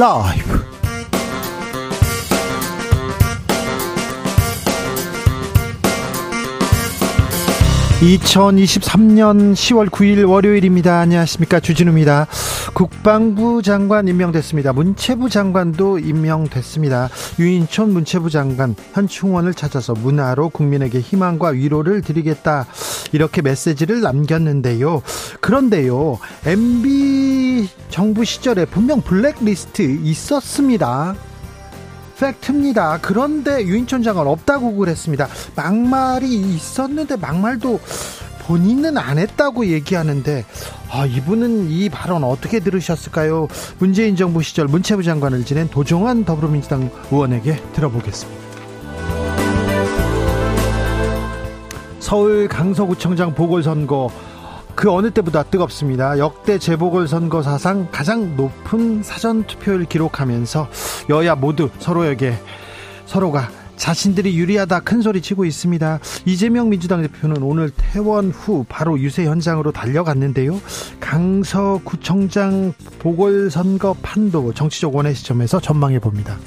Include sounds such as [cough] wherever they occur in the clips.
라이브 2023년 10월 9일 월요일입니다. 안녕하십니까. 주진우입니다. 국방부 장관 임명됐습니다. 문체부 장관도 임명됐습니다. 유인촌 문체부 장관 현충원을 찾아서 문화로 국민에게 희망과 위로를 드리겠다. 이렇게 메시지를 남겼는데요. 그런데요. MB 정부 시절에 분명 블랙리스트 있었습니다. 팩트입니다. 그런데 유인촌 장관 없다고 그랬습니다. 막말이 있었는데 막말도 본인은 안 했다고 얘기하는데 아, 이분은 이 발언 어떻게 들으셨을까요? 문재인 정부 시절 문체부 장관을 지낸 도종환 더불어민주당 의원에게 들어보겠습니다. 서울 강서구청장 보궐선거 그 어느 때보다 뜨겁습니다. 역대 재보궐선거 사상 가장 높은 사전 투표를 기록하면서 여야 모두 서로에게 서로가 자신들이 유리하다 큰 소리 치고 있습니다. 이재명 민주당 대표는 오늘 퇴원 후 바로 유세 현장으로 달려갔는데요. 강서구청장 보궐선거 판도 정치적 원의 시점에서 전망해 봅니다.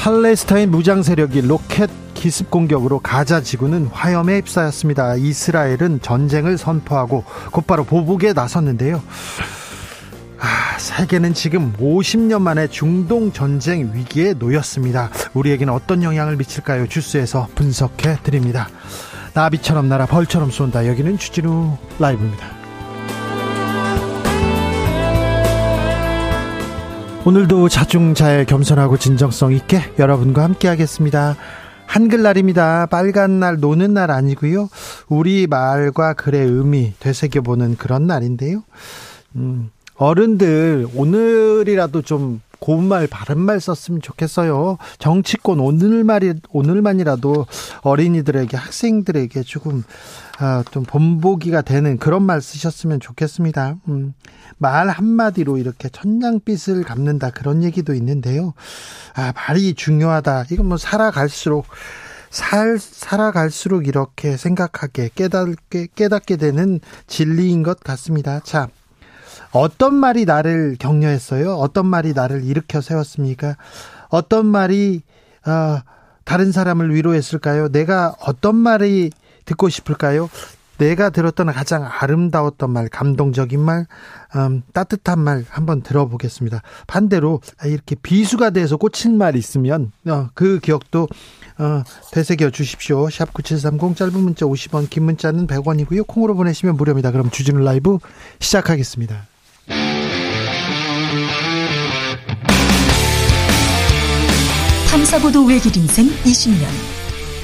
팔레스타인 무장 세력이 로켓 기습 공격으로 가자 지구는 화염에 휩싸였습니다. 이스라엘은 전쟁을 선포하고 곧바로 보복에 나섰는데요. 아, 세계는 지금 50년 만에 중동 전쟁 위기에 놓였습니다. 우리에게는 어떤 영향을 미칠까요? 주스에서 분석해 드립니다. 나비처럼 날아 벌처럼 쏜다. 여기는 주진우 라이브입니다. 오늘도 자중자애 겸손하고 진정성 있게 여러분과 함께 하겠습니다. 한글날입니다. 빨간 날, 노는 날 아니고요. 우리 말과 글의 의미 되새겨보는 그런 날인데요. 음, 어른들 오늘이라도 좀 고운 말, 바른 말 썼으면 좋겠어요. 정치권 오늘말이 오늘만이라도 어린이들에게 학생들에게 조금 아, 좀 본보기가 되는 그런 말 쓰셨으면 좋겠습니다. 음, 말 한마디로 이렇게 천냥빛을 갚는다 그런 얘기도 있는데요. 아, 말이 중요하다. 이건 뭐 살아갈수록 살, 살아갈수록 이렇게 생각하게 깨닫게, 깨닫게 되는 진리인 것 같습니다. 자, 어떤 말이 나를 격려했어요? 어떤 말이 나를 일으켜 세웠습니까? 어떤 말이, 어, 다른 사람을 위로했을까요? 내가 어떤 말이 듣고 싶을까요? 내가 들었던 가장 아름다웠던 말, 감동적인 말, 음, 따뜻한 말 한번 들어보겠습니다. 반대로 이렇게 비수가 돼서 꽂힌 말 있으면 어, 그 기억도 어, 되새겨 주십시오. 샵 9730 짧은 문자 50원, 긴 문자는 100원이고요. 콩으로 보내시면 무료입니다. 그럼 주진우 라이브 시작하겠습니다. 탐사보도 외길 인생 20년.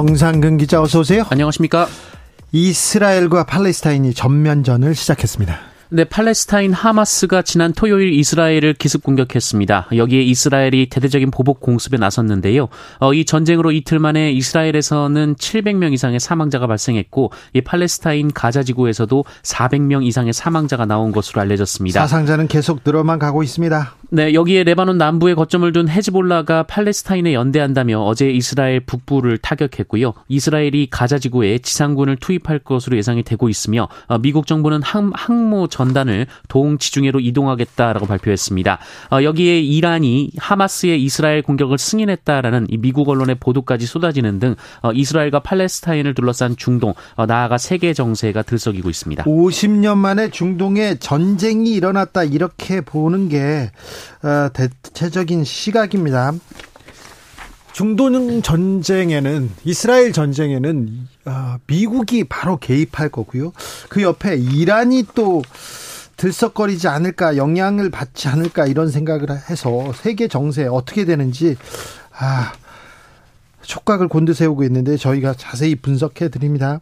정상근 기자 어서 오세요. 안녕하십니까? 이스라엘과 팔레스타인이 전면전을 시작했습니다. 네, 팔레스타인 하마스가 지난 토요일 이스라엘을 기습 공격했습니다. 여기에 이스라엘이 대대적인 보복 공습에 나섰는데요. 어, 이 전쟁으로 이틀 만에 이스라엘에서는 700명 이상의 사망자가 발생했고, 이 팔레스타인 가자 지구에서도 400명 이상의 사망자가 나온 것으로 알려졌습니다. 사상자는 계속 늘어만 가고 있습니다. 네, 여기에 레바논 남부에 거점을 둔 헤즈볼라가 팔레스타인에 연대한다며 어제 이스라엘 북부를 타격했고요. 이스라엘이 가자 지구에 지상군을 투입할 것으로 예상이 되고 있으며 어, 미국 정부는 항, 항모 전 단을 동지중해로 이동하겠다라고 발표했습니다. 어, 여기에 이란이 하마스의 이스라엘 공격을 승인했다라는 미국 언론의 보도까지 쏟아지는 등 어, 이스라엘과 팔레스타인을 둘러싼 중동 어, 나아가 세계 정세가 들썩이고 있습니다. 50년 만에 중동에 전쟁이 일어났다 이렇게 보는 게 대체적인 시각입니다. 중동 전쟁에는 이스라엘 전쟁에는 미국이 바로 개입할 거고요. 그 옆에 이란이 또 들썩거리지 않을까, 영향을 받지 않을까 이런 생각을 해서 세계 정세 어떻게 되는지 아 촉각을 곤두세우고 있는데 저희가 자세히 분석해 드립니다.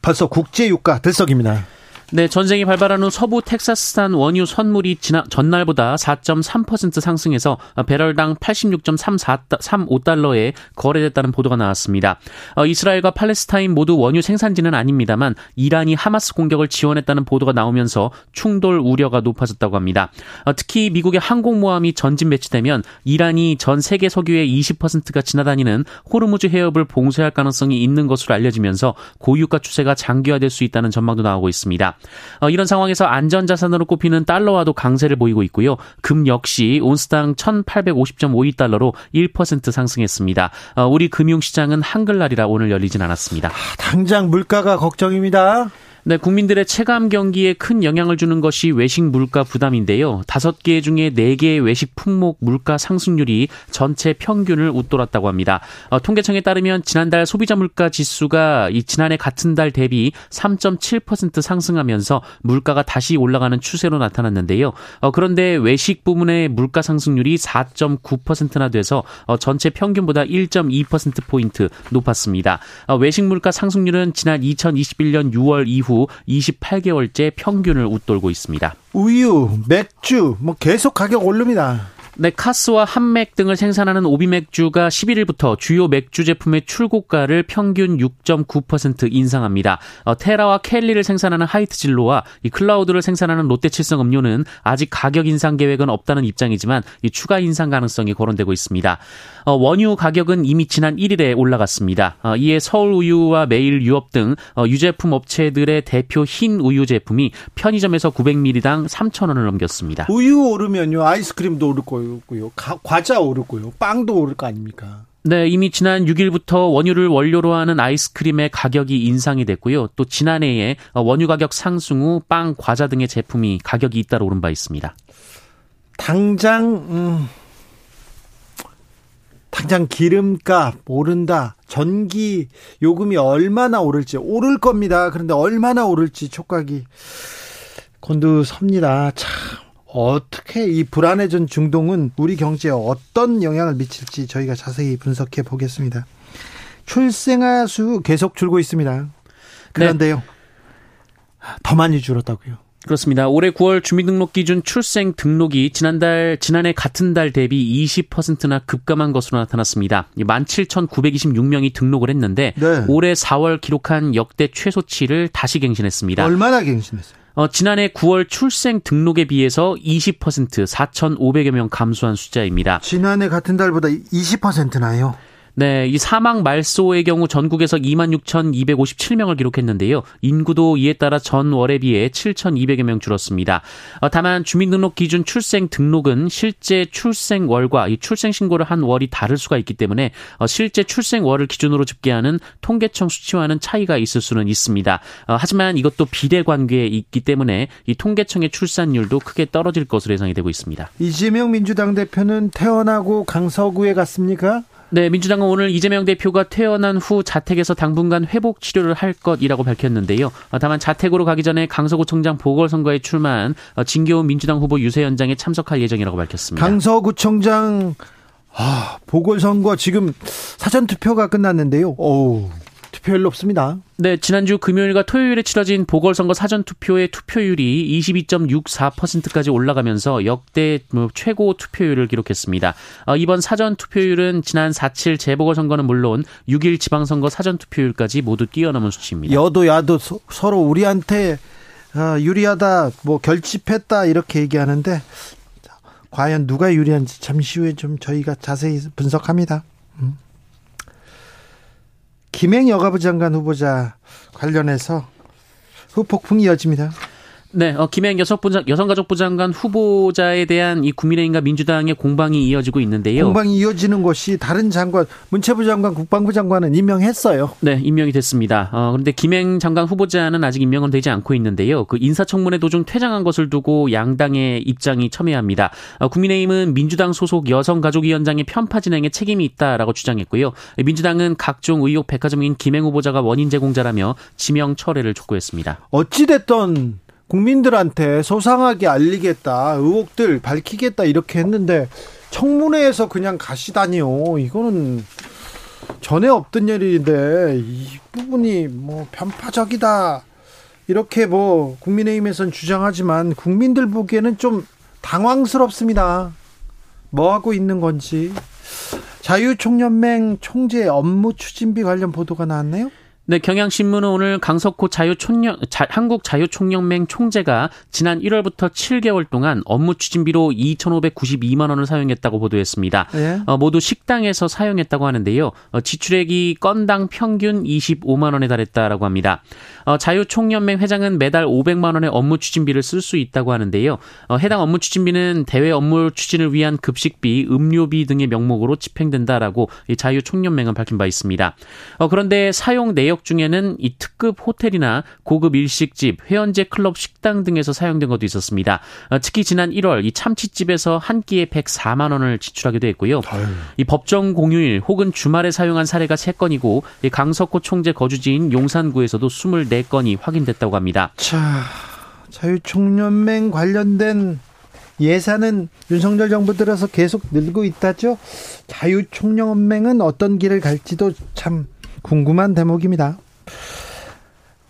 벌써 국제 유가 들썩입니다. 네, 전쟁이 발발한 후 서부 텍사스산 원유 선물이 지난 전날보다 4.3% 상승해서 배럴당 86.35달러에 거래됐다는 보도가 나왔습니다. 어, 이스라엘과 팔레스타인 모두 원유 생산지는 아닙니다만 이란이 하마스 공격을 지원했다는 보도가 나오면서 충돌 우려가 높아졌다고 합니다. 어, 특히 미국의 항공모함이 전진 배치되면 이란이 전 세계 석유의 20%가 지나다니는 호르무즈 해협을 봉쇄할 가능성이 있는 것으로 알려지면서 고유가 추세가 장기화될 수 있다는 전망도 나오고 있습니다. 어, 이런 상황에서 안전자산으로 꼽히는 달러와도 강세를 보이고 있고요. 금 역시 온스당 1850.52달러로 1% 상승했습니다. 어, 우리 금융시장은 한글날이라 오늘 열리진 않았습니다. 당장 물가가 걱정입니다. 네, 국민들의 체감 경기에 큰 영향을 주는 것이 외식 물가 부담인데요. 다섯 개 중에 네 개의 외식 품목 물가 상승률이 전체 평균을 웃돌았다고 합니다. 어, 통계청에 따르면 지난달 소비자 물가 지수가 이 지난해 같은 달 대비 3.7% 상승하면서 물가가 다시 올라가는 추세로 나타났는데요. 어, 그런데 외식 부문의 물가 상승률이 4.9%나 돼서 어, 전체 평균보다 1.2% 포인트 높았습니다. 어, 외식 물가 상승률은 지난 2021년 6월 이후 이후 28개월째 평균을 웃돌고 있습니다. 우유, 맥주 뭐 계속 가격 오릅니다. 네, 카스와 한맥 등을 생산하는 오비맥주가 11일부터 주요 맥주 제품의 출고가를 평균 6.9% 인상합니다. 어, 테라와 켈리를 생산하는 하이트진로와 이 클라우드를 생산하는 롯데칠성 음료는 아직 가격 인상 계획은 없다는 입장이지만 이 추가 인상 가능성이 거론되고 있습니다. 어, 원유 가격은 이미 지난 1일에 올라갔습니다. 어, 이에 서울 우유와 매일 유업 등 어, 유제품 업체들의 대표 흰 우유 제품이 편의점에서 900ml당 3,000원을 넘겼습니다. 우유 오르면요 아이스크림도 오를 거 고요, 과자 오르고요, 빵도 오를 거 아닙니까? 네, 이미 지난 6일부터 원유를 원료로 하는 아이스크림의 가격이 인상이 됐고요. 또 지난해에 원유 가격 상승 후 빵, 과자 등의 제품이 가격이 잇따라 오른 바 있습니다. 당장 음, 당장 기름값 오른다. 전기 요금이 얼마나 오를지 오를 겁니다. 그런데 얼마나 오를지 촉각이 곤두섭니다. 참 어떻게 이 불안해진 중동은 우리 경제에 어떤 영향을 미칠지 저희가 자세히 분석해 보겠습니다. 출생아 수 계속 줄고 있습니다. 그런데요. 네. 더 많이 줄었다고요. 그렇습니다. 올해 9월 주민등록 기준 출생 등록이 지난달 지난해 같은 달 대비 20%나 급감한 것으로 나타났습니다. 17,926명이 등록을 했는데 네. 올해 4월 기록한 역대 최소치를 다시 갱신했습니다. 얼마나 갱신했어요? 어, 지난해 9월 출생 등록에 비해서 20% 4,500여 명 감소한 숫자입니다. 지난해 같은 달보다 20%나요? 네, 이 사망 말소의 경우 전국에서 26,257명을 기록했는데요. 인구도 이에 따라 전월에 비해 7,200여 명 줄었습니다. 어, 다만 주민등록 기준 출생 등록은 실제 출생월과 이 출생 신고를 한 월이 다를 수가 있기 때문에 어, 실제 출생월을 기준으로 집계하는 통계청 수치와는 차이가 있을 수는 있습니다. 어, 하지만 이것도 비대 관계에 있기 때문에 이 통계청의 출산율도 크게 떨어질 것으로 예상이 되고 있습니다. 이재명 민주당 대표는 태어나고 강서구에 갔습니까? 네, 민주당은 오늘 이재명 대표가 퇴원한 후 자택에서 당분간 회복 치료를 할 것이라고 밝혔는데요. 어, 다만 자택으로 가기 전에 강서구청장 보궐선거에 출마한 어, 진교훈 민주당 후보 유세연장에 참석할 예정이라고 밝혔습니다. 강서구청장 아, 보궐선거 지금 사전 투표가 끝났는데요. 오, 투표율 높습니다. 네, 지난주 금요일과 토요일에 치러진 보궐선거 사전 투표의 투표율이 22.64%까지 올라가면서 역대 뭐 최고 투표율을 기록했습니다. 어, 이번 사전 투표율은 지난 4.7 재보궐선거는 물론 6일 지방선거 사전 투표율까지 모두 뛰어넘은 수치입니다. 여도 야도 서, 로 우리한테 어, 유리하다, 뭐 결집했다 이렇게 얘기하는데 과연 누가 유리한지 잠시 후에 좀 저희가 자세히 분석합니다. 음. 김행 여가부 장관 후보자 관련해서 후폭풍이 이어집니다. 네, 어, 김행 여성가족부 장관 후보자에 대한 이 국민의힘과 민주당의 공방이 이어지고 있는데요. 공방이 이어지는 것이 다른 장관, 문체부 장관, 국방부 장관은 임명했어요. 네, 임명이 됐습니다. 어, 그런데 김행 장관 후보자는 아직 임명은 되지 않고 있는데요. 그 인사청문회 도중 퇴장한 것을 두고 양당의 입장이 첨예합니다. 어, 국민의힘은 민주당 소속 여성가족위원장의 편파 진행에 책임이 있다라고 주장했고요. 민주당은 각종 의혹 백화점인 김행 후보자가 원인 제공자라며 지명 철회를 촉구했습니다. 어찌됐던 국민들한테 소상하게 알리겠다, 의혹들 밝히겠다 이렇게 했는데 청문회에서 그냥 가시다니요. 이거는 전에 없던 일인데 이 부분이 뭐 편파적이다 이렇게 뭐 국민의힘에선 주장하지만 국민들 보기에는 좀 당황스럽습니다. 뭐 하고 있는 건지. 자유총연맹 총재 업무 추진비 관련 보도가 나왔네요. 네, 경향신문은 오늘 강석호 자유총연, 자, 한국자유총연맹 총재가 지난 1월부터 7개월 동안 업무 추진비로 2,592만 원을 사용했다고 보도했습니다. 네. 어, 모두 식당에서 사용했다고 하는데요. 어, 지출액이 건당 평균 25만 원에 달했다라고 합니다. 어, 자유총연맹 회장은 매달 500만 원의 업무 추진비를 쓸 수 있다고 하는데요. 어, 해당 업무 추진비는 대외 업무 추진을 위한 급식비, 음료비 등의 명목으로 집행된다라고 자유총연맹은 밝힌 바 있습니다. 어, 그런데 사용 내역 지역 중에는 이 특급 호텔이나 고급 일식집, 회원제 클럽 식당 등에서 사용된 것도 있었습니다. 어, 특히 지난 1월 이 참치집에서 한 끼에 104만 원을 지출하기도 했고요. 아유. 이 법정 공휴일 혹은 주말에 사용한 사례가 3건이고 이 강석호 총재 거주지인 용산구에서도 24건이 확인됐다고 합니다. 자, 자유총연맹 관련된 예산은 윤석열 정부 들어서 계속 늘고 있다죠. 자유총연맹은 어떤 길을 갈지도 참 궁금한 대목입니다.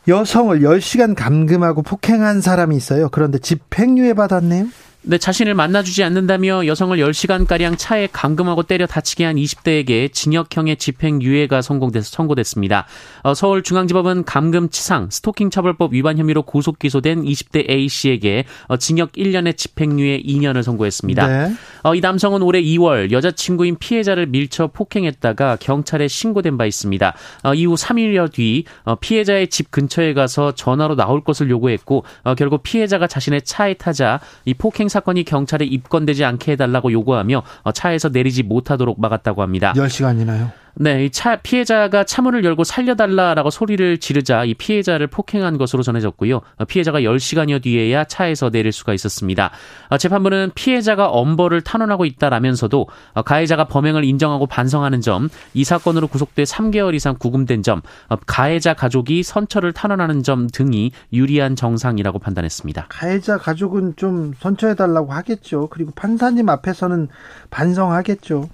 여성을 10시간 감금하고 폭행한 사람이 있어요. 그런데 집행유예 받았네요. 네, 자신을 만나주지 않는다며 여성을 10시간가량 차에 감금하고 때려 다치게 한 20대에게 징역형의 집행유예가 성공돼서 선고됐습니다. 어, 서울중앙지법은 감금치상, 스토킹처벌법 위반 혐의로 구속 기소된 20대 A씨에게 어, 징역 1년의 집행유예 2년을 선고했습니다. 네. 어, 이 남성은 올해 2월 여자친구인 피해자를 밀쳐 폭행했다가 경찰에 신고된 바 있습니다. 어, 이후 3일여 뒤 어, 피해자의 집 근처에 가서 전화로 나올 것을 요구했고 어, 결국 피해자가 자신의 차에 타자 이 폭행 사건이 경찰에 입건되지 않게 해달라고 요구하며 어, 차에서 내리지 못하도록 막았다고 합니다. 10시간이나요? 네, 이 차 피해자가 차문을 열고 살려달라라고 소리를 지르자 이 피해자를 폭행한 것으로 전해졌고요. 어, 피해자가 10시간여 뒤에야 차에서 내릴 수가 있었습니다. 어, 재판부는 피해자가 엄벌을 탄원하고 있다라면서도 가해자가 범행을 인정하고 반성하는 점, 이 사건으로 구속돼 3개월 이상 구금된 점, 가해자 가족이 선처를 탄원하는 점 등이 유리한 정상이라고 판단했습니다. 가해자 가족은 좀 선처해달라고 하겠죠. 그리고 판사님 앞에서는 반성하겠죠.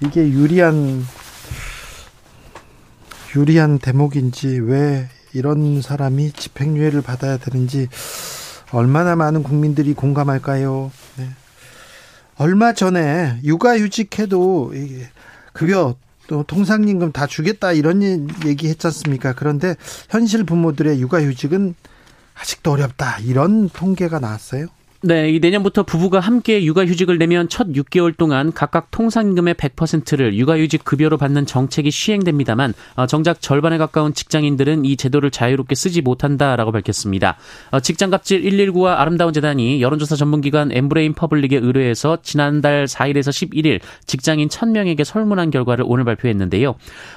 이게 유리한 유리한 대목인지 왜 이런 사람이 집행유예를 받아야 되는지 얼마나 많은 국민들이 공감할까요? 네. 얼마 전에 육아휴직해도 급여 또 통상임금 다 주겠다 이런 얘기 했지 않습니까? 그런데 현실 부모들의 육아휴직은 아직도 어렵다 이런 통계가 나왔어요. 네, 이 내년부터 부부가 함께 육아휴직을 내면 첫 6개월 동안 각각 통상임금의 100%를 육아휴직 급여로 받는 정책이 시행됩니다만 어, 정작 절반에 가까운 직장인들은 이 제도를 자유롭게 쓰지 못한다라고 밝혔습니다. 어, 직장갑질 119와 아름다운 재단이 여론조사 전문기관 엠브레인 퍼블릭에 의뢰해서 지난달 4일에서 11일 직장인 1000명에게 설문한 결과를 오늘 발표했는데요.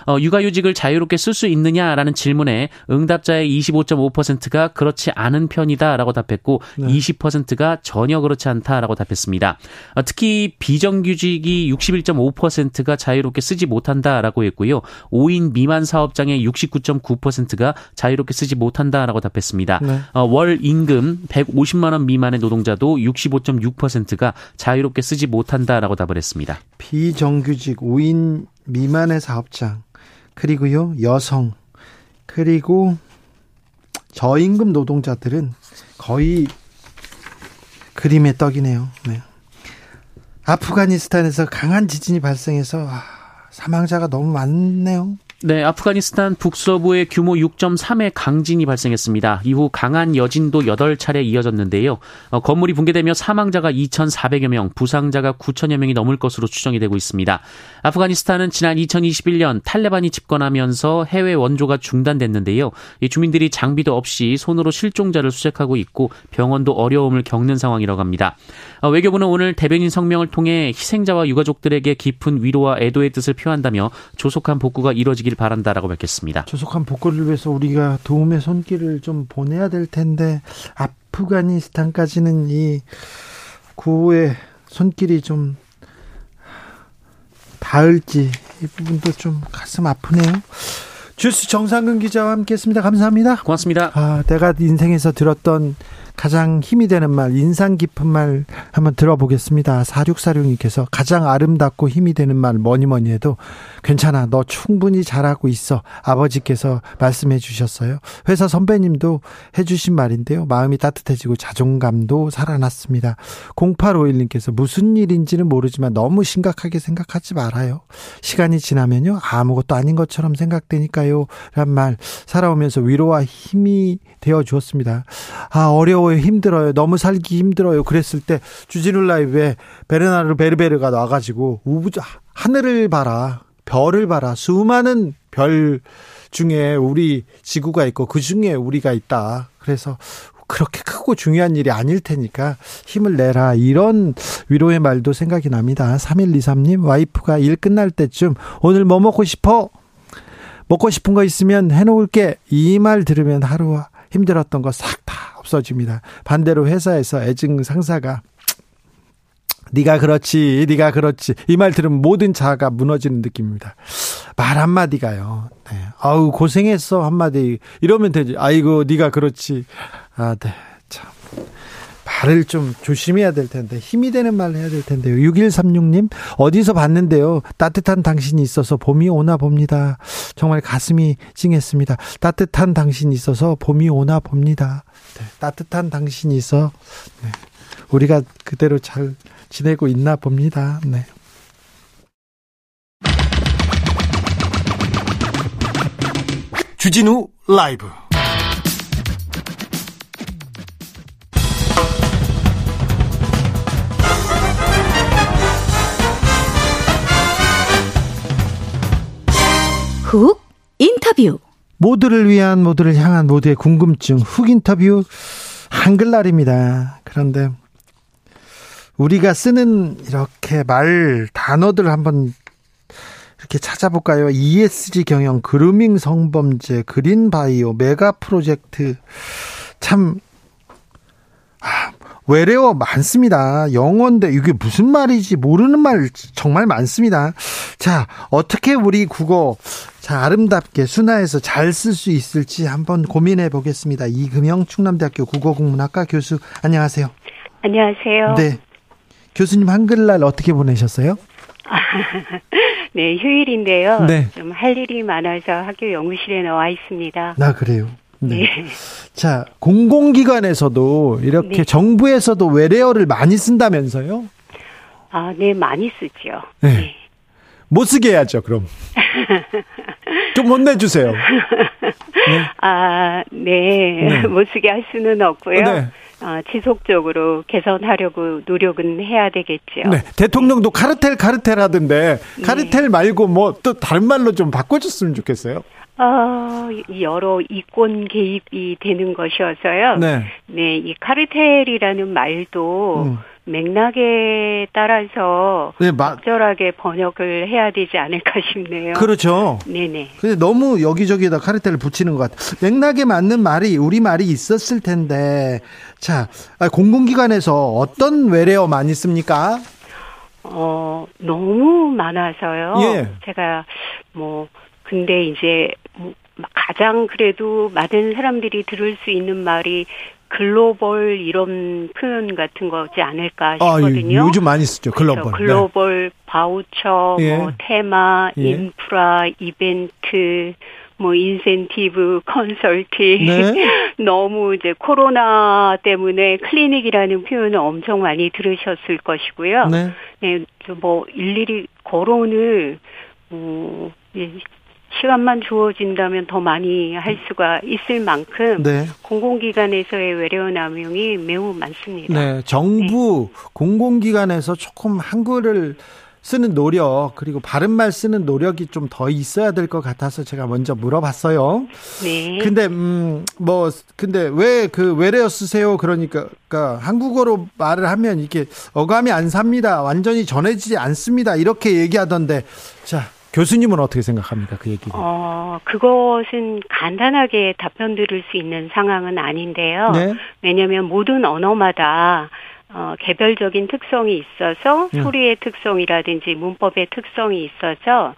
어, 육아휴직을 자유롭게 쓸 수 있느냐라는 질문에 응답자의 25.5%가 그렇지 않은 편이다라고 답했고 네. 20%가 전혀 그렇지 않다라고 답했습니다. 어, 특히 비정규직이 61.5%가 자유롭게 쓰지 못한다라고 했고요. 5인 미만 사업장의 69.9%가 자유롭게 쓰지 못한다라고 답했습니다. 네. 어, 월 임금 150만 원 미만의 노동자도 65.6%가 자유롭게 쓰지 못한다라고 답을 했습니다. 비정규직 5인 미만의 사업장 그리고요 여성 그리고 저임금 노동자들은 거의 그림의 떡이네요. 네. 아프가니스탄에서 강한 지진이 발생해서 아, 사망자가 너무 많네요. 네, 아프가니스탄 북서부에 규모 6.3의 강진이 발생했습니다. 이후 강한 여진도 8차례 이어졌는데요. 어, 건물이 붕괴되며 사망자가 2,400여 명, 부상자가 9천여 명이 넘을 것으로 추정이 되고 있습니다. 아프가니스탄은 지난 2021년 탈레반이 집권하면서 해외 원조가 중단됐는데요. 이 주민들이 장비도 없이 손으로 실종자를 수색하고 있고 병원도 어려움을 겪는 상황이라고 합니다. 어, 외교부는 오늘 대변인 성명을 통해 희생자와 유가족들에게 깊은 위로와 애도의 뜻을 표한다며 조속한 복구가 이뤄지기 되길 바란다라고 밝혔습니다. 조속한 복구를 위해서 우리가 도움의 손길을 좀 보내야 될 텐데 아프가니스탄까지는 이 구호의 손길이 좀 닿을지 이 부분도 좀 가슴 아프네요. 주스 정상근 기자와 함께했습니다. 감사합니다. 고맙습니다. 아, 내가 인생에서 들었던 가장 힘이 되는 말, 인상 깊은 말 한번 들어보겠습니다. 4646님께서 가장 아름답고 힘이 되는 말 뭐니 뭐니 해도 괜찮아. 너 충분히 잘하고 있어. 아버지께서 말씀해 주셨어요. 회사 선배님도 해 주신 말인데요. 마음이 따뜻해지고 자존감도 살아났습니다. 0851님께서 무슨 일인지는 모르지만 너무 심각하게 생각하지 말아요. 시간이 지나면요. 아무것도 아닌 것처럼 생각되니까요. 란 말 살아오면서 위로와 힘이 되어 주었습니다. 아, 어려워 요. 힘들어요. 너무 살기 힘들어요. 그랬을 때 주진우 라이브에 베르나르 베르베르가 나와가지고 우부자 하늘을 봐라. 별을 봐라. 수많은 별 중에 우리 지구가 있고 그 중에 우리가 있다. 그래서 그렇게 크고 중요한 일이 아닐 테니까 힘을 내라. 이런 위로의 말도 생각이 납니다. 3123님, 와이프가 일 끝날 때쯤 오늘 뭐 먹고 싶어? 먹고 싶은 거 있으면 해놓을게. 이 말 들으면 하루 힘들었던 거 싹 다 없어집니다. 반대로 회사에서 애증 상사가 네가 그렇지, 네가 그렇지. 이 말 들으면 모든 자아가 무너지는 느낌입니다. 말 한마디가요. 네. 아우 고생했어 한마디 이러면 되지. 아이고 네가 그렇지. 아, 네. 참. 말을 좀 조심해야 될 텐데 힘이 되는 말을 해야 될 텐데요. 6136님 어디서 봤는데요. 따뜻한 당신이 있어서 봄이 오나 봅니다. 정말 가슴이 찡했습니다. 따뜻한 당신이 있어서 봄이 오나 봅니다. 네, 따뜻한 당신이 있어 네, 우리가 그대로 잘 지내고 있나 봅니다. 네. 주진우 라이브 훅 인터뷰 모두를 위한 모두를 향한 모두의 궁금증 훅 인터뷰 한글날입니다. 그런데 우리가 쓰는 이렇게 말 단어들 한번 이렇게 찾아볼까요? ESG 경영, 그루밍 성범죄, 그린 바이오, 메가 프로젝트 참 아, 외래어 많습니다. 영어인데 이게 무슨 말이지 모르는 말 정말 많습니다. 자, 어떻게 우리 국어 자, 아름답게 순화해서 잘 쓸 수 있을지 한번 고민해 보겠습니다. 이금영 충남대학교 국어국문학과 교수 안녕하세요. 안녕하세요. 네. 교수님 한글날 어떻게 보내셨어요? [laughs] 네, 휴일인데요. 네. 좀 할 일이 많아서 학교 연구실에 나와 있습니다. 나 그래요. 네. 네. 자, 공공기관에서도 이렇게 네. 정부에서도 외래어를 많이 쓴다면서요? 아, 네, 많이 쓰죠. 네. 못 쓰게 해야죠, 그럼. [laughs] 좀 혼내주세요. [laughs] 아, 네. 네. 못 쓰게 할 수는 없고요. 네. 어, 지속적으로 개선하려고 노력은 해야 되겠죠. 네. 대통령도 카르텔, 카르텔 하던데, 네. 카르텔 말고 뭐 또 다른 말로 좀 바꿔줬으면 좋겠어요. 어, 여러 이권 개입이 되는 것이어서요. 네. 네, 이 카르텔이라는 말도 음. 맥락에 따라서 네, 마, 적절하게 번역을 해야 되지 않을까 싶네요. 그렇죠. 네네. 근데 너무 여기저기에다 카르텔을 붙이는 것 같아요. 맥락에 맞는 말이, 우리 말이 있었을 텐데, 자, 아, 공공기관에서 어떤 외래어 많이 씁니까? 어, 너무 많아서요. 예. 제가 뭐, 근데 이제 뭐 가장 그래도 많은 사람들이 들을 수 있는 말이 글로벌 이런 표현 같은 거지 않을까 아, 싶거든요. 요즘 많이 쓰죠. 글로벌. 그래서 글로벌 바우처, 예. 뭐 테마, 예. 인프라, 이벤트, 뭐 인센티브, 컨설팅. 네. [laughs] 너무 이제 코로나 때문에 클리닉이라는 표현을 엄청 많이 들으셨을 것이고요. 네. 네, 저뭐 일일이 거론을 어, 예, 시간만 주어진다면 더 많이 할 수가 있을 만큼 네. 공공기관에서의 외래어 남용이 매우 많습니다. 네, 정부 공공기관에서 조금 한글을 쓰는 노력 그리고 바른말 쓰는 노력이 좀 더 있어야 될 것 같아서 제가 먼저 물어봤어요. 네. 근데 음 뭐 근데 왜 그 외래어 쓰세요? 그러니까 그러니까 한국어로 말을 하면 이게 어감이 안 삽니다. 완전히 전해지지 않습니다. 이렇게 얘기하던데 자 교수님은 어떻게 생각합니까 그 얘기를? 어, 그것은 간단하게 답변 드릴 수 있는 상황은 아닌데요. 네. 왜냐하면 모든 언어마다 어, 개별적인 특성이 있어서 음. 소리의 특성이라든지 문법의 특성이 있어서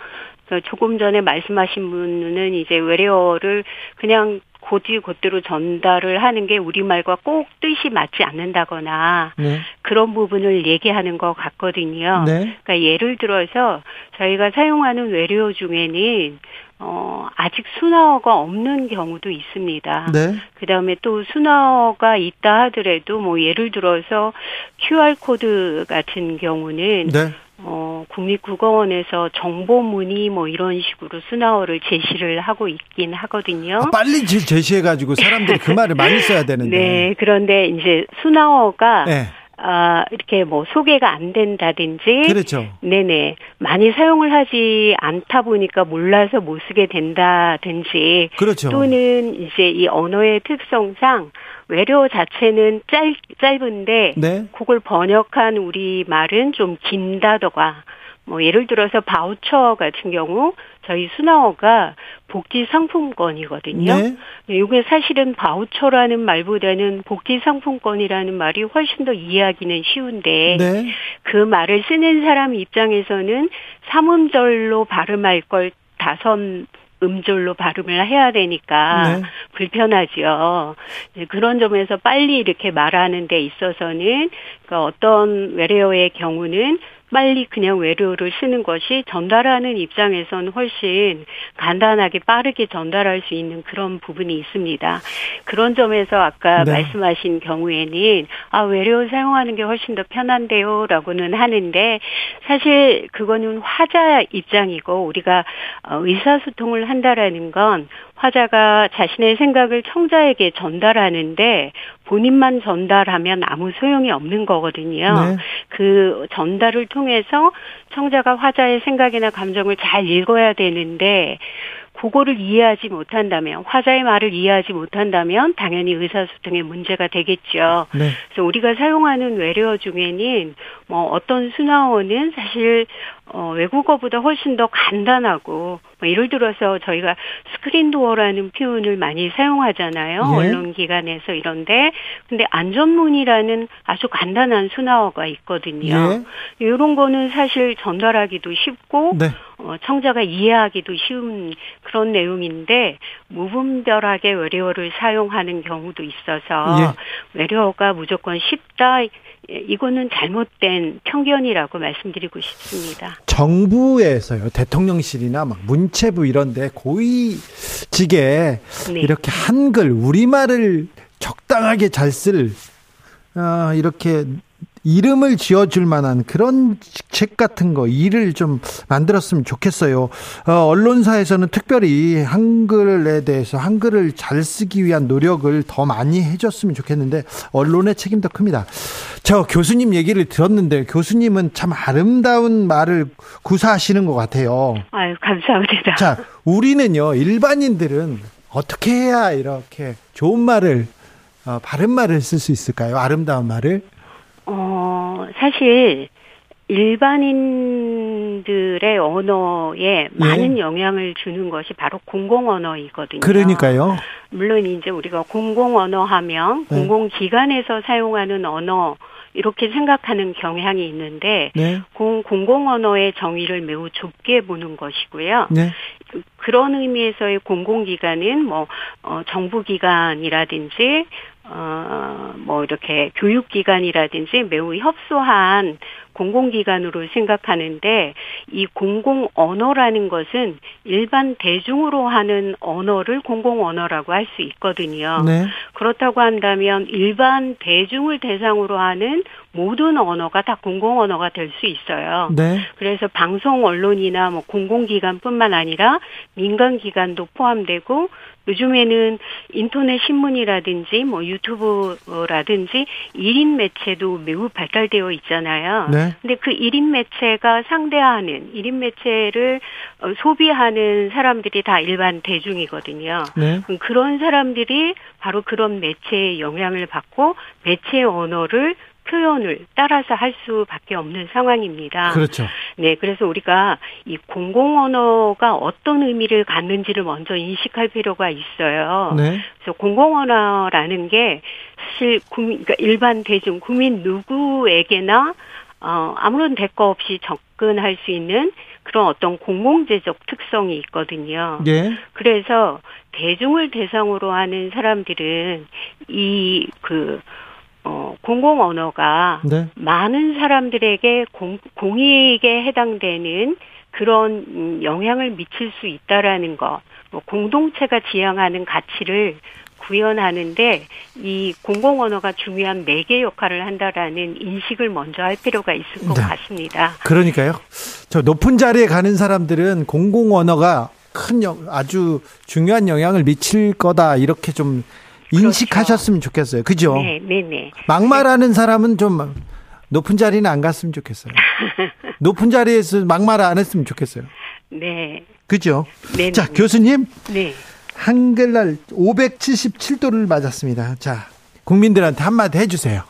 그 조금 전에 말씀하신 분은 이제 외래어를 그냥 곧이 곧대로 전달을 하는 게 우리말과 꼭 뜻이 맞지 않는다거나 네. 그런 부분을 얘기하는 것 같거든요. 네. 그러니까 예를 들어서 저희가 사용하는 외래어 중에는 어, 아직 순화어가 없는 경우도 있습니다. 네. 그 다음에 또 순화어가 있다 하더라도 뭐 예를 들어서 QR코드 같은 경우는 네. 어, 국립국어원에서 정보문의 뭐 이런 식으로 순화어를 제시를 하고 있긴 하거든요. 아, 빨리 제시해가지고 사람들이 그 말을 많이 써야 되는데. [laughs] 네, 그런데 이제 순화어가 네. 아, 이렇게 뭐 소개가 안 된다든지. 그렇죠. 네네. 많이 사용을 하지 않다 보니까 몰라서 못 쓰게 된다든지. 그렇죠. 또는 이제 이 언어의 특성상 외래어 자체는 짧, 짧은데. 네. 그걸 번역한 우리 말은 좀 긴다더가. 뭐 예를 들어서 바우처 같은 경우 저희 순화어가 복지 상품권이거든요. 네. 이게 네, 사실은 바우처라는 말보다는 복지 상품권이라는 말이 훨씬 더 이해하기는 쉬운데 네. 그 말을 쓰는 사람 입장에서는 삼음절로 발음할 걸 다섯 음절로 발음을 해야 되니까 네. 불편하죠. 그런 점에서 빨리 이렇게 말하는 데 있어서는 그 어떤 외래어의 경우는 빨리 그냥 외래어를 쓰는 것이 전달하는 입장에선 훨씬 간단하게 빠르게 전달할 수 있는 그런 부분이 있습니다. 그런 점에서 아까 네. 말씀하신 경우에는 아 외래어 사용하는 게 훨씬 더 편한데요라고는 하는데 사실 그거는 화자 입장이고 우리가 어, 의사소통을 한다라는 건 화자가 자신의 생각을 청자에게 전달하는데 본인만 전달하면 아무 소용이 없는 거거든요. 네. 그 전달을 통해서 청자가 화자의 생각이나 감정을 잘 읽어야 되는데 그거를 이해하지 못한다면 화자의 말을 이해하지 못한다면 당연히 의사소통에 문제가 되겠죠. 네. 그래서 우리가 사용하는 외래어 중에는 뭐 어떤 순화어는 사실 어, 외국어보다 훨씬 더 간단하고 뭐 예를 들어서 저희가 스크린 도어라는 표현을 많이 사용하잖아요. 예. 언론기관에서 이런데 근데 안전문이라는 아주 간단한 순화어가 있거든요. 예. 이런 거는 사실 전달하기도 쉽고 네. 어, 청자가 이해하기도 쉬운 그런 내용인데 무분별하게 외래어를 사용하는 경우도 있어서 예. 외래어가 무조건 쉽다 이거는 잘못된 편견이라고 말씀드리고 싶습니다. 정부에서요, 대통령실이나 막 문체부 이런데 고위직에 네. 이렇게 한글 우리말을 적당하게 잘쓸 어, 이렇게 이름을 지어줄 만한 그런 책 같은 거 일을 좀 만들었으면 좋겠어요. 어, 언론사에서는 특별히 한글에 대해서 한글을 잘 쓰기 위한 노력을 더 많이 해줬으면 좋겠는데 언론의 책임도 큽니다. 저 교수님 얘기를 들었는데 교수님은 참 아름다운 말을 구사하시는 것 같아요. 아유 감사합니다. 자 우리는요 일반인들은 어떻게 해야 이렇게 좋은 말을 어, 바른 말을 쓸 수 있을까요? 아름다운 말을? 어, 사실 일반인들의 언어에 많은 예. 영향을 주는 것이 바로 공공 언어이거든요. 그러니까요. 물론 이제 우리가 공공 언어 하면 네. 공공 기관에서 사용하는 언어 이렇게 생각하는 경향이 있는데 네. 공, 공공 언어의 정의를 매우 좁게 보는 것이고요. 네. 그런 의미에서의 공공기관은 뭐 어, 정부기관이라든지 어, 뭐 이렇게 교육기관이라든지 매우 협소한 공공기관으로 생각하는데 이 공공 언어라는 것은 일반 대중으로 하는 언어를 공공 언어라고 할 수 있거든요. 네. 그렇다고 한다면 일반 대중을 대상으로 하는 모든 언어가 다 공공 언어가 될 수 있어요. 네. 그래서 방송 언론이나 뭐 공공기관뿐만 아니라 민간기관도 포함되고 요즘에는 인터넷 신문이라든지 뭐 유튜브라든지 1인 매체도 매우 발달되어 있잖아요. 네. 근데 그 1인 매체가 상대하는 1인 매체를 어, 소비하는 사람들이 다 일반 대중이거든요. 네. 그런 사람들이 바로 그런 매체의 영향을 받고 매체 언어를 표현을 따라서 할 수밖에 없는 상황입니다. 그렇죠. 네, 그래서 우리가 이 공공 언어가 어떤 의미를 갖는지를 먼저 인식할 필요가 있어요. 네. 그래서 공공 언어라는 게 사실 국민, 그러니까 일반 대중 국민 누구에게나 어, 아무런 대가 없이 접근할 수 있는 그런 어떤 공공재적 특성이 있거든요. 예. 그래서 대중을 대상으로 하는 사람들은 이그 어, 공공 언어가 네. 많은 사람들에게 공, 공익에 해당되는 그런 음, 영향을 미칠 수 있다라는 것, 뭐 공동체가 지향하는 가치를 구현하는데 이 공공 언어가 중요한 매개 역할을 한다라는 인식을 먼저 할 필요가 있을 것 네. 같습니다. 그러니까요. 저 높은 자리에 가는 사람들은 공공 언어가 큰 영, 아주 중요한 영향을 미칠 거다 이렇게 좀. 인식하셨으면 그렇죠. 좋겠어요. 그죠? 네, 네, 네. 막말하는 사람은 좀 높은 자리는 안 갔으면 좋겠어요. [laughs] 높은 자리에서 막말 안 했으면 좋겠어요. 네. 그죠? 네. 자, 네. 교수님. 네. 한글날 577도를 맞았습니다. 자, 국민들한테 한마디 해주세요.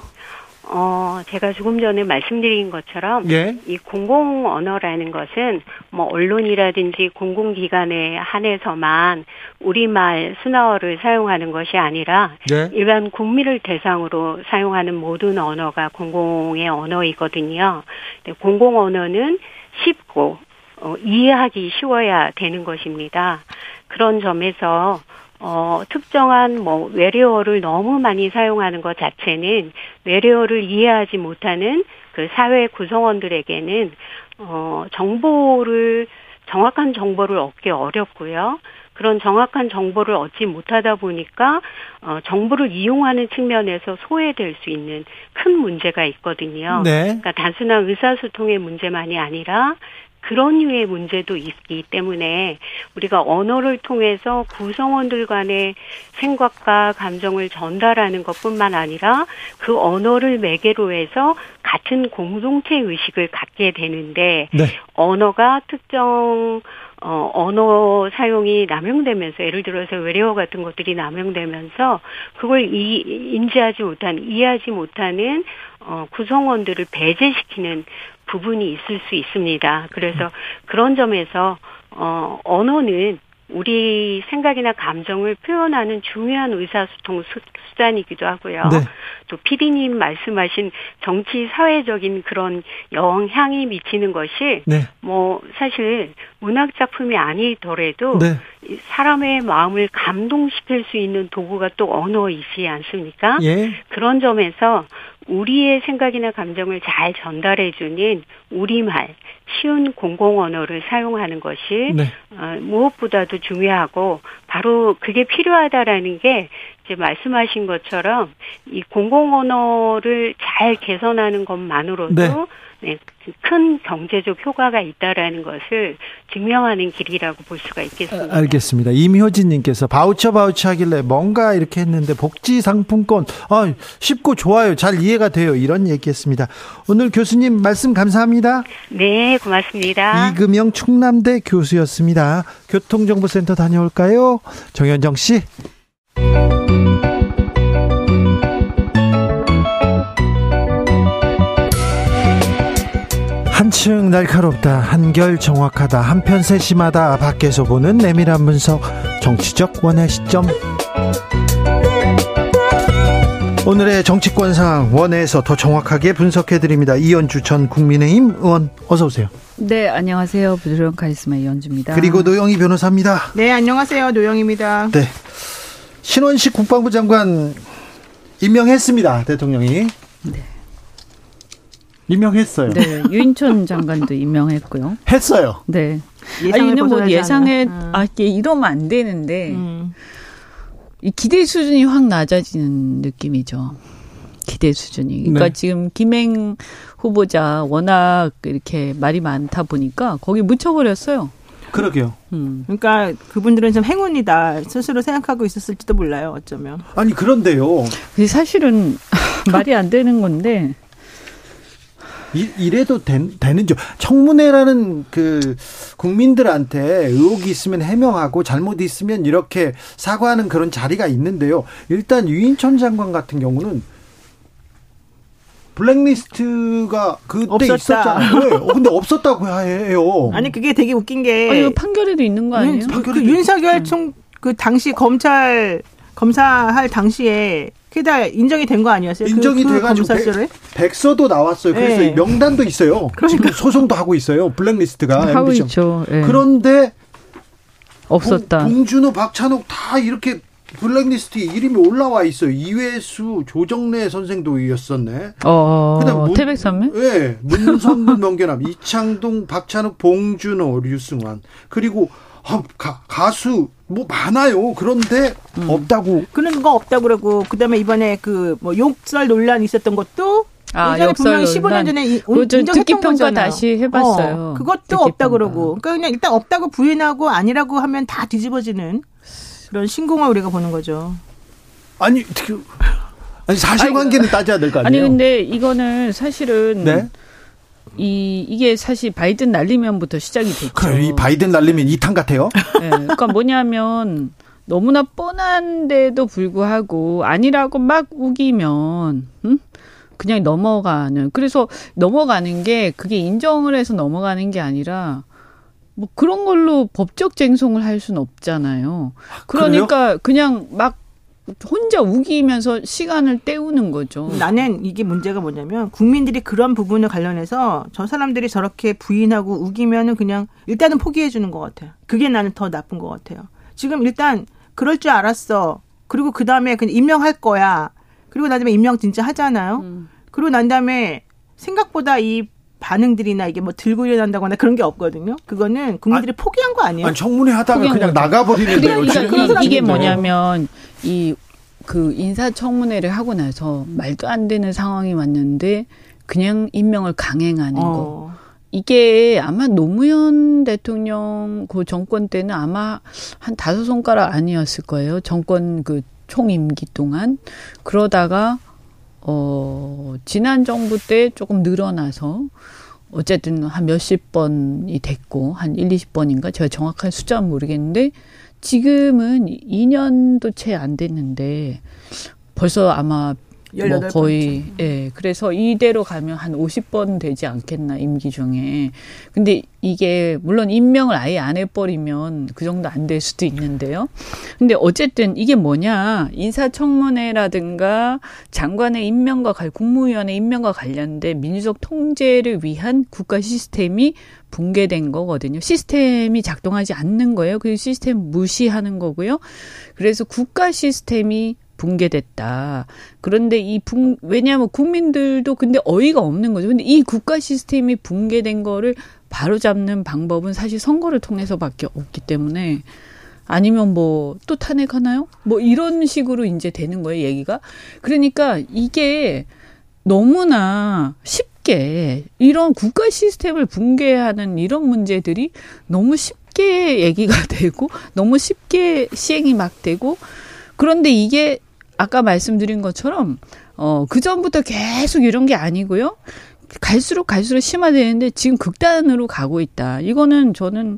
어, 제가 조금 전에 말씀드린 것처럼 예? 이 공공 언어라는 것은 뭐 언론이라든지 공공기관에 한해서만 우리말 순화어를 사용하는 것이 아니라 네? 일반 국민을 대상으로 사용하는 모든 언어가 공공의 언어이거든요. 공공 언어는 쉽고 어, 이해하기 쉬워야 되는 것입니다. 그런 점에서 어, 특정한 뭐 외래어를 너무 많이 사용하는 것 자체는 외래어를 이해하지 못하는 그 사회 구성원들에게는 어, 정보를 정확한 정보를 얻기 어렵고요. 그런 정확한 정보를 얻지 못하다 보니까 어, 정보를 이용하는 측면에서 소외될 수 있는 큰 문제가 있거든요. 네. 그러니까 단순한 의사소통의 문제만이 아니라 그런 류의 문제도 있기 때문에 우리가 언어를 통해서 구성원들 간의 생각과 감정을 전달하는 것뿐만 아니라 그 언어를 매개로 해서 같은 공동체 의식을 갖게 되는데 네. 언어가 특정 어, 언어 사용이 남용되면서 예를 들어서 외래어 같은 것들이 남용되면서 그걸 이, 인지하지 못한 이해하지 못하는 어, 구성원들을 배제시키는 부분이 있을 수 있습니다. 그래서 그런 점에서 어 언어는 우리 생각이나 감정을 표현하는 중요한 의사소통 수단이기도 하고요. 네. 또 피디님 말씀하신 정치 사회적인 그런 영향이 미치는 것이 네. 뭐 사실 문학 작품이 아니더라도 네. 사람의 마음을 감동시킬 수 있는 도구가 또 언어이지 않습니까? 예. 그런 점에서 우리의 생각이나 감정을 잘 전달해 주는 우리말, 쉬운 공공 언어를 사용하는 것이 네. 어, 무엇보다도 중요하고 바로 그게 필요하다라는 게 이제 말씀하신 것처럼 이 공공 언어를 잘 개선하는 것만으로도 네. 네, 큰 경제적 효과가 있다라는 것을 증명하는 길이라고 볼 수가 있겠습니다. 알겠습니다. 임효진님께서 바우처 바우처 하길래 뭔가 이렇게 했는데 복지 상품권 아, 쉽고 좋아요. 잘 이해가 돼요. 이런 얘기했습니다. 오늘 교수님 말씀 감사합니다. 네, 고맙습니다. 이금영 충남대 교수였습니다. 교통정보센터 다녀올까요? 정현정 씨. 한층 날카롭다 한결 정확하다 한편 세심하다 밖에서 보는 내밀한 분석 정치적 원의 시점 오늘의 정치권 상황 원에서 더 정확하게 분석해 드립니다. 이현주 전 국민의힘 의원 어서 오세요. 네, 안녕하세요. 부드러운 카리스마 이현주입니다. 그리고 노영희 변호사입니다. 네, 안녕하세요. 노영입니다. 네. 신원식 국방부 장관 임명했습니다. 대통령이. 네. 임명했어요. 네, 유인촌 장관도 임명했고요. 했어요. 네. 아니, 뭐 예상에 음. 아 이러면 안 되는데 음. 이 기대 수준이 확 낮아지는 느낌이죠. 기대 수준이. 그러니까 네. 지금 김행 후보자 워낙 이렇게 말이 많다 보니까 거기 묻혀버렸어요. 그러게요. 음. 그러니까 그분들은 좀 행운이다 스스로 생각하고 있었을지도 몰라요. 어쩌면. 아니 그런데요. 사실은 [laughs] 말이 안 되는 건데 이, 래도 된, 되는죠. 청문회라는 그 국민들한테 의혹이 있으면 해명하고 잘못 있으면 이렇게 사과하는 그런 자리가 있는데요. 일단 유인천 장관 같은 경우는 블랙리스트가 그때 없었다. 있었잖아요. 네. 어, 근데 없었다고 해요. 아니 그게 되게 웃긴 게 아니, 판결에도 있는 거 아니에요? 그, 그 윤석열 총그 당시 검찰 검사할 당시에 그게 다 인정이 된 거 아니었어요? 그 인정이 그, 돼가지고 백, 백서도 나왔어요. 그래서 네. 명단도 있어요. 그러니까. 소송도 하고 있어요. 블랙리스트가 하고 있죠. 네. 그런데 없었다. 봉준호, 박찬욱 다 이렇게 블랙리스트에 이름이 올라와 있어요. 이회수, 조정래 선생도 였었네. 어, 그다음 태백산맥? 네, 문성근 [laughs] 명계남, 이창동, 박찬욱, 봉준호, 류승환 그리고 아, 가, 가수 뭐 많아요. 그런데 음. 없다고. 그런 거 없다고 그러고 그다음에 이번에 그 뭐 욕설 논란 있었던 것도 아, 예전에 분명히 15년 전에 인정했던 거잖아요. 다시 해봤어요. 어, 그것도 없다 그러고. 그러니까 그냥 일단 없다고 부인하고 아니라고 하면 다 뒤집어지는 그런 신공을 우리가 보는 거죠. 아니, 아니 사실관계는 따져야 될 거 아니에요? 아니 근데 이거는 사실은 네? 이 이게 사실 바이든 날리면부터 시작이 됐죠. 그래, 이 바이든 날리면 이탄 같아요. 네, 그러니까 뭐냐면 너무나 뻔한데도 불구하고 아니라고 막 우기면 음? 그냥 넘어가는. 그래서 넘어가는 게 그게 인정을 해서 넘어가는 게 아니라 뭐 그런 걸로 법적 쟁송을 할 수는 없잖아요. 그러니까 그래요? 그냥 막 혼자 우기면서 시간을 때우는 거죠. 나는 이게 문제가 뭐냐면 국민들이 그런 부분을 관련해서 저 사람들이 저렇게 부인하고 우기면은 그냥 일단은 포기해 주는 것 같아요. 그게 나는 더 나쁜 것 같아요. 지금 일단 그럴 줄 알았어. 그리고 그 다음에 그냥 임명할 거야. 그리고 난 다음에 임명 진짜 하잖아요. 음. 그리고 난 다음에 생각보다 이 반응들이나 이게 뭐 들고 일어난다거나 그런 게 없거든요. 그거는 국민들이 아, 포기한 거 아니에요? 아니, 청문회 하다가 그냥 나가버리는데요. 그러니까 이게 뭐냐면 이 그 인사청문회를 하고 나서 말도 안 되는 상황이 왔는데 그냥 임명을 강행하는 어. 거. 이게 아마 노무현 대통령 그 정권 때는 아마 한 다섯 손가락 아니었을 거예요. 정권 그 총임기 동안. 그러다가 어, 지난 정부 때 조금 늘어나서 어쨌든 한 몇십 번이 됐고 한 1, 20번인가? 제가 정확한 숫자는 모르겠는데 지금은 2년도 채 안 됐는데 벌써 아마 뭐 거의 예 그래서 이대로 가면 한 50번 되지 않겠나 임기 중에 근데 이게 물론 임명을 아예 안 해버리면 그 정도 안 될 수도 있는데요 근데 어쨌든 이게 뭐냐 인사청문회라든가 장관의 임명과 관 국무위원회 임명과 관련된 민주적 통제를 위한 국가 시스템이 붕괴된 거거든요. 시스템이 작동하지 않는 거예요. 그 시스템 무시하는 거고요. 그래서 국가 시스템이 붕괴됐다. 그런데 이 붕, 왜냐하면 국민들도 근데 어이가 없는 거죠. 근데 이 국가 시스템이 붕괴된 거를 바로 잡는 방법은 사실 선거를 통해서밖에 없기 때문에 아니면 뭐 또 탄핵하나요? 뭐 이런 식으로 이제 되는 거예요, 얘기가. 그러니까 이게 너무나 쉽게 이런 국가 시스템을 붕괴하는 이런 문제들이 너무 쉽게 얘기가 [laughs] 되고 너무 쉽게 시행이 막 되고 그런데 이게 아까 말씀드린 것처럼 어, 그 전부터 계속 이런 게 아니고요. 갈수록 갈수록 심화되는데 지금 극단으로 가고 있다. 이거는 저는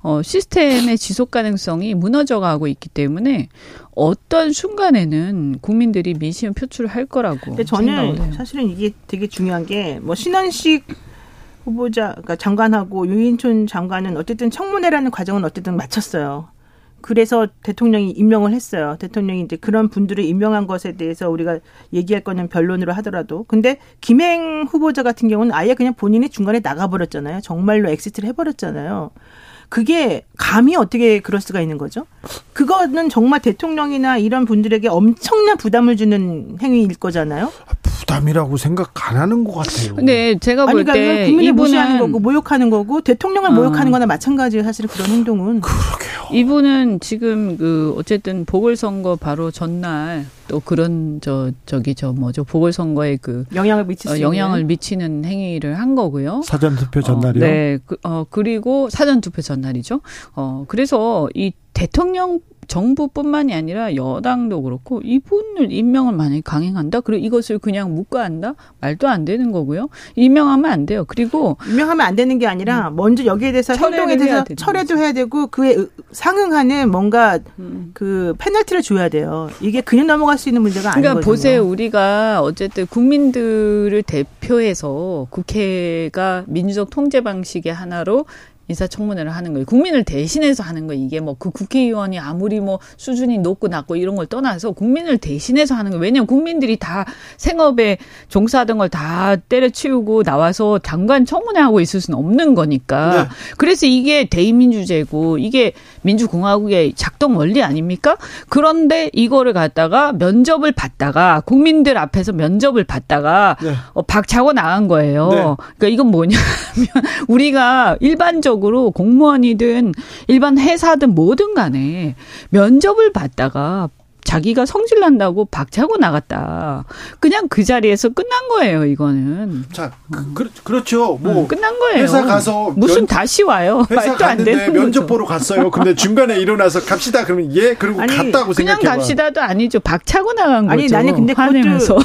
어, 시스템의 지속 가능성이 무너져 가고 있기 때문에 어떤 순간에는 국민들이 민심을 표출을 할 거라고. 근데 저는 사실은 이게 되게 중요한 게 뭐 신원식 후보자, 그러니까 장관하고 유인촌 장관은 어쨌든 청문회라는 과정은 어쨌든 마쳤어요. 그래서 대통령이 임명을 했어요. 대통령이 이제 그런 분들을 임명한 것에 대해서 우리가 얘기할 거는 별론으로 하더라도. 근데 김행 후보자 같은 경우는 아예 그냥 본인이 중간에 나가버렸잖아요. 정말로 exit를 해버렸잖아요. 그게 감히 어떻게 그럴 수가 있는 거죠? 그거는 정말 대통령이나 이런 분들에게 엄청난 부담을 주는 행위일 거잖아요. 부담이라고 생각 안 하는 것 같아요. 근데 제가 볼때 그러니까 국민을 무시하는 거고 모욕하는 거고 대통령을 어. 모욕하는 거나 마찬가지예요. 사실 그런 행동은. 그러게요. 이분은 지금 그 어쨌든 보궐선거 바로 전날 또 그런 저 저기 저 뭐죠 보궐선거에 그 영향을 미치 어, 영향을 미치는 행위를 한 거고요. 사전 투표 전날이요. 어, 네. 그, 어 그리고 사전 투표 전날이죠. 어 그래서 이 대통령 정부뿐만이 아니라 여당도 그렇고 이분을 임명을 만약에 강행한다? 그리고 이것을 그냥 묵과한다? 말도 안 되는 거고요. 임명하면 안 돼요. 그리고 임명하면 안 되는 게 아니라 음. 먼저 여기에 대해서 행동에 대해서 철회도 해야 되고 그에 상응하는 뭔가 음. 그 페널티를 줘야 돼요. 이게 그냥 넘어갈 수 있는 문제가 아니거든요. 그러니까 보세요. 우리가 어쨌든 국민들을 대표해서 국회가 민주적 통제 방식의 하나로 인사청문회를 하는 거예요. 국민을 대신해서 하는 거예요. 이게 뭐 그 국회의원이 아무리 뭐 수준이 높고 낮고 이런 걸 떠나서 국민을 대신해서 하는 거예요. 왜냐하면 국민들이 다 생업에 종사하던 걸 다 때려치우고 나와서 장관 청문회 하고 있을 수는 없는 거니까. 네. 그래서 이게 대의민주제고 이게 민주공화국의 작동 원리 아닙니까? 그런데 이거를 갖다가 면접을 받다가 국민들 앞에서 면접을 받다가 네. 어, 박차고 나간 거예요. 네. 그러니까 이건 뭐냐면 [laughs] 우리가 일반적으로 공무원이든 일반 회사든 뭐든 간에 면접을 받다가 자기가 성질 난다고 박차고 나갔다. 그냥 그 자리에서 끝난 거예요, 이거는. 자, 그, 그 렇죠 뭐. 음, 끝난 거예요. 회사 가서. 무슨 면, 다시 와요. 회사 갔는데 면접 보러 갔어요. 근데 중간에 일어나서 갑시다. 그러면 예, 그리고 아니, 갔다고 생각해 그냥 갑시다도 아니죠. 박차고 나간 거죠. 아니, 나는 근데 그것도 여기서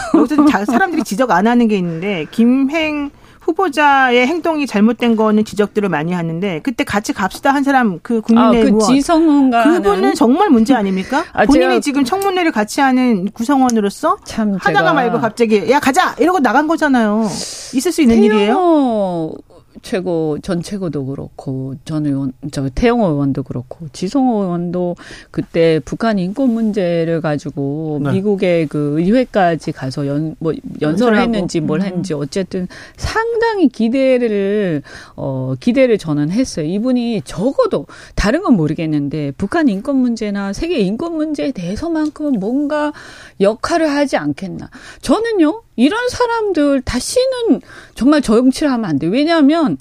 사람들이 지적 안 하는 게 있는데, 김행 후보자의 행동이 잘못된 거는 지적들을 많이 하는데 그때 같이 갑시다 한 사람 그 국민의 아, 그 지성훈가 그분은 정말 문제 [laughs] 아닙니까? 아, 본인이 지금 청문회를 같이 하는 구성원으로서 참 하다가 말고 갑자기 야 가자 이러고 나간 거잖아요. 있을 수 있는 일이에요. 최고 전 최고도 그렇고 전 의원 저 태영호 의원도 그렇고 지성호 의원도 그때 북한 인권 문제를 가지고 네. 미국의 그 의회까지 가서 연 뭐 연설을 했는지 뭘 음. 했는지 어쨌든 상당히 기대를 어 기대를 저는 했어요. 이분이 적어도 다른 건 모르겠는데 북한 인권 문제나 세계 인권 문제에 대해서만큼은 뭔가 역할을 하지 않겠나. 저는요. 이런 사람들 다시는 정말 정치를 하면 안 돼요. 왜냐하면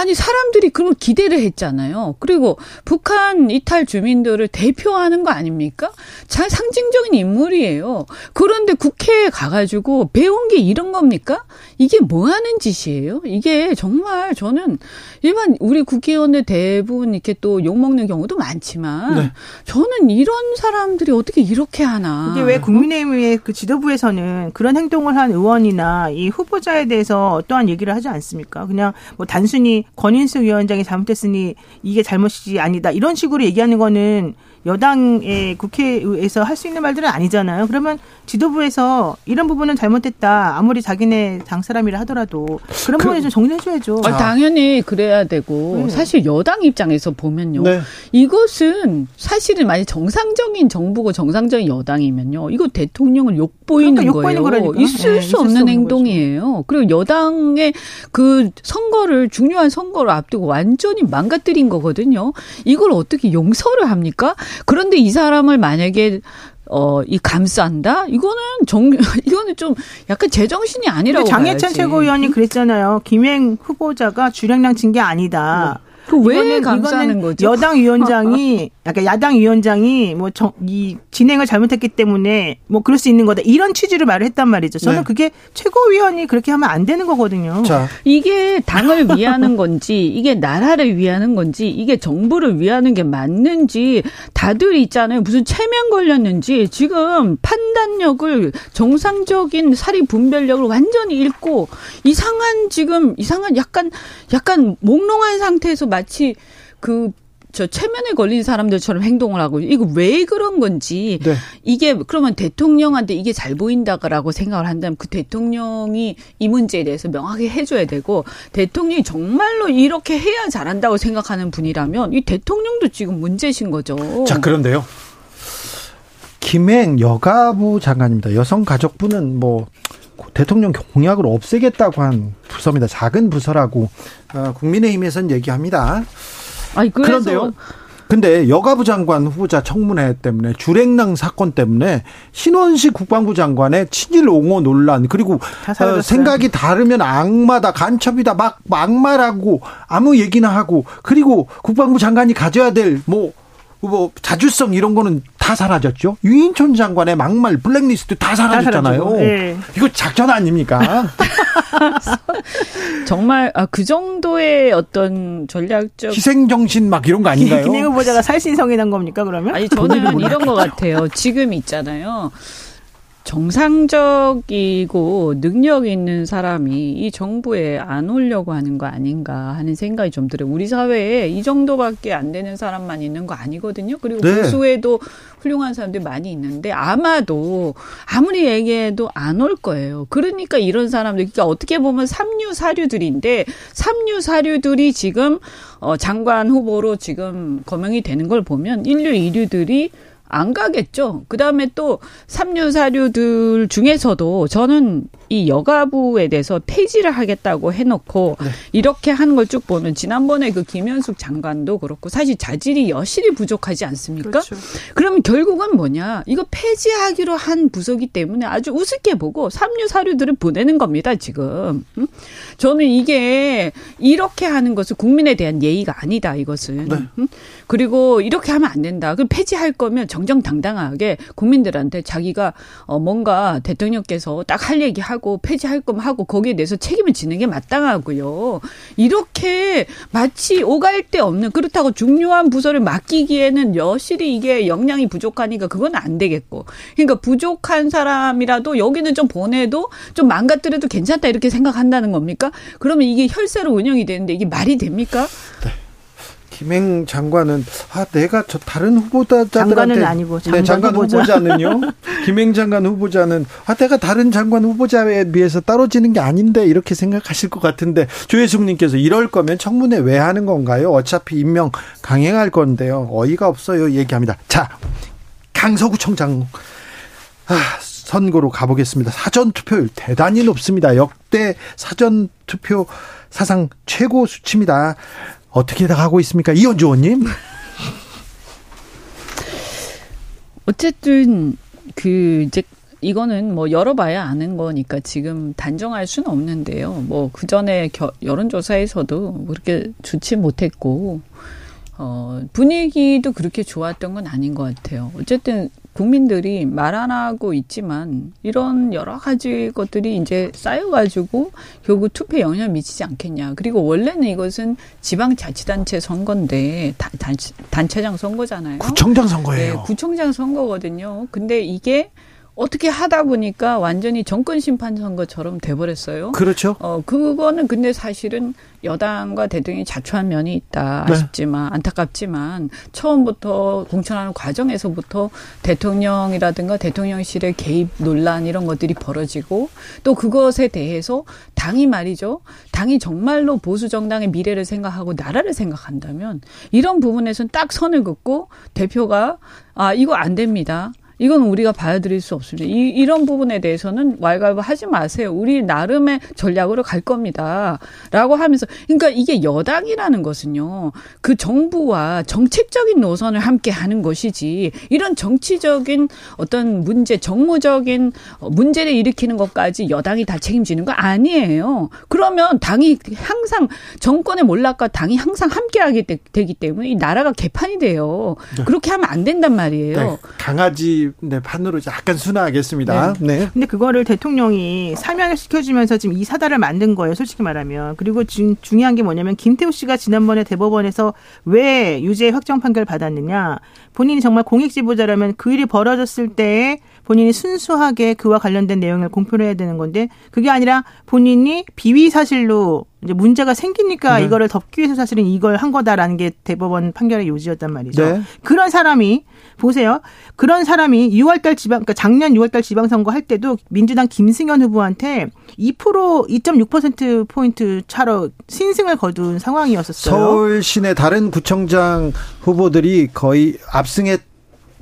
아니 사람들이 그런 기대를 했잖아요. 그리고 북한 이탈 주민들을 대표하는 거 아닙니까? 잘 상징적인 인물이에요. 그런데 국회에 가가지고 배운 게 이런 겁니까? 이게 뭐 하는 짓이에요? 이게 정말 저는 일반 우리 국회의원들 대부분 이렇게 또 욕먹는 경우도 많지만 네. 저는 이런 사람들이 어떻게 이렇게 하나. 이게 왜 국민의힘의 그 지도부에서는 그런 행동을 한 의원이나 이 후보자에 대해서 어떠한 얘기를 하지 않습니까? 그냥 뭐 단순히 권인수 위원장이 잘못했으니 이게 잘못이지 아니다. 이런 식으로 얘기하는 거는 여당의 국회에서 할 수 있는 말들은 아니잖아요. 그러면 지도부에서 이런 부분은 잘못됐다. 아무리 자기네 당 사람이라 하더라도 그런 그, 부분에 좀 정리해줘야죠. 아, 당연히 그래야 되고 네. 사실 여당 입장에서 보면요. 네. 이것은 사실은 만약 정상적인 정부고 정상적인 여당이면요. 이거 대통령을 욕보이는 그러니까 거예요. 욕보이는 있을 네, 수 없는 행동이에요. 거죠. 그리고 여당의 그 선거를 중요한 선거를 앞두고 완전히 망가뜨린 거거든요. 이걸 어떻게 용서를 합니까? 그런데 이 사람을 만약에 어, 이 감싼다? 이거는 정, [laughs] 이거는 좀 약간 제정신이 아니라고. 장혜찬 최고위원이 그랬잖아요. 김행 후보자가 주량량 진 게 아니다. 네. 그왜 감싸는 거죠? 여당 위원장이 [laughs] 약간 야당 위원장이 뭐이 진행을 잘못했기 때문에 뭐 그럴 수 있는 거다 이런 취지로 말을 했단 말이죠. 저는 네. 그게 최고위원이 그렇게 하면 안 되는 거거든요. 자. 이게 당을 위하는 건지 이게 나라를 위하는 건지 이게 정부를 위하는 게 맞는지 다들 있잖아요. 무슨 체면 걸렸는지 지금 판단력을 정상적인 사리 분별력을 완전히 잃고 이상한 지금 이상한 약간 약간 몽롱한 상태에서 마치 그, 저 체면에 걸린 사람들처럼 행동을 하고 이거 왜 그런 건지 네. 이게 그러면 대통령한테 이게 잘 보인다라고 생각을 한다면 그 대통령이 이 문제에 대해서 명확히 해줘야 되고 대통령이 정말로 이렇게 해야 잘한다고 생각하는 분이라면 이 대통령도 지금 문제신 거죠. 자 그런데요. 김행 여가부 장관입니다. 여성가족부는 뭐 대통령 공약을 없애겠다고 한 부서입니다. 작은 부서라고 어, 국민의힘에서는 얘기합니다. 아니, 그런데요. 근데 여가부 장관 후보자 청문회 때문에 주랭랑 사건 때문에 신원식 국방부 장관의 친일 옹호 논란 그리고 어, 생각이 다르면 악마다 간첩이다 막 막말하고 아무 얘기나 하고 그리고 국방부 장관이 가져야 될 뭐 뭐 자주성 이런 거는 다 사라졌죠. 유인촌 장관의 막말 블랙리스트 다 사라졌잖아요. 다 네. 예. 이거 작전 아닙니까? [laughs] 정말 아, 그 정도의 어떤 전략적 희생 정신 막 이런 거 아닌가요? 김행우 보자가 살신성인한 겁니까 그러면? 아니 저는 이런 거 같아요. 지금 있잖아요. 정상적이고 능력 있는 사람이 이 정부에 안 오려고 하는 거 아닌가 하는 생각이 좀 들어요. 우리 사회에 이 정도밖에 안 되는 사람만 있는 거 아니거든요. 그리고 네. 보수에도 훌륭한 사람들이 많이 있는데 아마도 아무리 얘기해도 안 올 거예요. 그러니까 이런 사람들, 그러니까 어떻게 보면 삼류 사류들인데 삼류 사류들이 지금 어 장관 후보로 지금 거명이 되는 걸 보면 인류 이류들이 안 가겠죠. 그 다음에 또 삼류 사류들 중에서도 저는 이 여가부에 대해서 폐지를 하겠다고 해놓고 네. 이렇게 하는 걸쭉 보면 지난번에 그 김현숙 장관도 그렇고 사실 자질이 여실히 부족하지 않습니까? 그렇죠. 그러면 결국은 뭐냐? 이거 폐지하기로 한 부서기 때문에 아주 우습게 보고 삼류 사류들을 보내는 겁니다. 지금. 음? 저는 이게 이렇게 하는 것은 국민에 대한 예의가 아니다. 이것은. 네. 음? 그리고 이렇게 하면 안 된다. 그럼 폐지할 거면 정정당당하게 국민들한테 자기가 어 뭔가 대통령께서 딱 할 얘기 하고 폐지할 거면 하고 거기에 대해서 책임을 지는 게 마땅하고요. 이렇게 마치 오갈 데 없는 그렇다고 중요한 부서를 맡기기에는 여실히 이게 역량이 부족하니까 그건 안 되겠고. 그러니까 부족한 사람이라도 여기는 좀 보내도 좀 망가뜨려도 괜찮다 이렇게 생각한다는 겁니까? 그러면 이게 혈세로 운영이 되는데 이게 말이 됩니까? 네. 김행 장관은 아 내가 저 다른 후보자들한테 장관은 아니고 네, 장관, 네, 장관 후보자. 는요 [laughs] 김행 장관 후보자는 아 내가 다른 장관 후보자에 비해서 떨어지는 게 아닌데 이렇게 생각하실 것 같은데 조혜숙님께서 이럴 거면 청문회 왜 하는 건가요? 어차피 임명 강행할 건데요. 어이가 없어요. 얘기합니다. 자 강서구청장 아, 선거로 가보겠습니다. 사전 투표율 대단히 높습니다. 역대 사전 투표 사상 최고 수치입니다. 어떻게 나가고 있습니까? 이현주 의원님. [laughs] 어쨌든 그 이제 이거는 뭐 열어봐야 아는 거니까 지금 단정할 수는 없는데요. 뭐 그 전에 여론조사에서도 그렇게 좋지 못했고 어 분위기도 그렇게 좋았던 건 아닌 것 같아요. 어쨌든 국민들이 말 안 하고 있지만 이런 여러 가지 것들이 이제 쌓여가지고 결국 투표에 영향을 미치지 않겠냐. 그리고 원래는 이것은 지방자치단체 선거인데 단, 단체장 선거잖아요. 구청장 선거예요. 네, 구청장 선거거든요. 근데 이게 어떻게 하다 보니까 완전히 정권 심판 선거처럼 돼버렸어요. 그렇죠. 어 그거는 근데 사실은 여당과 대통령이 자초한 면이 있다 네. 아쉽지만 네. 안타깝지만 처음부터 공천하는 과정에서부터 대통령이라든가 대통령실의 개입 논란 이런 것들이 벌어지고 또 그것에 대해서 당이 말이죠. 당이 정말로 보수 정당의 미래를 생각하고 나라를 생각한다면 이런 부분에서는 딱 선을 긋고 대표가 아 이거 안 됩니다. 이건 우리가 봐드릴 수 없습니다. 이, 이런 부분에 대해서는 왈가왈부 하지 마세요. 우리 나름의 전략으로 갈 겁니다. 라고 하면서, 그러니까 이게 여당이라는 것은요, 그 정부와 정책적인 노선을 함께 하는 것이지, 이런 정치적인 어떤 문제, 정무적인 문제를 일으키는 것까지 여당이 다 책임지는 거 아니에요. 그러면 당이 항상, 정권의 몰락과 당이 항상 함께 하게 되기 때문에 이 나라가 개판이 돼요. 네. 그렇게 하면 안 된단 말이에요. 네. 강아지 네, 판으로 약간 순화하겠습니다. 네. 네. 근데 그거를 대통령이 사면을 시켜주면서 지금 이 사달을 만든 거예요. 솔직히 말하면. 그리고 지금 중요한 게 뭐냐면 김태우 씨가 지난번에 대법원에서 왜 유죄 확정 판결 받았느냐. 본인이 정말 공익 지보자라면 그 일이 벌어졌을 때에 본인이 순수하게 그와 관련된 내용을 공표를 해야 되는 건데 그게 아니라 본인이 비위 사실로 이제 문제가 생기니까 네. 이거를 덮기 위해서 사실은 이걸 한 거다라는 게 대법원 판결의 요지였단 말이죠. 네. 그런 사람이 보세요. 그런 사람이 6월달 지방, 그러니까 작년 6월달 지방선거 할 때도 민주당 김승현 후보한테 2% 2.6% 포인트 차로 신승을 거둔 상황이었었어요. 서울 시내 다른 구청장 후보들이 거의 압승했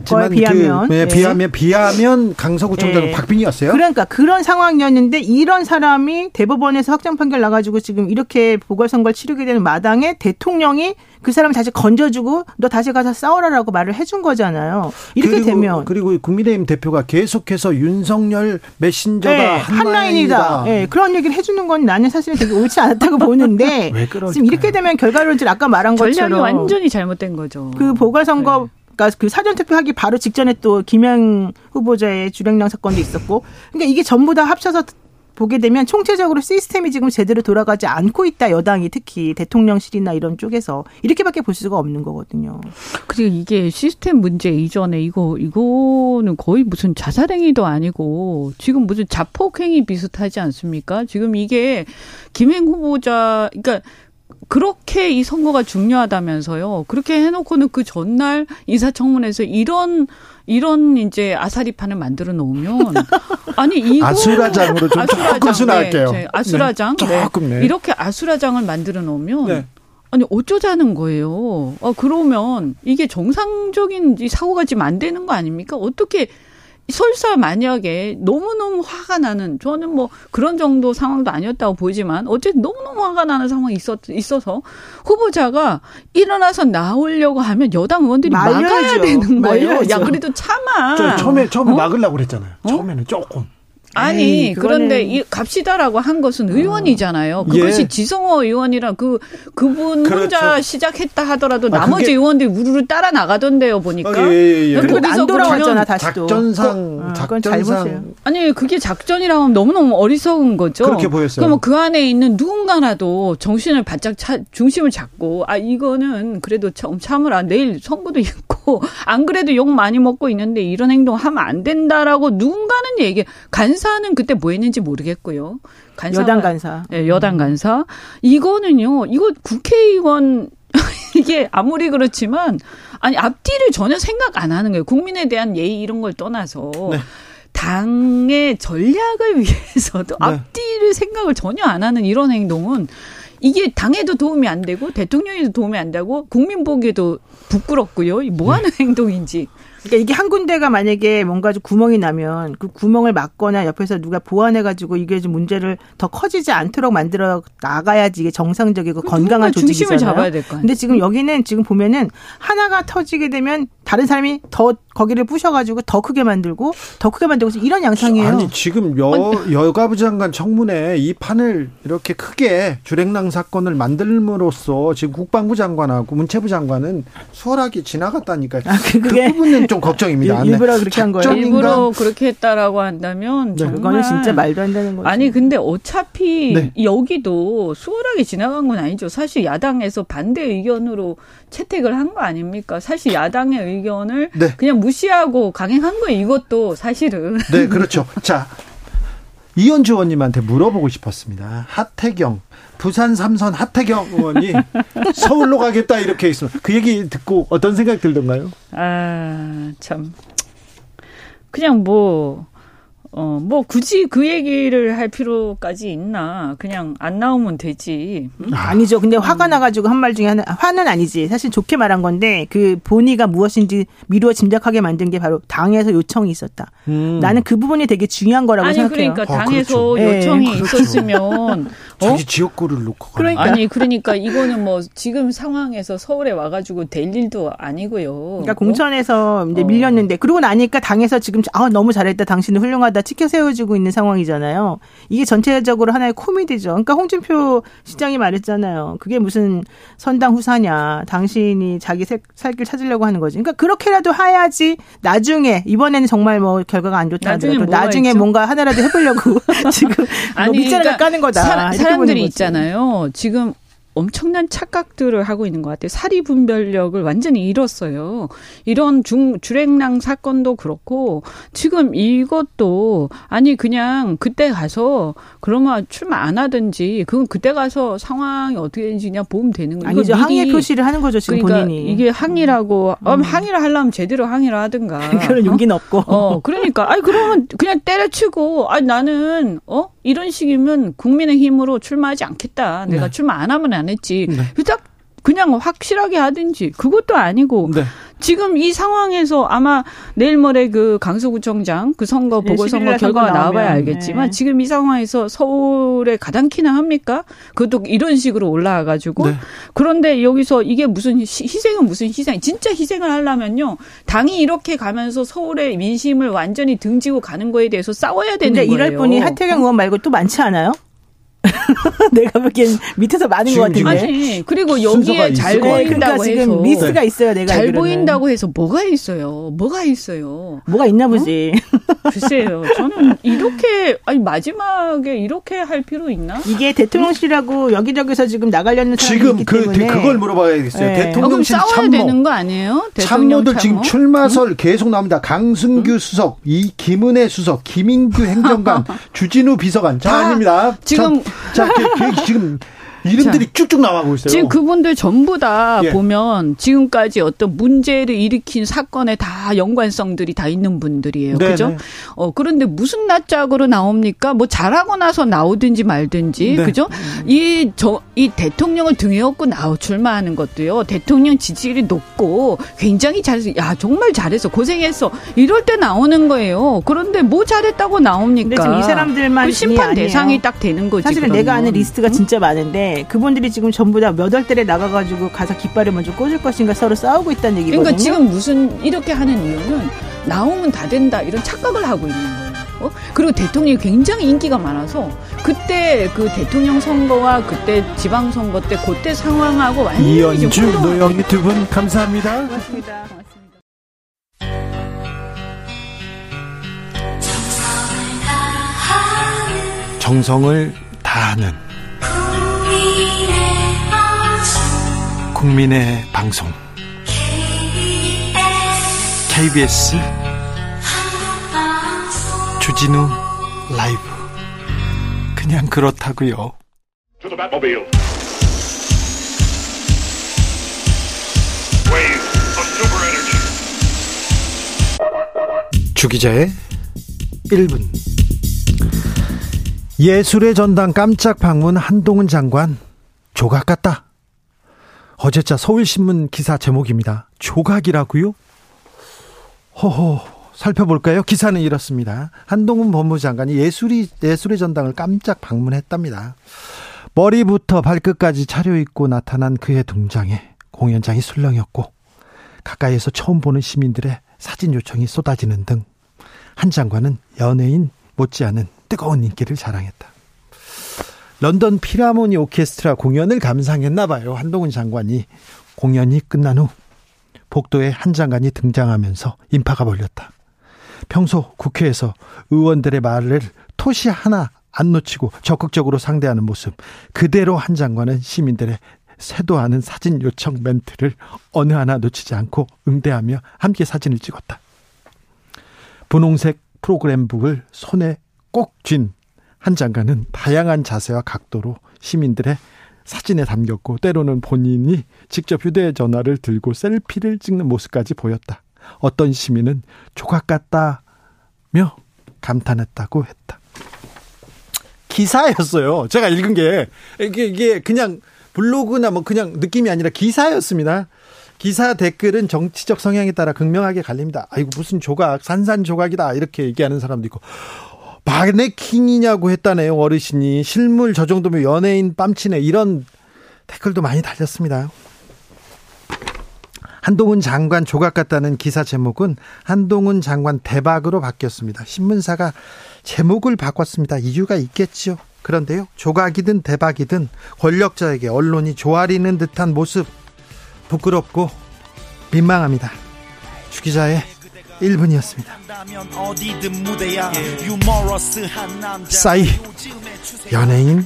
거에 비하면 그, 네, 네. 비하면 비하면 강서구청장은 네. 박빙이었어요. 그러니까 그런 상황이었는데 이런 사람이 대법원에서 확정 판결 나가지고 지금 이렇게 보궐선거를 치르게 되는 마당에 대통령이 그 사람 다시 건져주고 너 다시 가서 싸워라라고 말을 해준 거잖아요. 이렇게 그리고, 되면 그리고 국민의힘 대표가 계속해서 윤석열 메신저가 네, 한라인이다. 네, 그런 얘기를 해주는 건 나는 사실 되게 옳지 않았다고 [laughs] 보는데 지금 이렇게 되면 결과론질 아까 말한 것처럼 완전히 잘못된 거죠. 그 보궐선거 네. 그러니까 그 사전 투표하기 바로 직전에 또 김영 후보자의 주량량 사건도 있었고, 그러니까 이게 전부 다 합쳐서 보게 되면 총체적으로 시스템이 지금 제대로 돌아가지 않고 있다. 여당이 특히 대통령실이나 이런 쪽에서 이렇게밖에 볼 수가 없는 거거든요. 그리고 이게 시스템 문제 이전에 이거 이거는 거의 무슨 자살행위도 아니고 지금 무슨 자폭행위 비슷하지 않습니까? 지금 이게 김행 후보자 그러니까 그렇게 이 선거가 중요하다면서요. 그렇게 해놓고는 그 전날 인사청문회에서 이런 이런 이제 아사리판을 만들어 놓으면 [laughs] 아니 이거 아수라장으로 좀 아수라장, 조금 순화할게요. 네, 아수라장 네, 조금 네. 이렇게 아수라장을 만들어 놓으면 네. 아니 어쩌자는 거예요. 아 그러면 이게 정상적인 사고가 지금 안 되는 거 아닙니까? 어떻게 설사 만약에 너무너무 화가 나는 저는 뭐 그런 정도 상황도 아니었다고 보지만 어쨌든 너무너무 화가 나는 상황이 있었, 있어서 후보자가 일어나서 나오려고 하면 여당 의원들이 말려야죠. 막아야 되는 거예요. 말려야죠. 야 그래도 참아. 처음에 처음에 어? 막으려고 그랬잖아요. 어? 처음에는 조금. 아니 그런데 이 갑시다라고 한 것은 의원이잖아요. 그것이 예. 지성호 의원이랑 그 그분 그렇죠. 혼자 시작했다 하더라도 아, 나머지 의원들이 우르르 따라 나가던데요 보니까. 아, 예, 예, 예. 그리고 안 돌아왔잖아 다시 또. 작전상 어, 작전상 아니 그게 작전이라고 하면 너무 너무 어리석은 거죠. 그렇게 보였어요. 그럼 그 안에 있는 누군가라도 정신을 바짝 차, 중심을 잡고 아 이거는 그래도 참 참으라 내일 선거도 있고 [laughs] 안 그래도 욕 많이 먹고 있는데 이런 행동 하면 안 된다라고 누군가는 얘기 간사 간사는 그때 뭐 했는지 모르겠고요. 간사 여당 간사. 네, 여당 간사. 이거는요. 이거 국회의원 [laughs] 이게 아무리 그렇지만 아니 앞뒤를 전혀 생각 안 하는 거예요. 국민에 대한 예의 이런 걸 떠나서 네. 당의 전략을 [laughs] 위해서도 네. 앞뒤를 생각을 전혀 안 하는 이런 행동은 이게 당에도 도움이 안 되고 대통령에도 도움이 안 되고 국민 보기에도 부끄럽고요. 뭐 하는 네. 행동인지. 그러니까 이게 한 군데가 만약에 뭔가 좀 구멍이 나면 그 구멍을 막거나 옆에서 누가 보완해가지고 이게 좀 문제를 더 커지지 않도록 만들어 나가야지 이게 정상적이고 건강한 조직이잖아요. 중심을 잡아야 될 거예요. 근데 지금 여기는 지금 보면은 하나가 터지게 되면 다른 사람이 더 거기를 부셔가지고 더 크게 만들고 더 크게 만들고 이런 양상이에요. 아니 지금 여 여가부 장관 청문회 이 판을 이렇게 크게 주랭랑 사건을 만들므로써 지금 국방부 장관하고 문체부 장관은 수월하게 지나갔다니까요. 아, 그, 그 부분은 좀 걱정입니다. 일 부러 네. 그렇게 한 거예요. 일부러 그렇게 했다라고 한다면 네. 그거는 진짜 말도 안 되는 거죠. 아니 근데 어차피 네. 여기도 수월하게 지나간 건 아니죠. 사실 야당에서 반대 의견으로 채택을 한 거 아닙니까? 사실 야당의 의견을 네. 그냥 무시하고 강행한 거예요. 이것도 사실은. [laughs] 네, 그렇죠. 자, 이현주 의원님한테 물어보고 싶었습니다. 하태경 부산 삼선 하태경 의원이 [laughs] 서울로 가겠다 이렇게 있으면 그 얘기 듣고 어떤 생각 들던가요? 아, 참. 그냥 뭐 어, 뭐 굳이 그 얘기를 할 필요까지 있나. 그냥 안 나오면 되지. 음? 아니죠. 근데 화가 음. 나가지고 한 말 중에 하나, 화는 아니지. 사실 좋게 말한 건데 그 본의가 무엇인지 미루어 짐작하게 만든 게 바로 당에서 요청이 있었다. 음. 나는 그 부분이 되게 중요한 거라고 아니, 생각해요. 그러니까 아, 당에서 그렇죠. 요청이 네. 있었으면 [laughs] 자기 어? 지역구를 놓고 그러니까. 아니 그러니까 이거는 뭐 지금 상황에서 서울에 와가지고 될 일도 아니고요. 그러니까 공천에서 어? 이제 밀렸는데 그러고 나니까 당에서 지금 아 너무 잘했다 당신은 훌륭하다 치켜 세워지고 있는 상황이잖아요. 이게 전체적으로 하나의 코미디죠. 그러니까 홍준표 시장이 말했잖아요. 그게 무슨 선당 후사냐. 당신이 자기 살길 찾으려고 하는 거지. 그러니까 그렇게라도 해야지 나중에 이번에는 정말 뭐 결과가 안 좋다 하더라도 나중에 있죠? 뭔가 하나라도 해보려고 [laughs] 지금 아니, 뭐 밑자락을 그러니까 까는 거다. 사, 사람들이 있잖아요. 지금 엄청난 착각들을 하고 있는 것 같아요. 사리 분별력을 완전히 잃었어요. 이런 중 주랭랑 사건도 그렇고 지금 이것도 아니 그냥 그때 가서 그러면 출마 안 하든지 그건 그때 가서 상황이 어떻게 되는지 그냥 보면 되는 거예요. 아니죠. 항의 표시를 하는 거죠 지금 그러니까 본인이. 이게 항의라고 음. 음. 항의를 하려면 제대로 항의를 하든가. [laughs] 그런 용기는 어? 없고. 어 그러니까 아니 그러면 그냥 때려치고 아니 나는 어 이런 식이면 국민의 힘으로 출마하지 않겠다. 내가 네. 출마 안 하면 안 했지. 네. 딱 그냥 확실하게 하든지 그것도 아니고 네. 지금 이 상황에서 아마 내일 모레 그 강서구청장 그 선거 네, 보궐선거 결과가 나와봐야 알겠지만 네. 지금 이 상황에서 서울에 가장 키나 합니까? 그것도 이런 식으로 올라와가지고 네. 그런데 여기서 이게 무슨 희생은 무슨 희생? 진짜 희생을 하려면요 당이 이렇게 가면서 서울의 민심을 완전히 등지고 가는 거에 대해서 싸워야 되는 거예요. 이럴 분이 하태경 의원 말고 또 많지 않아요? [laughs] 내가 보기엔 밑에서 많은 것 같은데. 아니, 그리고 여기에 잘 보인다고 그러니까 해서 미스가 있어요. 내가 잘 알기로는. 보인다고 해서 뭐가 있어요? 뭐가 있어요? 뭐가 있나 보지. 어? [laughs] 글쎄요. 저는 이렇게 아니 마지막에 이렇게 할 필요 있나? 이게 대통령실하고 여기저기서 지금 나가려는 지금 그 때문에. 그걸 물어봐야겠어요. 네. 대통령실 어, 참모 되는 거 아니에요? 참모들 참모? 지금 출마설 응? 계속 나옵니다. 강승규 응? 수석, 이 김은혜 수석, 김인규 행정관, [laughs] 주진우 비서관. 자, 아닙니다. 지금 자, 자 그, 그, 지금 이름들이 자, 쭉쭉 나가고 있어요. 지금 그분들 전부 다 예. 보면 지금까지 어떤 문제를 일으킨 사건에 다 연관성들이 다 있는 분들이에요. 네네. 그죠? 어, 그런데 무슨 낯짝으로 나옵니까? 뭐 잘하고 나서 나오든지 말든지. 네. 그죠? 이, 저, 이 대통령을 등에 업고 나오 출마하는 것도요. 대통령 지지율이 높고 굉장히 잘해서, 야, 정말 잘해서 고생했어. 이럴 때 나오는 거예요. 그런데 뭐 잘했다고 나옵니까? 근데 지금 이 사람들만 그 심판 대상이 딱 되는 거지. 사실은 그러면. 내가 아는 리스트가 진짜 많은데 그분들이 지금 전부 다 몇 월달에 나가가지고 가서 깃발을 먼저 꽂을 것인가 서로 싸우고 있다는 얘기거든요. 그러니까 지금 무슨 이렇게 하는 이유는 나오면 다 된다 이런 착각을 하고 있는 거예요. 어? 그리고 대통령이 굉장히 인기가 많아서 그때 그 대통령 선거와 그때 지방 선거 때 그때 상황하고 완전히 이연주 노영희 두 분 감사합니다. 고맙습니다. 고맙습니다. 정성을 다하는 국민의 방송. KBS 주진우 라이브. 그냥 그렇다고요. 주기자의 1분. 예술의 전당 깜짝 방문 한동훈 장관. 조각 같다. 어제자 서울신문 기사 제목입니다. 조각이라고요? 허허 살펴볼까요? 기사는 이렇습니다. 한동훈 법무장관이 예술이 예술의 전당을 깜짝 방문했답니다. 머리부터 발끝까지 차려입고 나타난 그의 등장에 공연장이 술렁였고 가까이에서 처음 보는 시민들의 사진 요청이 쏟아지는 등 한 장관은 연예인 못지않은 뜨거운 인기를 자랑했다. 런던 피라모니 오케스트라 공연을 감상했나 봐요. 한동훈 장관이 공연이 끝난 후 복도에 한 장관이 등장하면서 인파가 몰렸다. 평소 국회에서 의원들의 말을 토시 하나 안 놓치고 적극적으로 상대하는 모습 그대로 한 장관은 시민들의 세도하는 사진 요청 멘트를 어느 하나 놓치지 않고 응대하며 함께 사진을 찍었다. 분홍색 프로그램북을 손에 꼭 쥔 한 장관은 다양한 자세와 각도로 시민들의 사진에 담겼고 때로는 본인이 직접 휴대전화를 들고 셀피를 찍는 모습까지 보였다. 어떤 시민은 조각 같다며 감탄했다고 했다. 기사였어요. 제가 읽은 게 이게, 이게 그냥 블로그나 뭐 그냥 느낌이 아니라 기사였습니다. 기사 댓글은 정치적 성향에 따라 극명하게 갈립니다. 아이고 무슨 조각 산산조각이다 이렇게 얘기하는 사람도 있고 마네킹이냐고 했다네요 어르신이 실물 저 정도면 연예인 뺨치네 이런 댓글도 많이 달렸습니다. 한동훈 장관 조각 같다는 기사 제목은 한동훈 장관 대박으로 바뀌었습니다. 신문사가 제목을 바꿨습니다. 이유가 있겠죠. 그런데요, 조각이든 대박이든 권력자에게 언론이 조아리는 듯한 모습 부끄럽고 민망합니다. 주 기자의 1분이었습니다. 싸이 연예인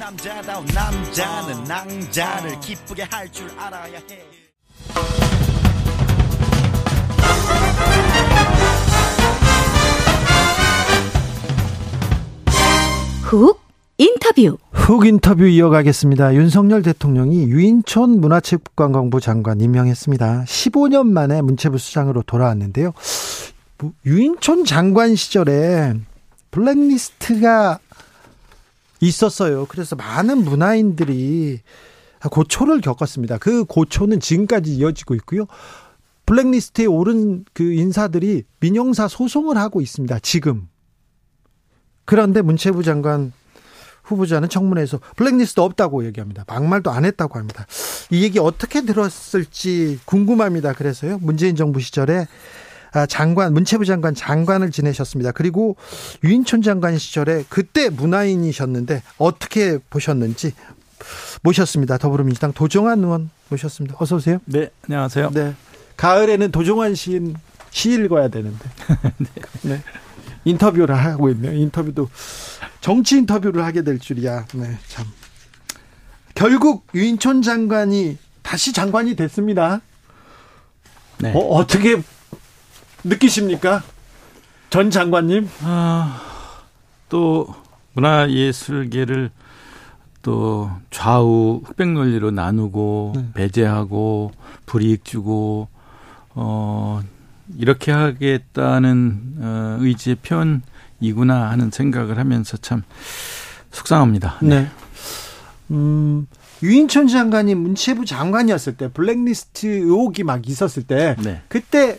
훅 인터뷰 훅 인터뷰 이어가겠습니다. 윤석열 대통령이 유인촌 문화체육관광부 장관 임명했습니다. 15년 만에 문체부 수장으로 돌아왔는데요. 유인촌 장관 시절에 블랙리스트가 있었어요. 그래서 많은 문화인들이 고초를 겪었습니다. 그 고초는 지금까지 이어지고 있고요. 블랙리스트에 오른 그 인사들이 민영사 소송을 하고 있습니다. 지금. 그런데 문체부 장관 후보자는 청문회에서 블랙리스트 없다고 얘기합니다. 막말도 안 했다고 합니다. 이 얘기 어떻게 들었을지 궁금합니다. 그래서요. 문재인 정부 시절에 아, 장관 문체부 장관 장관을 지내셨습니다. 그리고 유인촌 장관 시절에 그때 문화인이셨는데 어떻게 보셨는지 모셨습니다. 더불어민주당 도정환 의원 모셨습니다. 어서 오세요. 네, 안녕하세요. 네. 가을에는 도정환 시인 시 읽어야 되는데. [laughs] 네. 네. 인터뷰를 하고 있네요. 인터뷰도 정치 인터뷰를 하게 될 줄이야. 네, 참. 결국 유인촌 장관이 다시 장관이 됐습니다. 네. 어, 떻게 느끼십니까? 전 장관님? 아, 또 문화예술계를 또 좌우 흑백 논리로 나누고 네. 배제하고 불이익 주고 어 이렇게 하겠다는 어, 의지의 표현이구나 하는 생각을 하면서 참 속상합니다. 네. 네. 음, 유인천 장관이 문체부 장관이었을 때 블랙리스트 의혹이 막 있었을 때 네. 그때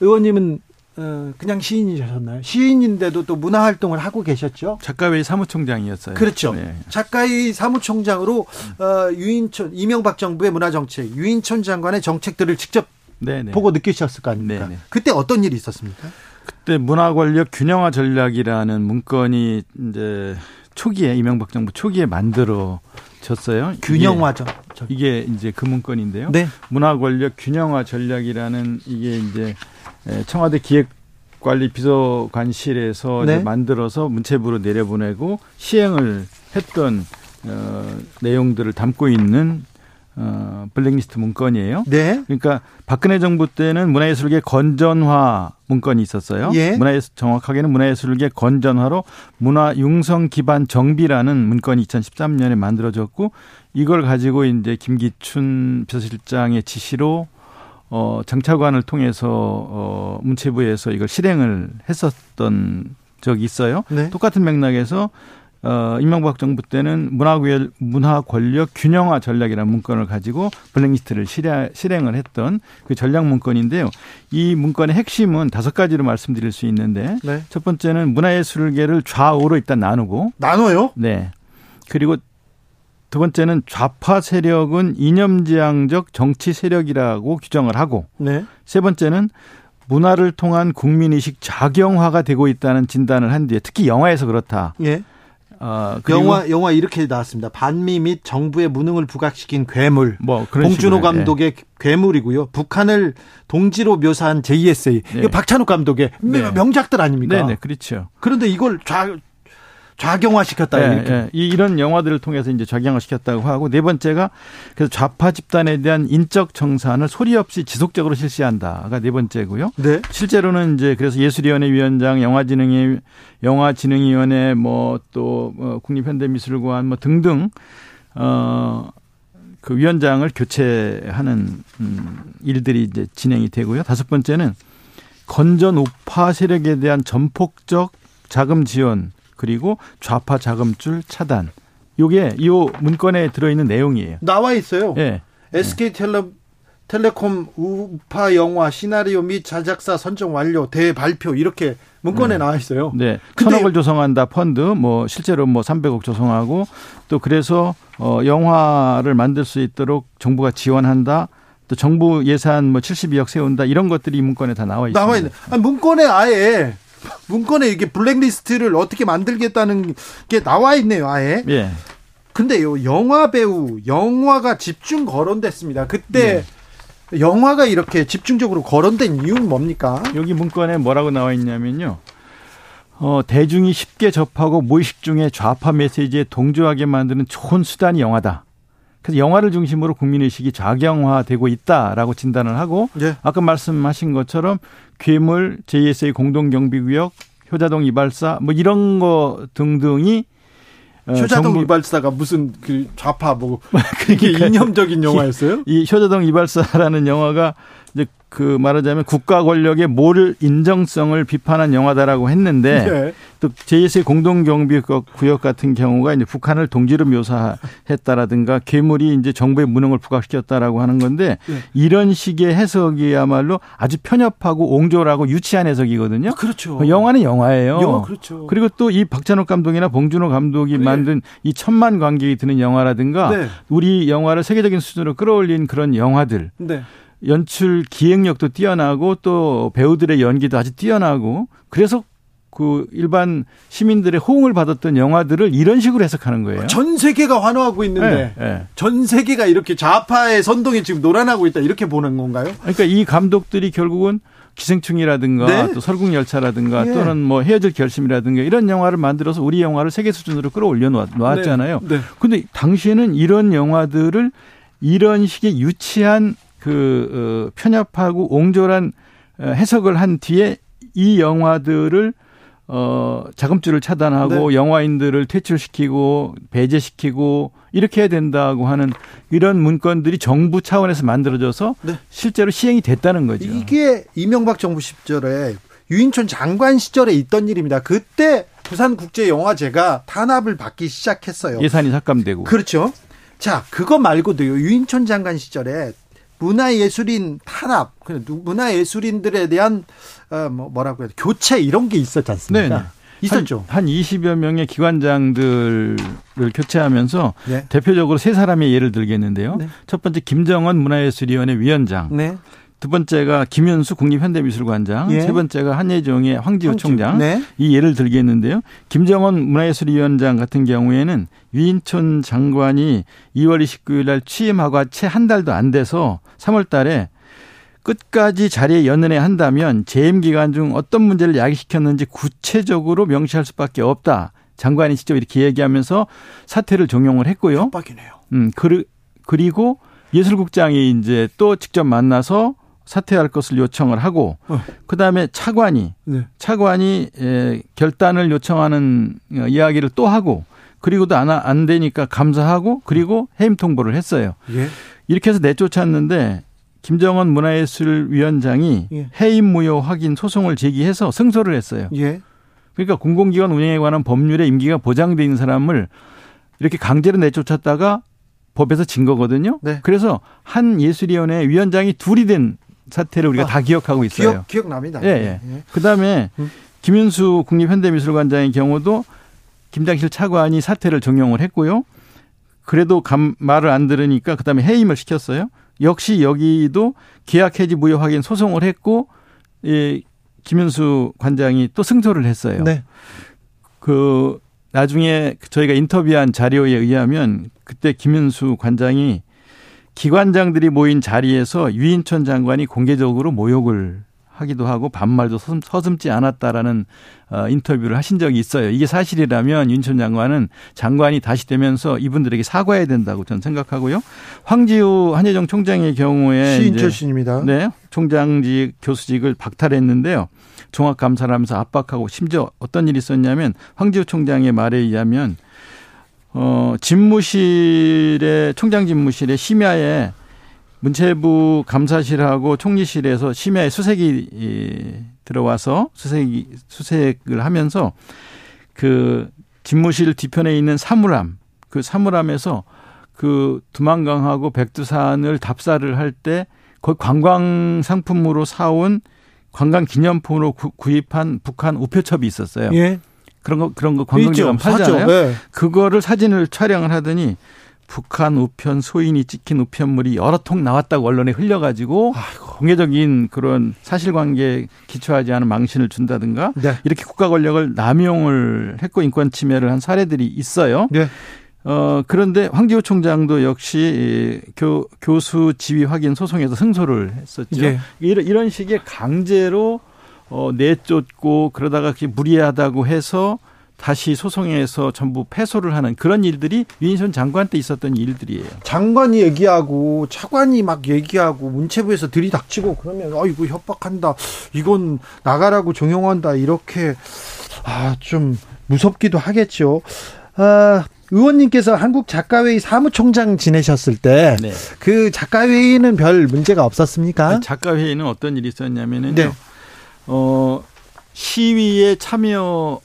의원님은 어, 그냥 시인이셨나요? 시인인데도 또 문화 활동을 하고 계셨죠? 작가회의 사무총장이었어요. 그렇죠. 네. 작가회의 사무총장으로 어, 유인천 이명박 정부의 문화 정책, 유인천 장관의 정책들을 직접 네네. 네. 보고 느끼셨을 거 아닙니까? 네네. 네. 그때 어떤 일이 있었습니까? 그때 문화 권력 균형화 전략이라는 문건이 이제 초기에 이명박 정부 초기에 만들어졌어요. 균형화죠. 이게, 이게 이제 그 문건인데요. 네. 문화 권력 균형화 전략이라는 이게 이제 청와대 기획관리 비서관실에서 네. 만들어서 문체부로 내려보내고 시행을 했던 어, 내용들을 담고 있는 어, 블랙리스트 문건이에요. 네. 그러니까 박근혜 정부 때는 문화예술계 건전화 문건이 있었어요. 예. 문화예술 정확하게는 문화예술계 건전화로 문화 융성 기반 정비라는 문건이 2013년에 만들어졌고 이걸 가지고 이제 김기춘 비서실장의 지시로 어 장차관을 통해서 어 문체부에서 이걸 실행을 했었던 적이 있어요. 네. 똑같은 맥락에서 어, 이명박 정부 때는 문화, 문화 권력 균형화 전략이라는 문건을 가지고 블랙리스트를 실행, 실행을 했던 그 전략 문건인데요. 이 문건의 핵심은 다섯 가지로 말씀드릴 수 있는데 네. 첫 번째는 문화예술계를 좌우로 일단 나누고 나눠요? 네. 그리고 두 번째는 좌파 세력은 이념지향적 정치 세력이라고 규정을 하고 네. 세 번째는 문화를 통한 국민의식 작용화가 되고 있다는 진단을 한 뒤에 특히 영화에서 그렇다. 예. 어, 영화 영화 이렇게 나왔습니다. 반미 및 정부의 무능을 부각시킨 괴물. 뭐 봉준호 감독의 예. 괴물이고요. 북한을 동지로 묘사한 JSA. 네. 이거 박찬욱 감독의 네. 명작들 아닙니까? 네, 네, 그렇죠. 그런데 이걸 좌 좌경화시켰다 네, 이렇게. 네. 이런 영화들을 통해서 이제 좌경화시켰다고 하고 네 번째가 그래서 좌파 집단에 대한 인적 정산을 소리 없이 지속적으로 실시한다가 네 번째고요. 네. 실제로는 이제 그래서 예술위원회 위원장, 영화진흥위 영화진흥위원회 뭐또 뭐 국립현대미술관 뭐 등등 어. 그 위원장을 교체하는 음 일들이 이제 진행이 되고요. 다섯 번째는 건전 우파 세력에 대한 전폭적 자금 지원 그리고 좌파 자금줄 차단. 요게 이 문건에 들어있는 내용이에요. 나와 있어요. 예. SK 텔레 텔레콤 우파 영화 시나리오 및 자작사 선정 완료 대발표 이렇게 문건에 네. 나와 있어요. 네. 천억을 조성한다 펀드 뭐 실제로 뭐 300억 조성하고 또 그래서 어 영화를 만들 수 있도록 정부가 지원한다. 또 정부 예산 뭐 72억 세운다 이런 것들이 이 문건에 다 나와 있습니다. 나와 있네. 아, 문건에 아예 문건에 이게 블랙리스트를 어떻게 만들겠다는 게 나와 있네요, 아예. 예. 근데요, 영화 배우, 영화가 집중 거론됐습니다. 그때 예. 영화가 이렇게 집중적으로 거론된 이유는 뭡니까? 여기 문건에 뭐라고 나와 있냐면요. 어, 대중이 쉽게 접하고 무의식 중에 좌파 메시지에 동조하게 만드는 좋은 수단이 영화다. 그래서 영화를 중심으로 국민의식이 좌경화되고 있다라고 진단을 하고 네. 아까 말씀하신 것처럼 괴물, JSA 공동경비구역, 효자동 이발사 뭐 이런 거 등등이 어, 효자동 정부... 이발사가 무슨 그 좌파 뭐 [laughs] 그게 이념적인 영화였어요? 이 효자동 이발사라는 영화가 이제 그 말하자면 국가 권력의 모를 인정성을 비판한 영화다라고 했는데 네. 또 JS의 공동경비 구역 같은 경우가 이제 북한을 동지로 묘사했다라든가 괴물이 이제 정부의 무능을 부각시켰다라고 하는 건데 네. 이런 식의 해석이야말로 아주 편협하고 옹졸하고 유치한 해석이거든요. 그렇죠. 영화는 영화예요. 영화 그렇죠. 그리고 또 이 박찬욱 감독이나 봉준호 감독이 네. 만든 이 천만 관객이 드는 영화라든가 네. 우리 영화를 세계적인 수준으로 끌어올린 그런 영화들. 네. 연출 기획력도 뛰어나고 또 배우들의 연기도 아주 뛰어나고 그래서 그 일반 시민들의 호응을 받았던 영화들을 이런 식으로 해석하는 거예요. 전 세계가 환호하고 있는데 네, 네. 전 세계가 이렇게 좌파의 선동이 지금 노란하고 있다 이렇게 보는 건가요? 그러니까 이 감독들이 결국은 기생충이라든가 네? 또 설국열차라든가 예. 또는 뭐 헤어질 결심이라든가 이런 영화를 만들어서 우리 영화를 세계 수준으로 끌어올려 놓았잖아요. 네. 네. 당시에는 이런 영화들을 이런 식의 유치한 그 어, 편협하고 옹졸한 어, 해석을 한 뒤에 이 영화들을 어, 자금줄을 차단하고 네. 영화인들을 퇴출시키고 배제시키고 이렇게 해야 된다고 하는 이런 문건들이 정부 차원에서 만들어져서 네. 실제로 시행이 됐다는 거죠. 이게 이명박 정부 시절에 유인촌 장관 시절에 있던 일입니다. 그때 부산국제영화제가 탄압을 받기 시작했어요. 예산이 삭감되고. 그렇죠. 자, 그거 말고도요. 유인촌 장관 시절에 문화예술인 탄압, 문화예술인들에 대한 어, 뭐 뭐라고 해야 돼 교체 이런 게 있었지 않습니까? 네 있었죠. 한, 한 20여 명의 기관장들을 교체하면서 네. 대표적으로 세 사람의 예를 들겠는데요. 네. 첫 번째 김정은 문화예술위원회 위원장. 네. 두 번째가 김현수 국립현대미술관장, 예. 세 번째가 한예종의 황지우 총장. 네. 이 예를 들겠는데요. 김정은 문화예술위원장 같은 경우에는 위인촌 장관이 2월 29일 날 취임하고 채 한 달도 안 돼서 3월 달에 끝까지 자리에 연연해 한다면 재임 기간 중 어떤 문제를 야기시켰는지 구체적으로 명시할 수밖에 없다. 장관이 직접 이렇게 얘기하면서 사퇴를 종용을 했고요. 협박이네요. 음, 그리고 예술국장이 이제 또 직접 만나서 사퇴할 것을 요청을 하고 어. 그다음에 차관이 네. 차관이 에, 결단을 요청하는 어, 이야기를 또 하고 그리고도 안, 안 되니까 감사하고 그리고 해임 통보를 했어요. 예. 이렇게 해서 내쫓았는데 김정은 문화예술위원장이 예. 해임 무효 확인 소송을 제기해서 승소를 했어요. 예. 그러니까 공공기관 운영에 관한 법률에 임기가 보장돼 있는 사람을 이렇게 강제로 내쫓았다가 법에서 진 거거든요. 네. 그래서 한 예술위원회 위원장이 둘이 된 사태를 우리가 아, 다 기억하고 있어요. 기억, 기억 납니다. 예, 예. 예. 그 다음에 음. 김윤수 국립현대미술관장의 경우도 김장실 차관이 사퇴를 종용을 했고요. 그래도 감, 말을 안 들으니까 그 다음에 해임을 시켰어요. 역시 여기도 계약 해지 무효 확인 소송을 했고, 이 김윤수 관장이 또 승소를 했어요. 네. 그 나중에 저희가 인터뷰한 자료에 의하면 그때 김윤수 관장이 기관장들이 모인 자리에서 유인천 장관이 공개적으로 모욕을 하기도 하고 반말도 서슴지 않았다라는 어, 인터뷰를 하신 적이 있어요. 이게 사실이라면 윤천 장관은 장관이 다시 되면서 이분들에게 사과해야 된다고 저는 생각하고요. 황지우 한예종 총장의 경우에 시인 출신입니다. 네, 총장직 교수직을 박탈했는데요. 종합 감사를 하면서 압박하고 심지어 어떤 일이 있었냐면 황지우 총장의 말에 의하면 어, 집무실에, 총장 집무실에 심야에 문체부 감사실하고 총리실에서 심야에 수색이 들어와서 수색이, 수색을 하면서 그 집무실 뒤편에 있는 사물함, 그 사물함에서 그 두만강하고 백두산을 답사를 할 때 거의 관광 상품으로 사온 관광 기념품으로 구입한 북한 우표첩이 있었어요. 예. 그런 거 그런 거 관광객은 팔잖아요. 네. 그거를 사진을 촬영을 하더니 북한 우편 소인이 찍힌 우편물이 여러 통 나왔다고 언론에 흘려가지고 아이고. 공개적인 그런 사실관계에 기초하지 않은 망신을 준다든가 네. 이렇게 국가 권력을 남용을 했고 인권 침해를 한 사례들이 있어요. 네. 어, 그런데 황지호 총장도 역시 교, 교수 지위 확인 소송에서 승소를 했었죠. 네. 이런, 이런 식의 강제로 어, 내쫓고 그러다가 무리하다고 해서 다시 소송에서 전부 패소를 하는 그런 일들이 유인선 장관 때 있었던 일들이에요. 장관이 얘기하고 차관이 막 얘기하고 문체부에서 들이닥치고 그러면 어 이거 협박한다. 이건 나가라고 종용한다. 이렇게 아 좀 무섭기도 하겠죠. 아 의원님께서 한국 작가회의 사무총장 지내셨을 때그 네. 그 작가회의는 별 문제가 없었습니까? 작가회의는 어떤 일이 있었냐면은요. 네. 어, 시위에 참여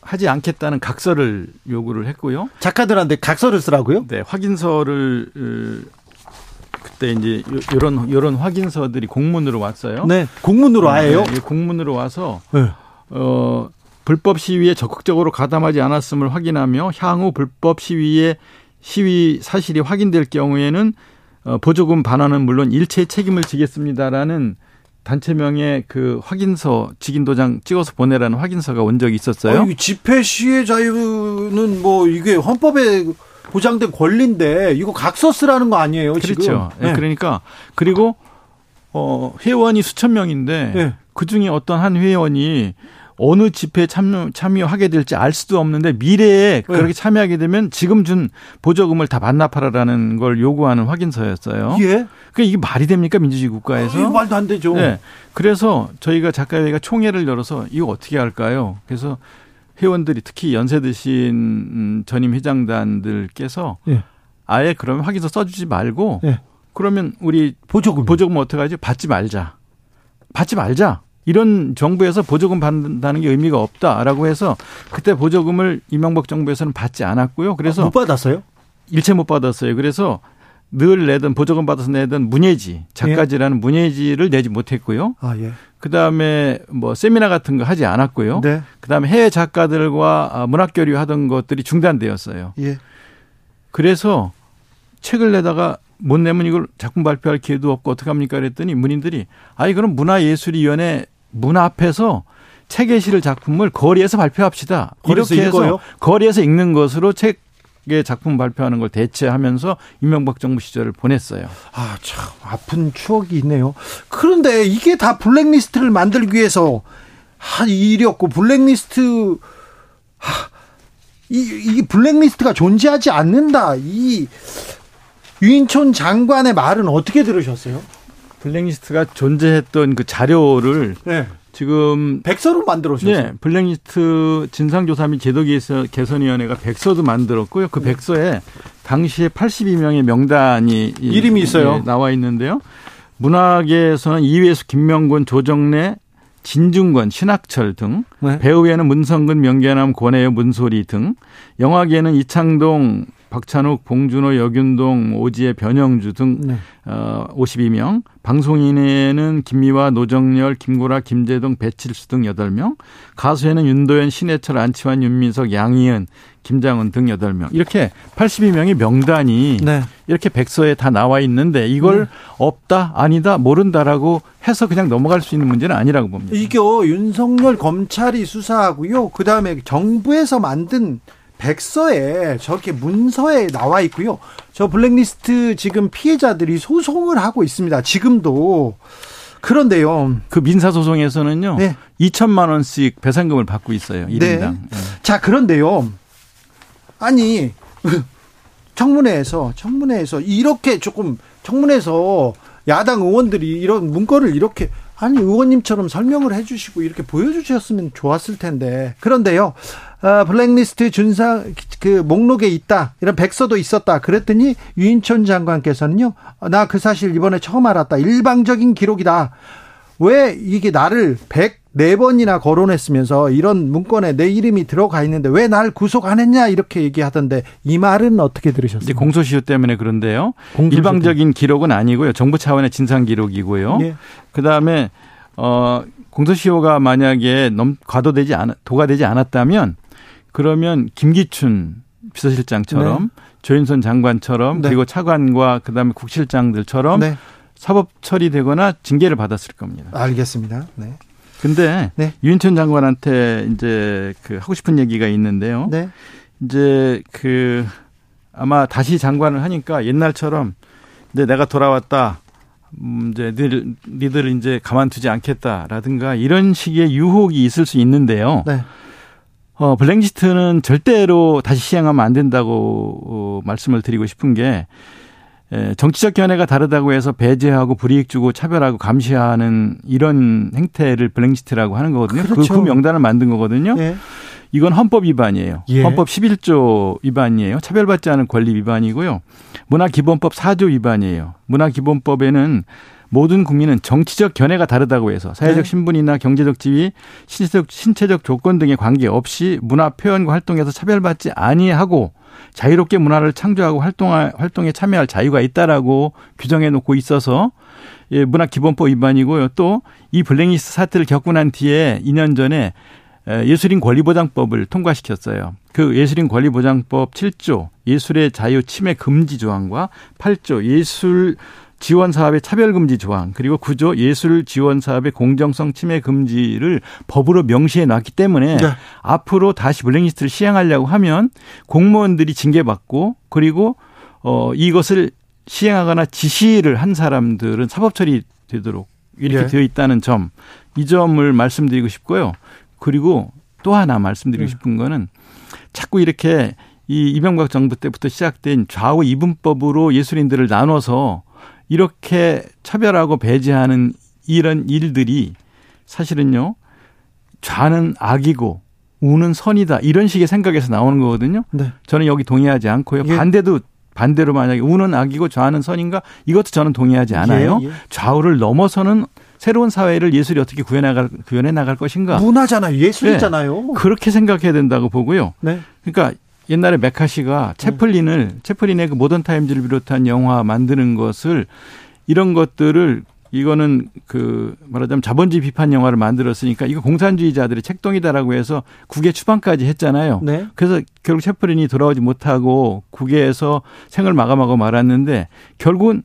하지 않겠다는 각서를 요구를 했고요. 작가들한테 각서를 쓰라고요? 네, 확인서를 그때 이제 이런 이런 확인서들이 공문으로 왔어요. 네, 공문으로 와요. 네, 공문으로 와서 네. 어 불법 시위에 적극적으로 가담하지 않았음을 확인하며 향후 불법 시위에 시위 사실이 확인될 경우에는 어, 보조금 반환은 물론 일체 책임을 지겠습니다라는 단체명의 그 확인서 직인 도장 찍어서 보내라는 확인서가 온 적이 있었어요. 아, 집회 시의 자유는 뭐 이게 헌법에 보장된 권리인데 이거 각서 쓰라는 거 아니에요, 그렇죠. 지금? 네. 그러니까 그리고 어 회원이 수천 명인데 네. 그 중에 어떤 한 회원이 어느 집회에 참여, 참여하게 될지 알 수도 없는데 미래에 네. 그렇게 참여하게 되면 지금 준 보조금을 다 반납하라라는 걸 요구하는 확인서였어요. 예. 그러니까 이게 말이 됩니까 민주주의 국가에서? 아, 말도 안 되죠. 네. 그래서 저희가 작가회의가 총회를 열어서 이거 어떻게 할까요? 그래서 회원들이 특히 연세 드신 전임 회장단들께서 예. 아예 그러면 확인서 써주지 말고 예. 그러면 우리 보조금 보조금 어떻게 하지? 받지 말자. 받지 말자. 이런 정부에서 보조금 받는다는 게 의미가 없다라고 해서 그때 보조금을 이명박 정부에서는 받지 않았고요. 그래서 아, 못 받았어요? 일체 못 받았어요. 그래서 늘 내던 보조금 받아서 내던 문예지 작가지라는 예. 문예지를 내지 못했고요. 아 예. 그 다음에 뭐 세미나 같은 거 하지 않았고요. 네. 그 다음에 해외 작가들과 아, 문학 교류 하던 것들이 중단되었어요. 예. 그래서 책을 내다가 못 내면 이걸 작품 발표할 기회도 없고 어떡 합니까 그랬더니 문인들이 아이 그럼 문화예술위원회 문 앞에서 책에 실을 작품을 거리에서 발표합시다. 이렇게 해서 읽어요? 거리에서 읽는 것으로 책의 작품 발표하는 걸 대체하면서 이명박 정부 시절을 보냈어요. 아, 참 아픈 추억이 있네요. 그런데 이게 다 블랙리스트를 만들기 위해서 한 일이었고 블랙리스트 하, 이, 이 블랙리스트가 존재하지 않는다. 이 유인촌 장관의 말은 어떻게 들으셨어요? 블랙리스트가 존재했던 그 자료를 네. 지금 백서로 만들어 주셨어요. 네, 블랙리스트 진상조사 및 제도 개선위원회가 백서도 만들었고요. 그 네. 백서에 당시에 82명의 명단이 이름이 있어요. 예, 나와 있는데요. 문학에서는 이회수, 김명곤, 조정래, 진중권, 신학철 등, 네. 배우에는 문성근, 명계남, 권혜여, 문소리 등, 영화계에는 이창동, 박찬욱, 봉준호, 여균동, 오지혜, 변영주 등 네. 어, 52명, 방송인에는 김미화, 노정열, 김구라, 김재동, 배칠수 등 8명, 가수에는 윤도현, 신해철, 안치환, 윤민석, 양희은, 김장은 등 8명. 이렇게 82명의 명단이 네. 이렇게 백서에 다 나와 있는데 이걸 네. 없다, 아니다, 모른다라고 해서 그냥 넘어갈 수 있는 문제는 아니라고 봅니다. 이게 윤석열 검찰이 수사하고요. 그다음에 정부에서 만든 백서에 저렇게 문서에 나와 있고요. 저 블랙리스트 지금 피해자들이 소송을 하고 있습니다. 지금도. 그런데요. 그 민사 소송에서는요. 네. 2천만 원씩 배상금을 받고 있어요. 1인당. 네. 네. 자, 그런데요. 아니 청문회에서 청문회에서 이렇게 조금 청문회에서 야당 의원들이 이런 문건을 이렇게 아니 의원님처럼 설명을 해주시고 이렇게 보여주셨으면 좋았을 텐데 그런데요 어, 블랙리스트 준상 그 목록에 있다 이런 백서도 있었다 그랬더니 유인촌 장관께서는요 나 그 사실 이번에 처음 알았다 일방적인 기록이다 왜 이게 나를 104번이나 거론했으면서 이런 문건에 내 이름이 들어가 있는데 왜 날 구속 안 했냐 이렇게 얘기하던데 이 말은 어떻게 들으셨어요? 공소시효 때문에 그런데요. 공소시효 일방적인 기록은 아니고요. 정부 차원의 진상 기록이고요. 예. 그다음에 어 공소시효가 만약에 넘 과도되지 않 도가 되지 않았다면 그러면 김기춘 비서실장처럼 네. 조윤선 장관처럼 네. 그리고 차관과 그다음에 국실장들처럼 네. 사법 처리되거나 징계를 받았을 겁니다. 알겠습니다. 네. 근데 네. 유인천 장관한테 이제 그 하고 싶은 얘기가 있는데요. 네. 이제 그 아마 다시 장관을 하니까 옛날처럼 이제 내가 돌아왔다. 음 이제 니들 니들 이제 가만두지 않겠다라든가 이런 식의 유혹이 있을 수 있는데요. 네. 어 블랙리스트는 절대로 다시 시행하면 안 된다고 어, 말씀을 드리고 싶은 게 예, 정치적 견해가 다르다고 해서 배제하고 불이익 주고 차별하고 감시하는 이런 행태를 블랙리스트라고 하는 거거든요. 그, 그렇죠. 그, 그 명단을 만든 거거든요. 예. 이건 헌법 위반이에요. 예. 헌법 11조 위반이에요. 차별받지 않은 권리 위반이고요. 문화기본법 4조 위반이에요. 문화기본법에는 모든 국민은 정치적 견해가 다르다고 해서 사회적 네. 신분이나 경제적 지위, 신체적, 신체적 조건 등에 관계 없이 문화 표현과 활동에서 차별받지 아니하고 자유롭게 문화를 창조하고 활동할 활동에 참여할 자유가 있다라고 규정해 놓고 있어서 예, 문화 기본법 위반이고요. 또 이 블랙리스트 사태를 겪고 난 뒤에 2년 전에 예술인 권리보장법을 통과시켰어요. 그 예술인 권리보장법 7조 예술의 자유 침해 금지 조항과 8조 예술 지원 사업의 차별 금지 조항 그리고 9조 예술 지원 사업의 공정성 침해 금지를 법으로 명시해 놨기 때문에 네. 앞으로 다시 블랙리스트를 시행하려고 하면 공무원들이 징계받고 그리고 어 이것을 시행하거나 지시를 한 사람들은 사법 처리 되도록 이렇게 네. 되어 있다는 점 이 점을 말씀드리고 싶고요. 그리고 또 하나 말씀드리고 네. 싶은 거는 자꾸 이렇게 이 이명박 정부 때부터 시작된 좌우 이분법으로 예술인들을 나눠서 이렇게 차별하고 배제하는 이런 일들이 사실은요 좌는 악이고 우는 선이다 이런 식의 생각에서 나오는 거거든요. 네. 저는 여기 동의하지 않고요. 예. 반대도 반대로 만약에 우는 악이고 좌는 선인가 이것도 저는 동의하지 않아요. 예, 예. 좌우를 넘어서는 새로운 사회를 예술이 어떻게 구현해 나갈 구현해 나갈 것인가? 문화잖아요. 예술이잖아요. 네. 그렇게 생각해야 된다고 보고요. 네. 그러니까 옛날에 메카시가 채플린을 네. 채플린의 그 모던 타임즈를 비롯한 영화 만드는 것을 이런 것들을 이거는 그 말하자면 자본주의 비판 영화를 만들었으니까 이거 공산주의자들의 책동이다라고 해서 국외 추방까지 했잖아요. 네. 그래서 결국 채플린이 돌아오지 못하고 국외에서 생을 마감하고 말았는데 결국은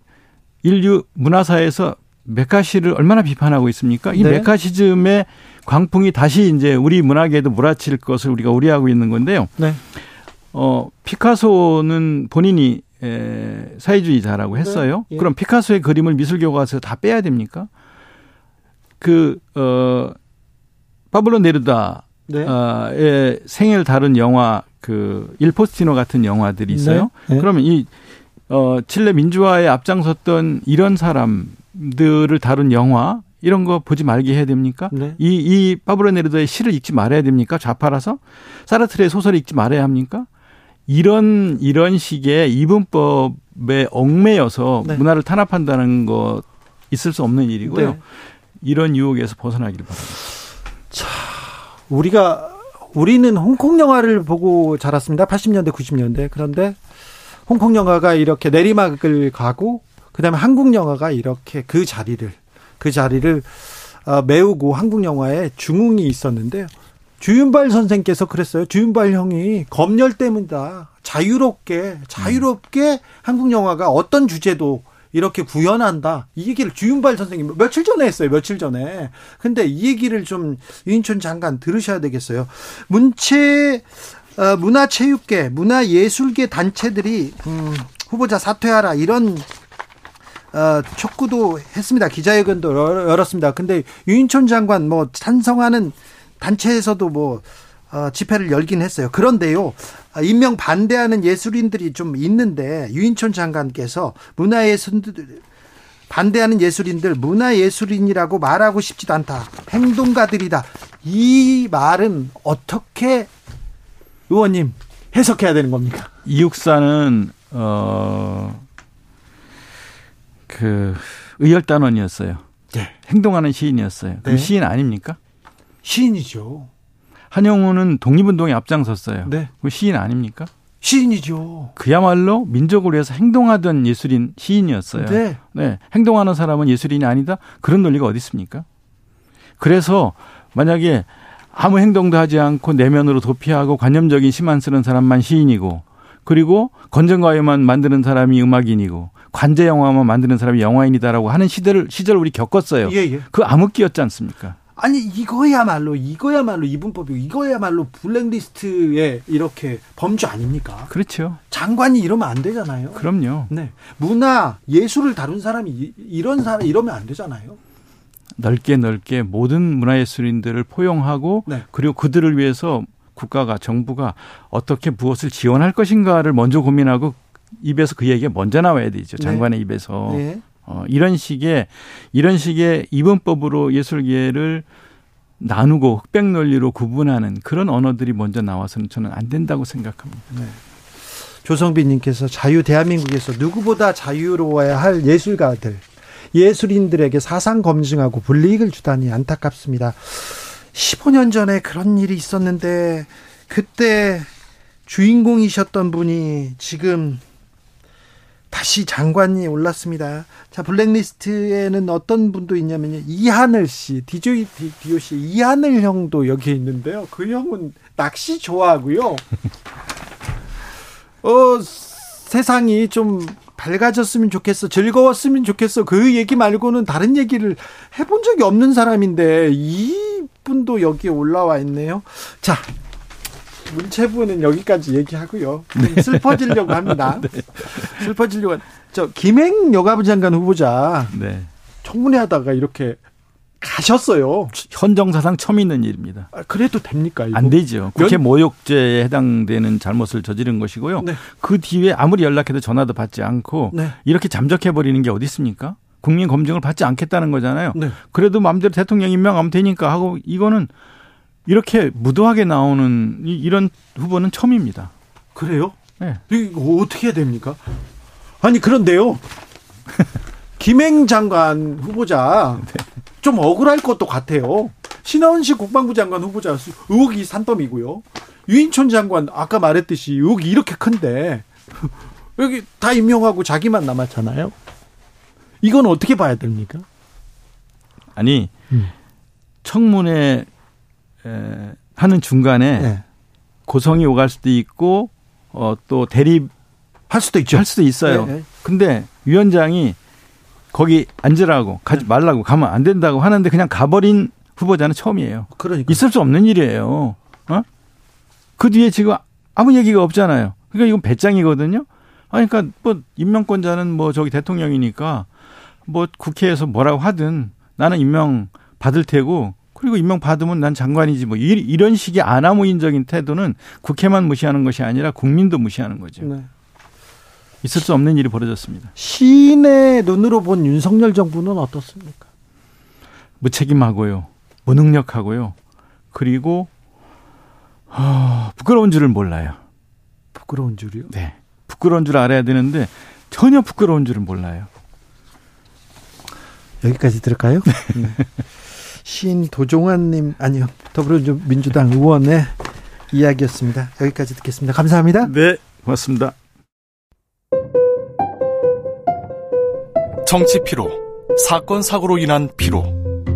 인류 문화사에서 메카시를 얼마나 비판하고 있습니까? 이 네. 메카시즘의 광풍이 다시 이제 우리 문학에도 몰아칠 것을 우리가 우려하고 있는 건데요. 네. 어, 피카소는 본인이 에, 사회주의자라고 네. 했어요. 네. 예. 그럼 피카소의 그림을 미술 교과서에서 다 빼야 됩니까? 그, 어, 파블로 네르다의 네. 생애를 다룬 영화 그 일포스티노 같은 영화들이 있어요. 네. 네. 그러면 이 어, 칠레 민주화에 앞장섰던 이런 사람들을 다룬 영화 이런 거 보지 말게 해야 됩니까? 네. 이, 이 파블로 네르다의 시를 읽지 말아야 됩니까? 좌파라서? 사르트르의 소설을 읽지 말아야 합니까? 이런 이런 식의 이분법에 얽매여서 네. 문화를 탄압한다는 것 있을 수 없는 일이고요. 네. 이런 유혹에서 벗어나기를 바랍니다. 자, 우리가 우리는 홍콩 영화를 보고 자랐습니다. 80년대, 90년대. 그런데 홍콩 영화가 이렇게 내리막을 가고 그다음에 한국 영화가 이렇게 그 자리를 그 자리를 어, 메우고 한국 영화에 중흥이 있었는데요. 주윤발 선생께서 그랬어요. 주윤발 형이 검열 때문이다. 자유롭게 자유롭게 한국 영화가 어떤 주제도 이렇게 구현한다. 이 얘기를 주윤발 선생님 며칠 전에 했어요. 며칠 전에. 근데 이 얘기를 좀 유인촌 장관 들으셔야 되겠어요. 문체 어, 문화체육계, 문화예술계 단체들이 음, 후보자 사퇴하라 이런 어, 촉구도 했습니다. 기자회견도 열었습니다. 근데 유인촌 장관 뭐 찬성하는 단체에서도 뭐 어, 집회를 열긴 했어요. 그런데요, 임명 반대하는 예술인들이 좀 있는데 유인촌 장관께서 문화예술들 반대하는 예술인들 문화예술인이라고 말하고 싶지도 않다. 행동가들이다. 이 말은 어떻게 의원님 해석해야 되는 겁니까? 이육사는 어. 그 의열단원이었어요. 네. 행동하는 시인이었어요. 네. 시인 아닙니까? 시인이죠. 한영우는 독립운동에 앞장섰어요. 네. 그 시인 아닙니까? 시인이죠. 그야말로 민족을 위해서 행동하던 예술인 시인이었어요. 네. 네. 행동하는 사람은 예술인이 아니다? 그런 논리가 어디 있습니까? 그래서 만약에 아무 행동도 하지 않고 내면으로 도피하고 관념적인 시만 쓰는 사람만 시인이고 그리고 건전가요만 만드는 사람이 음악인이고 관제 영화만 만드는 사람이 영화인이다라고 하는 시대를 시절 우리 겪었어요. 예, 예. 그 암흑기였지 않습니까? 아니 이거야말로 이거야말로 이분법이 이거야말로 블랙리스트에 이렇게 범주 아닙니까? 그렇죠. 장관이 이러면 안 되잖아요. 그럼요. 네. 문화 예술을 다룬 사람이 이런 사람 이러면 안 되잖아요. 넓게 넓게 모든 문화예술인들을 포용하고 네. 그리고 그들을 위해서 국가가 정부가 어떻게 무엇을 지원할 것인가를 먼저 고민하고 입에서 그 얘기가 먼저 나와야 되죠. 네. 장관의 네. 입에서. 네. 어, 이런 식의 이런 식의 이분법으로 예술계를 나누고 흑백 논리로 구분하는 그런 언어들이 먼저 나와서는 저는 안 된다고 생각합니다. 네. 조성빈님께서 자유 대한민국에서 누구보다 자유로워야 할 예술가들, 예술인들에게 사상 검증하고 불이익을 주다니 안타깝습니다. 15년 전에 그런 일이 있었는데 그때 주인공이셨던 분이 지금 다시 장관이 올랐습니다. 자, 블랙리스트에는 어떤 분도 있냐면요. 이하늘 씨, DJ 디오 씨, 이하늘 형도 여기에 있는데요. 그 형은 낚시 좋아하고요. [laughs] 어, 세상이 좀 밝아졌으면 좋겠어. 즐거웠으면 좋겠어. 그 얘기 말고는 다른 얘기를 해본 적이 없는 사람인데, 이분도 여기에 올라와 있네요. 자, 문체부는 여기까지 얘기하고요. 네. 슬퍼지려고 합니다. [laughs] 네. 슬퍼지려고. 저 김행 여가부 장관 후보자 네. 청문회 하다가 이렇게 가셨어요. 현정사상 처음 있는 일입니다. 아, 그래도 됩니까? 이거? 안 되죠. 국회 연... 모욕죄에 해당되는 잘못을 저지른 것이고요. 네. 그 뒤에 아무리 연락해도 전화도 받지 않고 네. 이렇게 잠적해 버리는 게 어디 있습니까? 국민 검증을 받지 않겠다는 거잖아요. 네. 그래도 마음대로 대통령 임명하면 되니까 하고 이거는 이렇게 무도하게 나오는 이런 후보는 처음입니다. 그래요? 네. 이거 어떻게 해야 됩니까? 아니 그런데요. [laughs] 김행 장관 후보자 네. 좀 억울할 것도 같아요. 신하원식 국방부 장관 후보자 의혹이 산더미고요. 유인촌 장관 아까 말했듯이 의혹이 이렇게 큰데 [laughs] 여기 다 임명하고 자기만 남았잖아요. 이건 어떻게 봐야 됩니까? 아니 음. 청문회 에, 하는 중간에 네. 고성이 오갈 수도 있고 어, 또 대립 할 수도 있죠. 할 수도 있어요. 네, 네. 근데 위원장이 거기 앉으라고 가지 네. 말라고 가면 안 된다고 하는데 그냥 가버린 후보자는 처음이에요. 그러니까 있을 수 없는 일이에요. 어? 그 뒤에 지금 아무 얘기가 없잖아요. 그러니까 이건 배짱이거든요. 아니, 그러니까 뭐 임명권자는 뭐 저기 대통령이니까 뭐 국회에서 뭐라고 하든 나는 임명 받을 테고 그리고 임명 받으면 난 장관이지 뭐 이런 식의 아나무인적인 태도는 국회만 무시하는 것이 아니라 국민도 무시하는 거죠. 네. 있을 수 없는 일이 벌어졌습니다. 시인의 눈으로 본 윤석열 정부는 어떻습니까? 무책임하고요. 무능력하고요. 그리고 어, 부끄러운 줄을 몰라요. 부끄러운 줄이요? 네. 부끄러운 줄 알아야 되는데 전혀 부끄러운 줄은 몰라요. 여기까지 들을까요? 네. 신도종환님 아니요 더불어민주당 의원의 이야기였습니다. 여기까지 듣겠습니다. 감사합니다. 네, 고맙습니다. 정치 피로, 사건 사고로 인한 피로,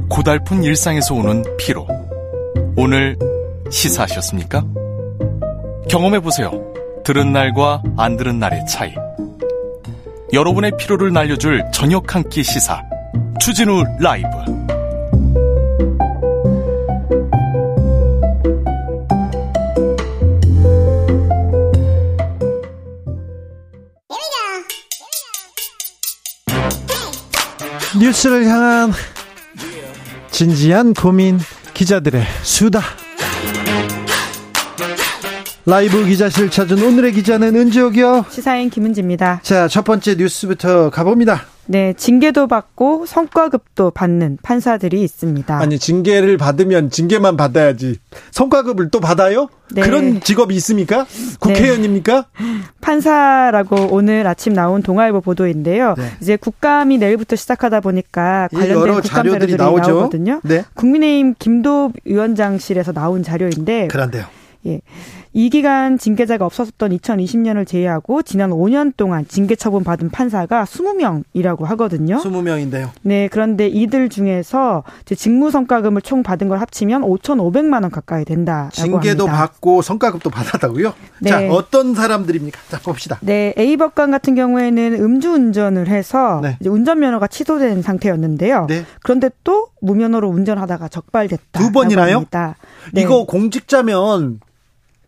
고달픈 일상에서 오는 피로. 오늘 시사하셨습니까? 경험해 보세요. 들은 날과 안 들은 날의 차이. 여러분의 피로를 날려줄 저녁 한 끼 시사. 추진우 라이브. 뉴스를 향한 진지한 고민 기자들의 수다. 라이브 기자실 찾은 오늘의 기자는 은지옥이요. 시사인 김은지입니다. 자 첫 번째 뉴스부터 가봅니다 네, 징계도 받고 성과급도 받는 판사들이 있습니다. 아니, 징계를 받으면 징계만 받아야지. 성과급을 또 받아요? 네. 그런 직업이 있습니까? 국회의원입니까? 네. 판사라고 오늘 아침 나온 동아일보 보도인데요. 네. 이제 국감이 내일부터 시작하다 보니까 관련된 여러 국감 자료들이 나오죠. 나오거든요. 네. 국민의힘 김도 위원장실에서 나온 자료인데 그런데요. 예. 이 기간 징계자가 없었던 2020년을 제외하고 지난 5년 동안 징계 처분 받은 판사가 20명이라고 하거든요. 20명인데요. 네, 그런데 이들 중에서 직무 성과금을 총 받은 걸 합치면 5,500만 원 가까이 된다라고 징계도 합니다. 받고 성과급도 받았다고요? 네. 자, 어떤 사람들입니까? 자, 봅시다. 네, A 법관 같은 경우에는 음주운전을 해서 네. 운전면허가 취소된 상태였는데요. 네. 그런데 또 무면허로 운전하다가 적발됐다. 두 번이나요? 네. 이거 공직자면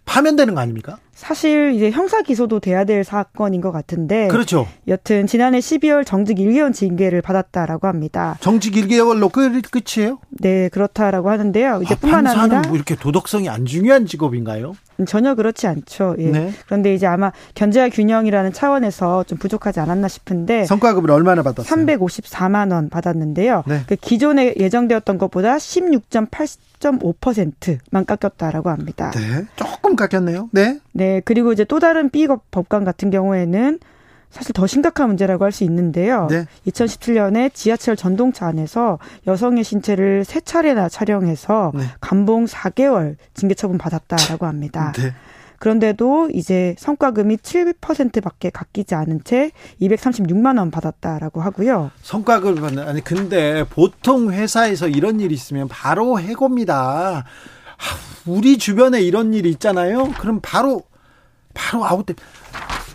파면되는 거 아닙니까? 사실 이제 형사 기소도 돼야 될 사건인 것 같은데. 그렇죠. 여튼 지난해 12월 정직 1개월 징계를 받았다라고 합니다. 정직 1개월로 끝, 끝이에요? 네, 그렇다라고 하는데요. 이제 아, 뿐만 아니라 뭐 이렇게 도덕성이 안 중요한 직업인가요? 전혀 그렇지 않죠. 예. 네. 그런데 이제 아마 견제와 균형이라는 차원에서 좀 부족하지 않았나 싶은데 성과급을 얼마나 받았어요? 354만 원 받았는데요. 네. 그 기존에 예정되었던 것보다 16.8.5%만 깎였다라고 합니다. 네. 조금 깎였네요. 네. 네. 그리고 이제 또 다른 B 법관 같은 경우에는 사실 더 심각한 문제라고 할 수 있는데요. 네. 2017년에 지하철 전동차 안에서 여성의 신체를 세 차례나 촬영해서 네. 감봉 4개월 징계 처분 받았다라고 합니다. 네. 그런데도 이제 성과금이 7%밖에 갚이지 않은 채 236만 원 받았다라고 하고요. 성과금을 받는 아니 근데 보통 회사에서 이런 일이 있으면 바로 해고입니다. 우리 주변에 이런 일이 있잖아요. 그럼 바로 바로 아웃돼.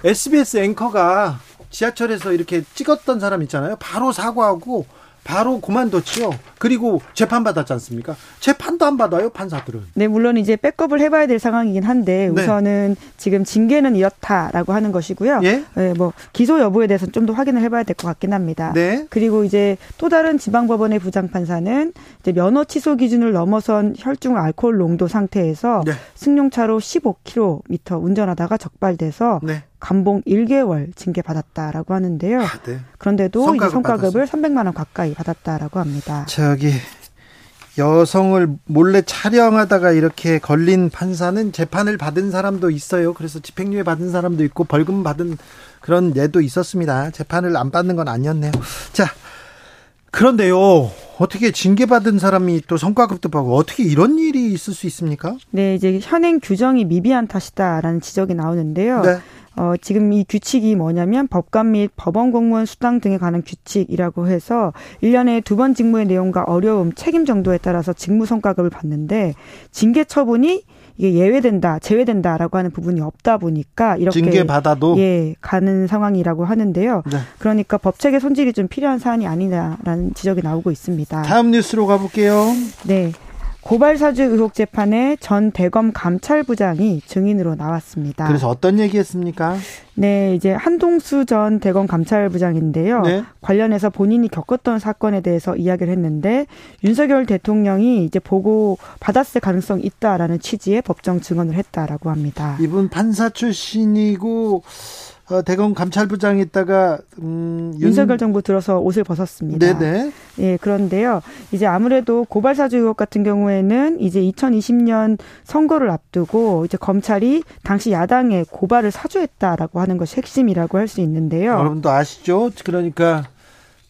SBS 앵커가 지하철에서 이렇게 찍었던 사람 있잖아요. 바로 사과하고 바로 그만뒀죠. 그리고 재판 받았지 않습니까? 재판도 안 받아요, 판사들은. 네, 물론 이제 백업을 해봐야 될 상황이긴 한데 네. 우선은 지금 징계는 이렇다라고 하는 것이고요. 예? 네, 뭐 기소 여부에 대해서는 좀 더 확인을 해봐야 될 것 같긴 합니다. 네. 그리고 이제 또 다른 지방법원의 부장판사는 이제 면허 취소 기준을 넘어선 혈중 알코올 농도 상태에서 네. 승용차로 15km 운전하다가 적발돼서 네. 감봉 1개월 징계 받았다라고 하는데요. 아, 네. 그런데도 성과급 이제 성과급을 받았어. 300만 원 가까이 받았다라고 합니다. 저기 여성을 몰래 촬영하다가 이렇게 걸린 판사는 재판을 받은 사람도 있어요. 그래서 집행유예 받은 사람도 있고 벌금 받은 그런 예도 있었습니다. 재판을 안 받는 건 아니었네요. 자, 그런데요, 어떻게 징계받은 사람이 또 성과급도 받고 어떻게 이런 일이 있을 수 있습니까? 네, 이제 현행 규정이 미비한 탓이다라는 지적이 나오는데요. 네. 어, 지금 이 규칙이 뭐냐면 법관 및 법원 공무원 수당 등에 관한 규칙이라고 해서 1년에 두 번 직무의 내용과 어려움, 책임 정도에 따라서 직무 성과급을 받는데 징계 처분이 이게 예외된다, 제외된다라고 하는 부분이 없다 보니까 이렇게 징계 받아도 예 가는 상황이라고 하는데요. 네. 그러니까 법책의 손질이 좀 필요한 사안이 아니냐라는 지적이 나오고 있습니다. 다음 뉴스로 가볼게요. 네. 고발 사주 의혹 재판에 전 대검 감찰부장이 증인으로 나왔습니다. 그래서 어떤 얘기했습니까? 네, 이제 한동수 전 대검 감찰부장인데요. 네. 관련해서 본인이 겪었던 사건에 대해서 이야기를 했는데 윤석열 대통령이 이제 보고 받았을 가능성이 있다라는 취지의 법정 증언을 했다라고 합니다. 이분 판사 출신이고 어, 대검 감찰부장에 있다가 음, 윤... 석열 정부 들어서 옷을 벗었습니다. 네네. 예, 그런데요. 이제 아무래도 고발 사주 의혹 같은 경우에는 이제 2020년 선거를 앞두고 이제 검찰이 당시 야당에 고발을 사주했다라고 하는 것이 핵심이라고 할 수 있는데요. 여러분도 아시죠? 그러니까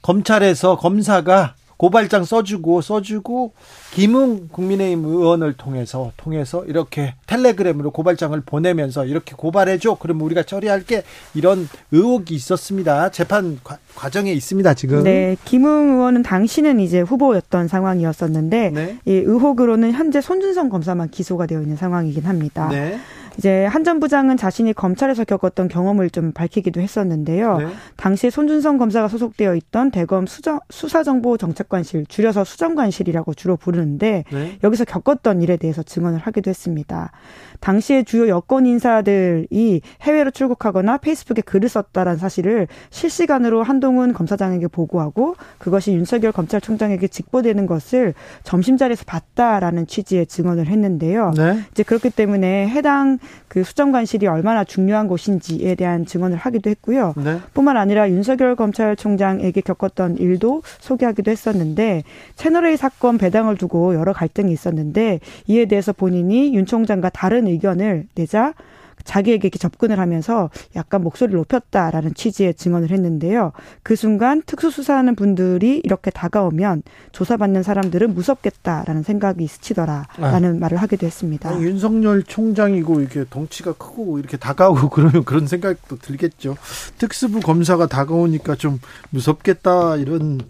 검찰에서 검사가 고발장 써주고 써주고 김웅 국민의힘 의원을 통해서 통해서 이렇게 텔레그램으로 고발장을 보내면서 이렇게 고발해줘. 그러면 우리가 처리할게 이런 의혹이 있었습니다. 재판 과, 정에 있습니다 지금. 네, 김웅 의원은 당시는 이제 후보였던 상황이었었는데 네. 이 의혹으로는 현재 손준성 검사만 기소가 되어 있는 상황이긴 합니다. 네. 이제 한 전 부장은 자신이 검찰에서 겪었던 경험을 좀 밝히기도 했었는데요. 네. 당시에 손준성 검사가 소속되어 있던 대검 수정, 수사정보정책관실, 줄여서 수정관실이라고 주로 부르는데 네. 여기서 겪었던 일에 대해서 증언을 하기도 했습니다. 당시에 주요 여권 인사들이 해외로 출국하거나 페이스북에 글을 썼다라는 사실을 실시간으로 한동훈 검사장에게 보고하고 그것이 윤석열 검찰총장에게 직보되는 것을 점심자리에서 봤다라는 취지의 증언을 했는데요. 네. 이제 그렇기 때문에 해당 그 수정관실이 얼마나 중요한 곳인지에 대한 증언을 하기도 했고요. 네. 뿐만 아니라 윤석열 검찰총장에게 겪었던 일도 소개하기도 했었는데 채널A 사건 배당을 두고 여러 갈등이 있었는데 이에 대해서 본인이 윤 총장과 다른 의견을 내자 자기에게 이렇게 접근을 하면서 약간 목소리를 높였다라는 취지의 증언을 했는데요. 그 순간 특수수사하는 분들이 이렇게 다가오면 조사받는 사람들은 무섭겠다라는 생각이 스치더라라는 아. 말을 하기도 했습니다. 아니, 윤석열 총장이고 이렇게 덩치가 크고 이렇게 다가오고 [laughs] 그러면 그런 생각도 들겠죠. 특수부 검사가 다가오니까 좀 무섭겠다 이런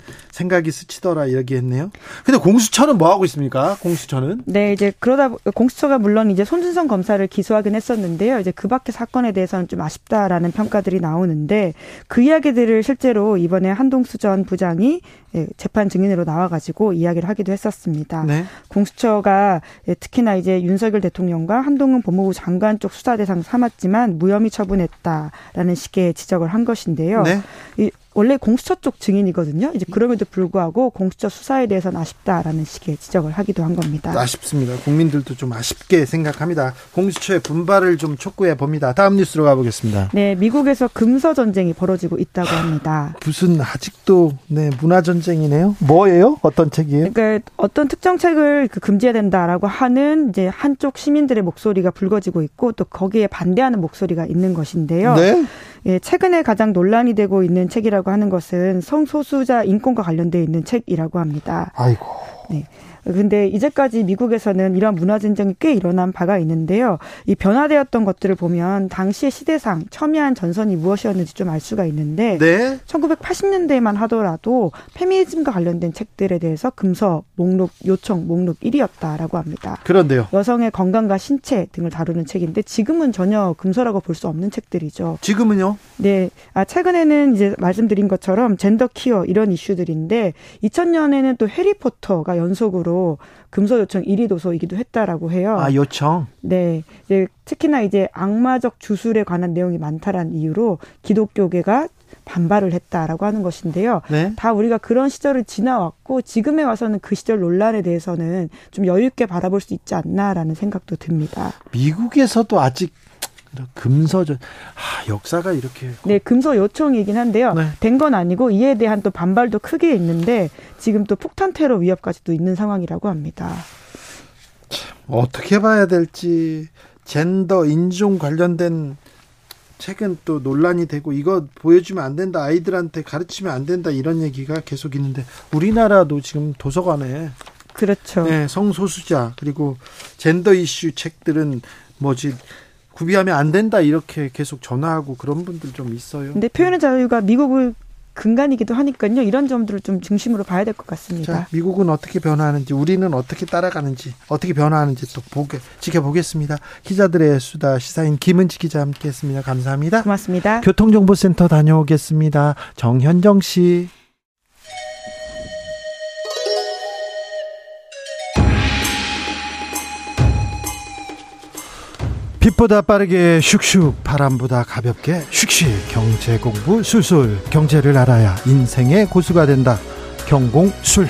생각이 스치더라 이야기했네요. 근데 공수처는 뭐 하고 있습니까? 공수처는? 네, 이제 그러다 공수처가 물론 이제 손준성 검사를 기소하긴 했었는데요. 이제 그 밖의 사건에 대해서는 좀 아쉽다라는 평가들이 나오는데 그 이야기들을 실제로 이번에 한동수 전 부장이 예, 재판 증인으로 나와가지고 이야기를 하기도 했었습니다. 네. 공수처가 예, 특히나 이제 윤석열 대통령과 한동훈 법무부 장관 쪽 수사 대상 삼았지만 무혐의 처분했다라는 식의 지적을 한 것인데요. 네. 원래 공수처 쪽 증인이거든요. 이제 그럼에도 불구하고 공수처 수사에 대해서는 아쉽다라는 식의 지적을 하기도 한 겁니다. 아쉽습니다. 국민들도 좀 아쉽게 생각합니다. 공수처의 분발을 좀 촉구해 봅니다. 다음 뉴스로 가보겠습니다. 네, 미국에서 금서 전쟁이 벌어지고 있다고 합니다. 무슨 아직도 네 문화 전쟁이네요. 뭐예요? 어떤 책이에요? 그러니까 어떤 특정 책을 그 금지해야 된다라고 하는 이제 한쪽 시민들의 목소리가 불거지고 있고 또 거기에 반대하는 목소리가 있는 것인데요. 네. 예, 최근에 가장 논란이 되고 있는 책이라고 하는 것은 성소수자 인권과 관련돼 있는 책이라고 합니다. 아이고. 네. 근데 이제까지 미국에서는 이런 문화 전쟁이 꽤 일어난 바가 있는데요. 이 변화되었던 것들을 보면 당시의 시대상 첨예한 전선이 무엇이었는지 좀 알 수가 있는데 네. 1980년대만 하더라도 페미니즘과 관련된 책들에 대해서 금서 목록 요청 목록 1위였다라고 합니다. 그런데요. 여성의 건강과 신체 등을 다루는 책인데 지금은 전혀 금서라고 볼 수 없는 책들이죠. 지금은요? 네. 아 최근에는 이제 말씀드린 것처럼 젠더 키어 이런 이슈들인데 2000년에는 또 해리포터가 연속으로 정도로 금서 요청 1위 도서이기도 했다라고 해요. 아, 요청? 네. 이제 특히나 이제 악마적 주술에 관한 내용이 많다라는 이유로 기독교계가 반발을 했다라고 하는 것인데요. 네? 다 우리가 그런 시절을 지나왔고 지금에 와서는 그 시절 논란에 대해서는 좀 여유 있게 바라볼 수 있지 않나라는 생각도 듭니다. 미국에서도 아직 금서 전 아, 역사가 이렇게 네 금서 요청이긴 한데요. 네. 된건 아니고 이에 대한 또 반발도 크게 있는데 지금 또 폭탄 테러 위협까지도 있는 상황이라고 합니다. 참, 어떻게 봐야 될지 젠더 인종 관련된 책은 또 논란이 되고 이거 보여주면 안 된다 아이들한테 가르치면 안 된다 이런 얘기가 계속 있는데 우리나라도 지금 도서관에 그렇죠. 네, 성소수자 그리고 젠더 이슈 책들은 뭐지 구비하면 안 된다 이렇게 계속 전화하고 그런 분들 좀 있어요. 근데 표현의 자유가 미국을 근간이기도 하니까요. 이런 점들을 좀 중심으로 봐야 될 것 같습니다. 자, 미국은 어떻게 변화하는지, 우리는 어떻게 따라가는지, 어떻게 변화하는지 또 보게 지켜보겠습니다. 기자들의 수다 시사인 김은지 기자 함께했습니다. 감사합니다. 고맙습니다. 교통정보센터 다녀오겠습니다. 정현정 씨. 빛보다 빠르게 슉슉 바람보다 가볍게 슉슉 경제 공부 술술 경제를 알아야 인생의 고수가 된다 경공술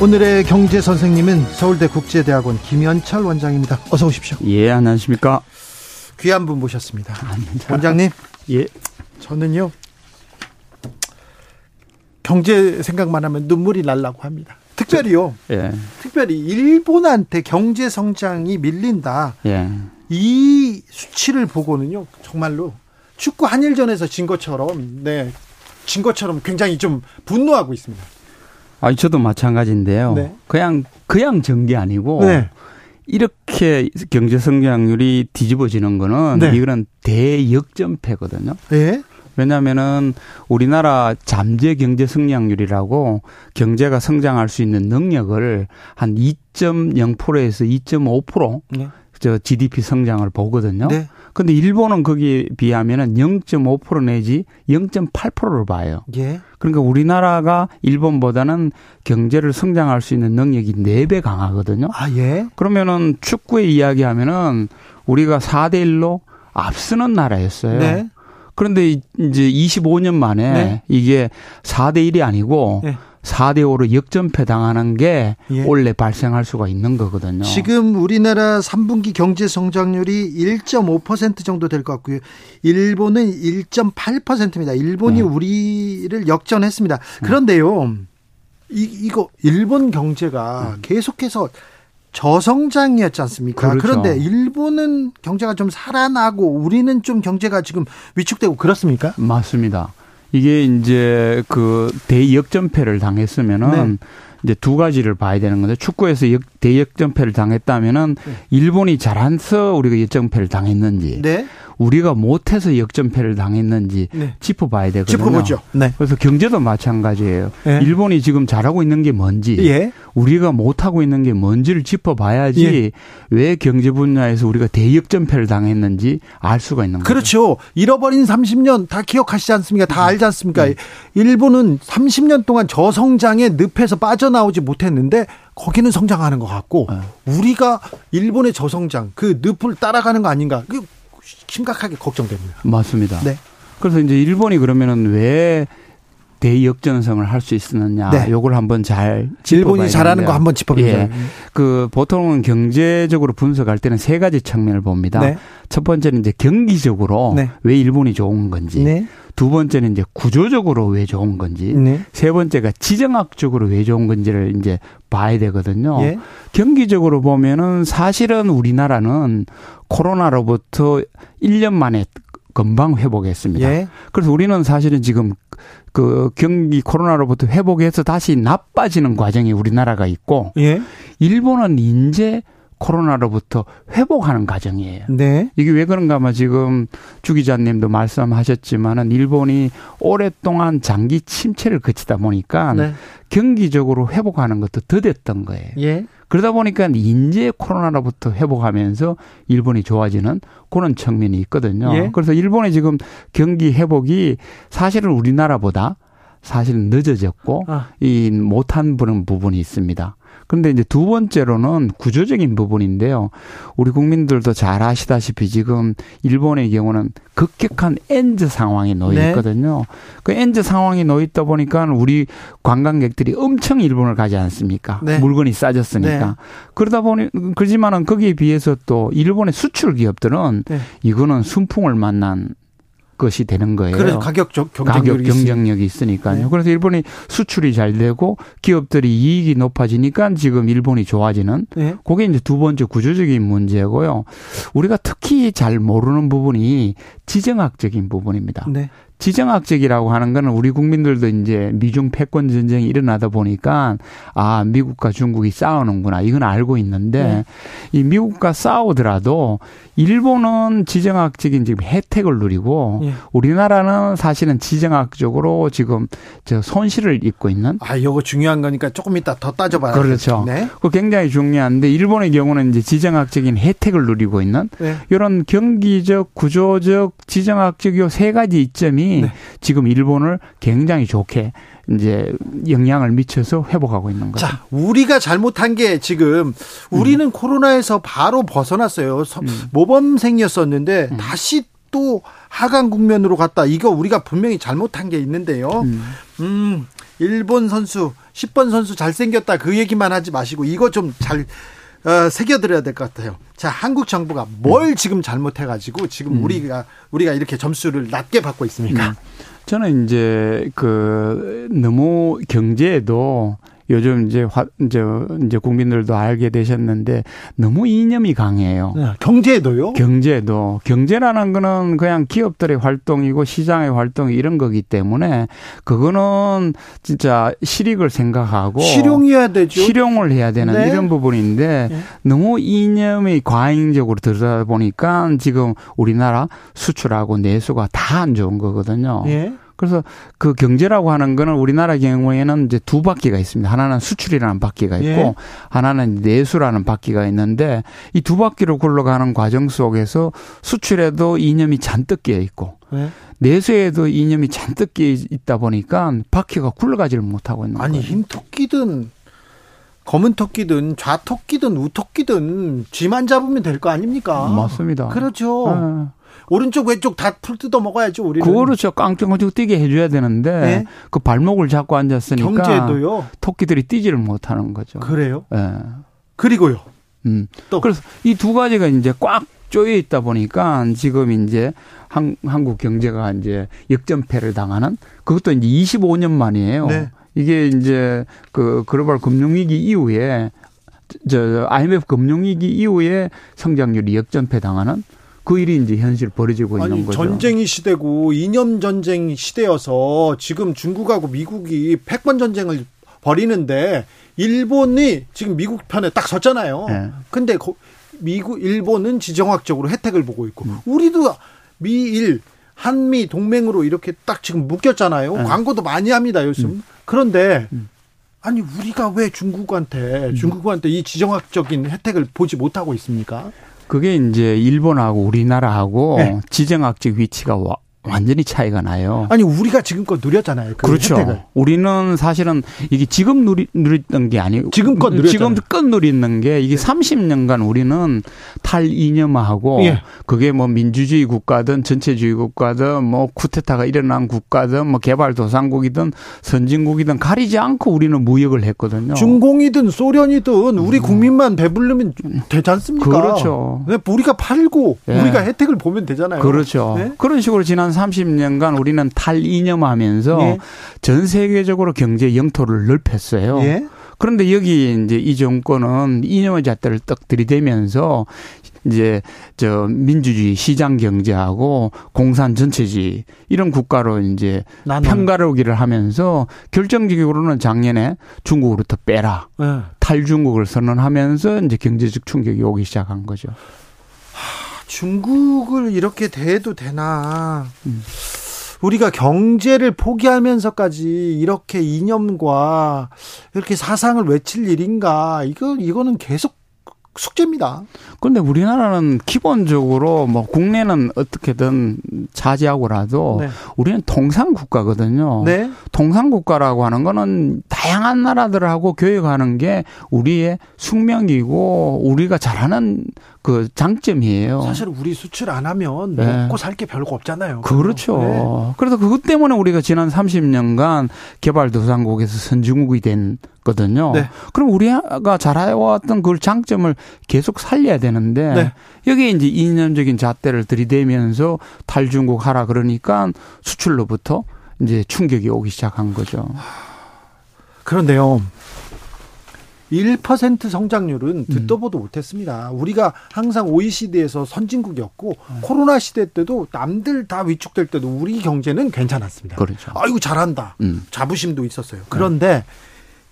오늘의 경제 선생님은 서울대 국제대학원 김현철 원장입니다. 어서 오십시오. 예, 안녕하십니까? 귀한 분 모셨습니다. 원장님. 예. 저는요. 경제 생각만 하면 눈물이 날라고 합니다. 특별히요. 예. 특별히 일본한테 경제 성장이 밀린다. 예. 이 수치를 보고는요. 정말로 축구 한일전에서 진 것처럼 네. 진 것처럼 굉장히 좀 분노하고 있습니다. 아, 저도 마찬가지인데요. 네. 그냥 그냥 전게 아니고 네. 이렇게 경제 성장률이 뒤집어지는 거는 네. 이거는 대역전패거든요. 네. 왜냐하면은 우리나라 잠재 경제 성장률이라고 경제가 성장할 수 있는 능력을 한 2.0%에서 2.5%. 네. 저 GDP 성장을 보거든요. 네. 근데 일본은 거기에 비하면은 0.5% 내지 0.8%를 봐요. 예. 그러니까 우리나라가 일본보다는 경제를 성장할 수 있는 능력이 4배 강하거든요. 아, 예. 그러면은 축구에 이야기하면은 우리가 4대 1로 앞서는 나라였어요. 네. 그런데 이제 25년 만에 네. 이게 4대 1이 아니고 네. 4대 5로 역전패 당하는 게 예. 원래 발생할 수가 있는 거거든요. 지금 우리나라 3분기 경제 성장률이 1.5% 정도 될 것 같고요. 일본은 1.8%입니다. 일본이 네. 우리를 역전했습니다. 그런데요. 이, 이거 일본 경제가 음. 계속해서 저성장이었지 않습니까? 그렇죠. 그런데 일본은 경제가 좀 살아나고 우리는 좀 경제가 지금 위축되고 그렇습니까? 맞습니다. 이게 이제 그 대역전패를 당했으면은 네. 이제 두 가지를 봐야 되는 건데 축구에서 역, 대역전패를 당했다면은 네. 일본이 잘해서 우리가 역전패를 당했는지 네. 우리가 못해서 역전패를 당했는지 네. 짚어봐야 되거든요. 짚어보죠. 네. 그래서 경제도 마찬가지예요. 네. 일본이 지금 잘하고 있는 게 뭔지, 예. 우리가 못하고 있는 게 뭔지를 짚어봐야지 예. 왜 경제 분야에서 우리가 대역전패를 당했는지 알 수가 있는 거죠. 그렇죠. 잃어버린 30년 다 기억하시지 않습니까? 다 음. 알지 않습니까? 네. 일본은 30년 동안 저성장의 늪에서 빠져나오지 못했는데 거기는 성장하는 것 같고 네. 우리가 일본의 저성장 그 늪을 따라가는 거 아닌가? 그 심각하게 걱정됩니다. 맞습니다. 네. 그래서 이제 일본이 그러면은 왜 대역전성을 할 수 있었느냐. 네. 요걸 한번 잘 일본이 잘하는 거 한번 짚어보죠. 예. 그 보통은 경제적으로 분석할 때는 세 가지 측면을 봅니다. 네. 첫 번째는 이제 경기적으로 네. 왜 일본이 좋은 건지. 네. 두 번째는 이제 구조적으로 왜 좋은 건지. 네. 세 번째가 지정학적으로 왜 좋은 건지를 이제 봐야 되거든요. 예. 경기적으로 보면은 사실은 우리나라는 코로나로부터 1년 만에 금방 회복했습니다. 예. 그래서 우리는 사실은 지금 그 경기 코로나로부터 회복해서 다시 나빠지는 과정이 우리나라가 있고 예. 일본은 이제 코로나로부터 회복하는 과정이에요. 네. 이게 왜 그런가 하면 지금 주 기자님도 말씀하셨지만은 일본이 오랫동안 장기 침체를 거치다 보니까 네. 경기적으로 회복하는 것도 더뎠던 거예요. 예. 그러다 보니까 인제 코로나로부터 회복하면서 일본이 좋아지는 그런 측면이 있거든요. 예. 그래서 일본의 지금 경기 회복이 사실은 우리나라보다 사실은 늦어졌고 아. 이 못한 부분이 있습니다. 그런데 이제 두 번째로는 구조적인 부분인데요. 우리 국민들도 잘 아시다시피 지금 일본의 경우는 급격한 엔즈 상황에 놓여 네. 있거든요. 네. 그 엔즈 상황이 놓여 있다 보니까 우리 관광객들이 엄청 일본을 가지 않습니까? 네. 물건이 싸졌으니까. 네. 그러다 보니 그렇지만은 거기에 비해서 또 일본의 수출 기업들은 네. 이거는 순풍을 만난 것이 되는 거예요. 그래서 가격 경쟁력이, 경쟁력이 있으니까요. 네. 그래서 일본이 수출이 잘 되고 기업들이 이익이 높아지니까 지금 일본이 좋아지는 네. 그게 이제 두 번째 구조적인 문제고요. 우리가 특히 잘 모르는 부분이 지정학적인 부분입니다. 네. 지정학적이라고 하는 거는 우리 국민들도 이제 미중 패권 전쟁이 일어나다 보니까 아 미국과 중국이 싸우는구나 이건 알고 있는데 네. 이 미국과 싸우더라도 일본은 지정학적인 지금 혜택을 누리고 네. 우리나라는 사실은 지정학적으로 지금 저 손실을 입고 있는 아 이거 중요한 거니까 조금 이따 더 따져봐야 그렇죠. 네. 그 굉장히 중요한데 일본의 경우는 이제 지정학적인 혜택을 누리고 있는 네. 이런 경기적 구조적 지정학적 요 세 가지 이점이 네. 지금 일본을 굉장히 좋게 이제 영향을 미쳐서 회복하고 있는 거죠. 자, 우리가 잘못한 게 지금 우리는 음. 코로나에서 바로 벗어났어요. 음. 모범생이었었는데 음. 다시 또 하강 국면으로 갔다. 이거 우리가 분명히 잘못한 게 있는데요. 음. 음, 일본 선수 10번 선수 잘생겼다 그 얘기만 하지 마시고 이거 좀 잘 어, 새겨드려야 될 것 같아요. 자, 한국 정부가 뭘 음. 지금 잘못해가지고 지금 음. 우리가 우리가 이렇게 점수를 낮게 받고 있습니까? 음. 저는 이제 그 너무 경제에도 요즘 이제 화, 이제 이제 국민들도 알게 되셨는데 너무 이념이 강해요. 네, 경제도요? 경제도 경제라는 거는 그냥 기업들의 활동이고 시장의 활동 이런 거기 때문에 그거는 진짜 실익을 생각하고 실용해야 되죠. 실용을 해야 되는 네. 이런 부분인데 네. 너무 이념이 과잉적으로 들어다 보니까 지금 우리나라 수출하고 내수가 다 안 좋은 거거든요. 네. 그래서 그 경제라고 하는 거는 우리나라 경우에는 이제 두 바퀴가 있습니다. 하나는 수출이라는 바퀴가 있고 예. 하나는 내수라는 바퀴가 있는데 이 두 바퀴로 굴러가는 과정 속에서 수출에도 이념이 잔뜩 끼어 있고 예. 내수에도 이념이 잔뜩 끼어 있다 보니까 바퀴가 굴러가지를 못하고 있는 아니 거예요. 흰 토끼든 검은 토끼든 좌토끼든 우토끼든 쥐만 잡으면 될 거 아닙니까? 맞습니다. 그렇죠. 네. 오른쪽 왼쪽 다 풀 뜯어 먹어야죠 우리는. 그거를 깡통깡통 뛰게 해줘야 되는데 네? 그 발목을 잡고 앉았으니까 경제도요. 토끼들이 뛰지를 못하는 거죠. 그래요? 예. 네. 그리고요. 음. 또 그래서 이 두 가지가 이제 꽉 쪼여 있다 보니까 지금 이제 한, 한국 경제가 이제 역전패를 당하는 그것도 이제 25년 만이에요. 네. 이게 이제 그 글로벌 금융위기 이후에 저 IMF 금융위기 이후에 성장률이 역전패 당하는 그 일이 이제 현실 벌어지고 아니, 있는 거죠. 전쟁이 시대고 이념 전쟁 시대여서 지금 중국하고 미국이 패권 전쟁을 벌이는데 일본이 지금 미국 편에 딱 섰잖아요. 네. 근데 미국 일본은 지정학적으로 혜택을 보고 있고 음. 우리도 미일 한미 동맹으로 이렇게 딱 지금 묶였잖아요. 네. 광고도 많이 합니다, 요즘. 음. 그런데 음. 아니 우리가 왜 중국한테 음. 중국한테 이 지정학적인 혜택을 보지 못하고 있습니까? 그게 이제 일본하고 우리나라하고 네. 지정학적 위치가 완전히 차이가 나요. 아니 우리가 지금껏 누렸잖아요. 그 그렇죠 혜택을. 우리는 사실은 이게 지금 누리, 누렸던 게 아니고 지금껏 누렸잖아요. 지금껏 누리는 게 이게 네. 30년간 우리는 탈이념화하고 예. 그게 뭐 민주주의 국가든 전체주의 국가든 뭐 쿠데타가 일어난 국가든 뭐 개발도상국이든 선진국이든 가리지 않고 우리는 무역을 했거든요. 중공이든 소련이든 우리 음. 국민만 배불르면 되지 않습니까? 그렇죠. 우리가 팔고 예. 우리가 혜택을 보면 되잖아요. 그렇죠. 네? 그런 식으로 지난 30년간 우리는 탈이념하면서 예. 전 세계적으로 경제 영토를 넓혔어요. 예. 그런데 여기 이제 이 정권은 이념의 잣대를 떡 들이대면서 이제 저 민주주의 시장 경제하고 공산 전체주의 이런 국가로 이제 나는. 평가로기를 하면서 결정적으로는 작년에 중국으로부터 빼라 네. 탈중국을 선언하면서 이제 경제적 충격이 오기 시작한 거죠. 하, 중국을 이렇게 대해도 되나? 음. 우리가 경제를 포기하면서까지 이렇게 이념과 이렇게 사상을 외칠 일인가? 이거 이거는 계속 숙제입니다. 그런데 우리나라는 기본적으로 뭐 국내는 어떻게든 자제하고라도 네. 우리는 통상 국가거든요. 네. 통상 국가라고 하는 거는 다양한 나라들하고 교역하는 게 우리의 숙명이고 우리가 잘하는 그 장점이에요. 사실 우리 수출 안 하면 네. 먹고 살 게 별거 없잖아요. 그렇죠. 네. 그래서 그것 때문에 우리가 지난 30년간 개발도상국에서 선진국이 된 거든요. 네. 그럼 우리가 잘해왔던 그 장점을 계속 살려야 되는 데 네. 여기에 이제 이념적인 잣대를 들이대면서 탈중국 하라 그러니까 수출로부터 이제 충격이 오기 시작한 거죠. 그런데요. 1% 성장률은 듣도 보도 못했습니다. 우리가 항상 OECD에서 선진국이었고 음. 코로나 시대 때도 남들 다 위축될 때도 우리 경제는 괜찮았습니다. 그렇죠. 아이고 잘한다. 음. 자부심도 있었어요. 그런데 네.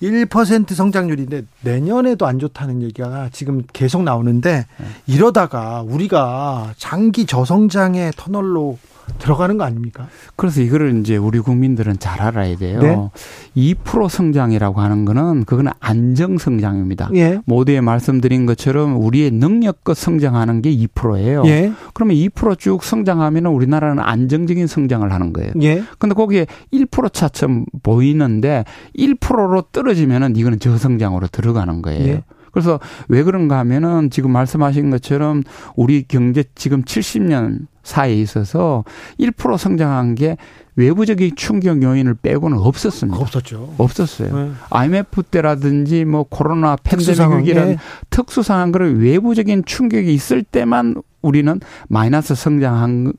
1% 성장률인데 내년에도 안 좋다는 얘기가 지금 계속 나오는데 네. 이러다가 우리가 장기 저성장의 터널로 들어가는 거 아닙니까? 그래서 이거를 이제 우리 국민들은 잘 알아야 돼요. 네? 2% 성장이라고 하는 거는 그거는 안정 성장입니다. 예. 모두에 말씀드린 것처럼 우리의 능력껏 성장하는 게 2%예요. 예. 그러면 2%쭉 성장하면 우리나라는 안정적인 성장을 하는 거예요. 예. 근데 거기에 1% 차점 보이는데 1%로 떨어지면은 이거는 저성장으로 들어가는 거예요. 예. 그래서 왜 그런가 하면은 지금 말씀하신 것처럼 우리 경제 지금 70년 사이에 있어서 1% 성장한 게 외부적인 충격 요인을 빼고는 없었습니다. 없었죠. 없었어요. 네. IMF 때라든지 뭐 코로나 팬데믹이라는 네. 특수 상황들을 외부적인 충격이 있을 때만 우리는 마이너스 성장한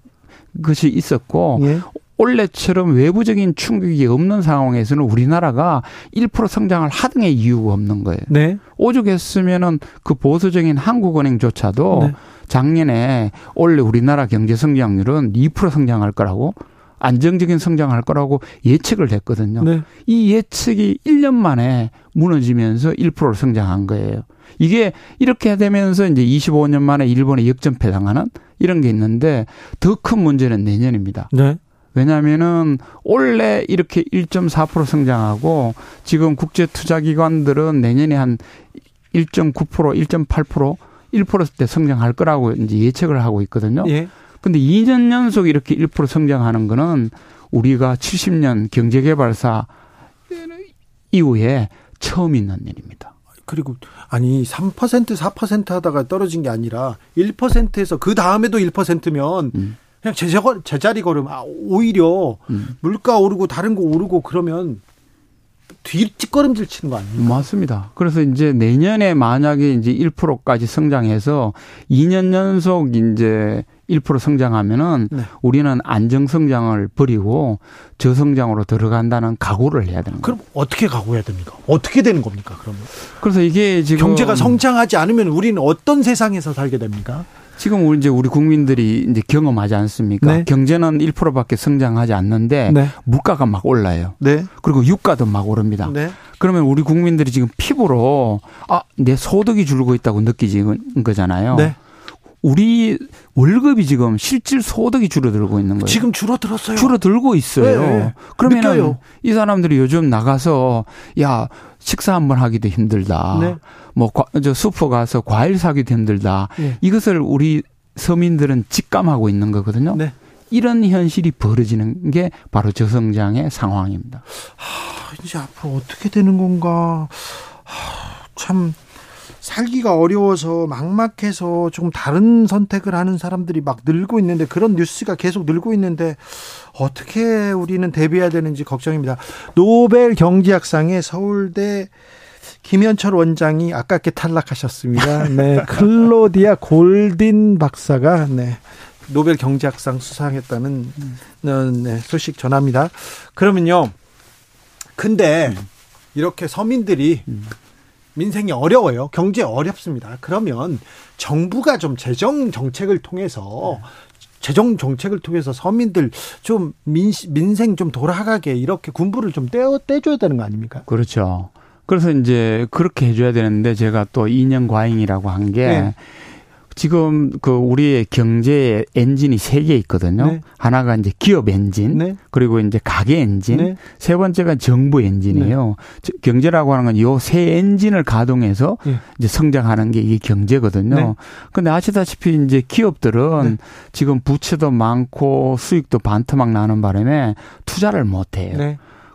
것이 있었고 예. 올해처럼 외부적인 충격이 없는 상황에서는 우리나라가 1% 성장을 하등의 이유가 없는 거예요. 네. 오죽했으면은 그 보수적인 한국은행조차도 네. 작년에 올해 우리나라 경제 성장률은 2% 성장할 거라고 안정적인 성장할 거라고 예측을 했거든요. 네. 이 예측이 1년 만에 무너지면서 1%를 성장한 거예요. 이게 이렇게 되면서 이제 25년 만에 일본에 역전패 당하는 이런 게 있는데 더 큰 문제는 내년입니다. 네. 왜냐하면은 올해 이렇게 1.4% 성장하고 지금 국제 투자 기관들은 내년에 한 1.9% 1.8% 1%대 성장할 거라고 이제 예측을 하고 있거든요. 예. 근데 2년 연속 이렇게 1% 성장하는 거는 우리가 70년 경제개발사 이후에 처음 있는 일입니다. 그리고 아니 3% 4% 하다가 떨어진 게 아니라 1%에서 그 다음에도 1%면 음. 그냥 제자리, 걸음. 아, 오히려 음. 물가 오르고 다른 거 오르고 그러면 뒷뒷걸음질 치는 거 아닙니까? 맞습니다. 그래서 이제 내년에 만약에 이제 1%까지 성장해서 2년 연속 이제 1% 성장하면은 네. 우리는 안정 성장을 버리고 저성장으로 들어간다는 각오를 해야 되는 거예요. 그럼 어떻게 각오해야 됩니까? 어떻게 되는 겁니까? 그러면 그래서 이게 지금 경제가 성장하지 않으면 우리는 어떤 세상에서 살게 됩니까? 지금 우리 이제 우리 국민들이 이제 경험하지 않습니까? 네. 경제는 1%밖에 성장하지 않는데 네. 물가가 막 올라요. 네. 그리고 유가도 막 오릅니다. 네. 그러면 우리 국민들이 지금 피부로 아, 내 소득이 줄고 있다고 느끼는 거잖아요. 네. 우리 월급이 지금 실질 소득이 줄어들고 있는 거예요. 지금 줄어들었어요. 줄어들고 있어요. 네. 그러면 이 사람들이 요즘 나가서 야 식사 한 번 하기도 힘들다. 네. 뭐저 슈퍼 가서 과일 사기도 힘들다. 네. 이것을 우리 서민들은 직감하고 있는 거거든요. 네. 이런 현실이 벌어지는 게 바로 저성장의 상황입니다. 하, 이제 앞으로 어떻게 되는 건가? 하, 참 살기가 어려워서 막막해서 좀 다른 선택을 하는 사람들이 막 늘고 있는데 그런 뉴스가 계속 늘고 있는데 어떻게 우리는 대비해야 되는지 걱정입니다. 노벨 경제학상에 서울대 김현철 원장이 아깝게 탈락하셨습니다. 네, [laughs] 클로디아 골딘 박사가 네. 노벨 경제학상 수상했다는 네, 소식 전합니다. 그러면요. 근데 이렇게 서민들이 민생이 어려워요. 경제 어렵습니다. 그러면 정부가 좀 재정 정책을 통해서 네. 재정 정책을 통해서 서민들 좀 민, 민생 좀 돌아가게 이렇게 군불을 좀 때어 때줘야 되는 거 아닙니까? 그렇죠. 그래서 이제 그렇게 해줘야 되는데 제가 또 이념 과잉이라고 한게 네. 지금 그 우리의 경제 엔진이 세 개 있거든요. 네. 하나가 이제 기업 엔진, 네. 그리고 이제 가계 엔진, 네. 세 번째가 정부 엔진이에요. 네. 경제라고 하는 건 요 세 엔진을 가동해서 예. 이제 성장하는 게 이게 경제거든요. 네. 근데 아시다시피 이제 기업들은 네. 지금 부채도 많고 수익도 반토막 나는 바람에 투자를 못 해요.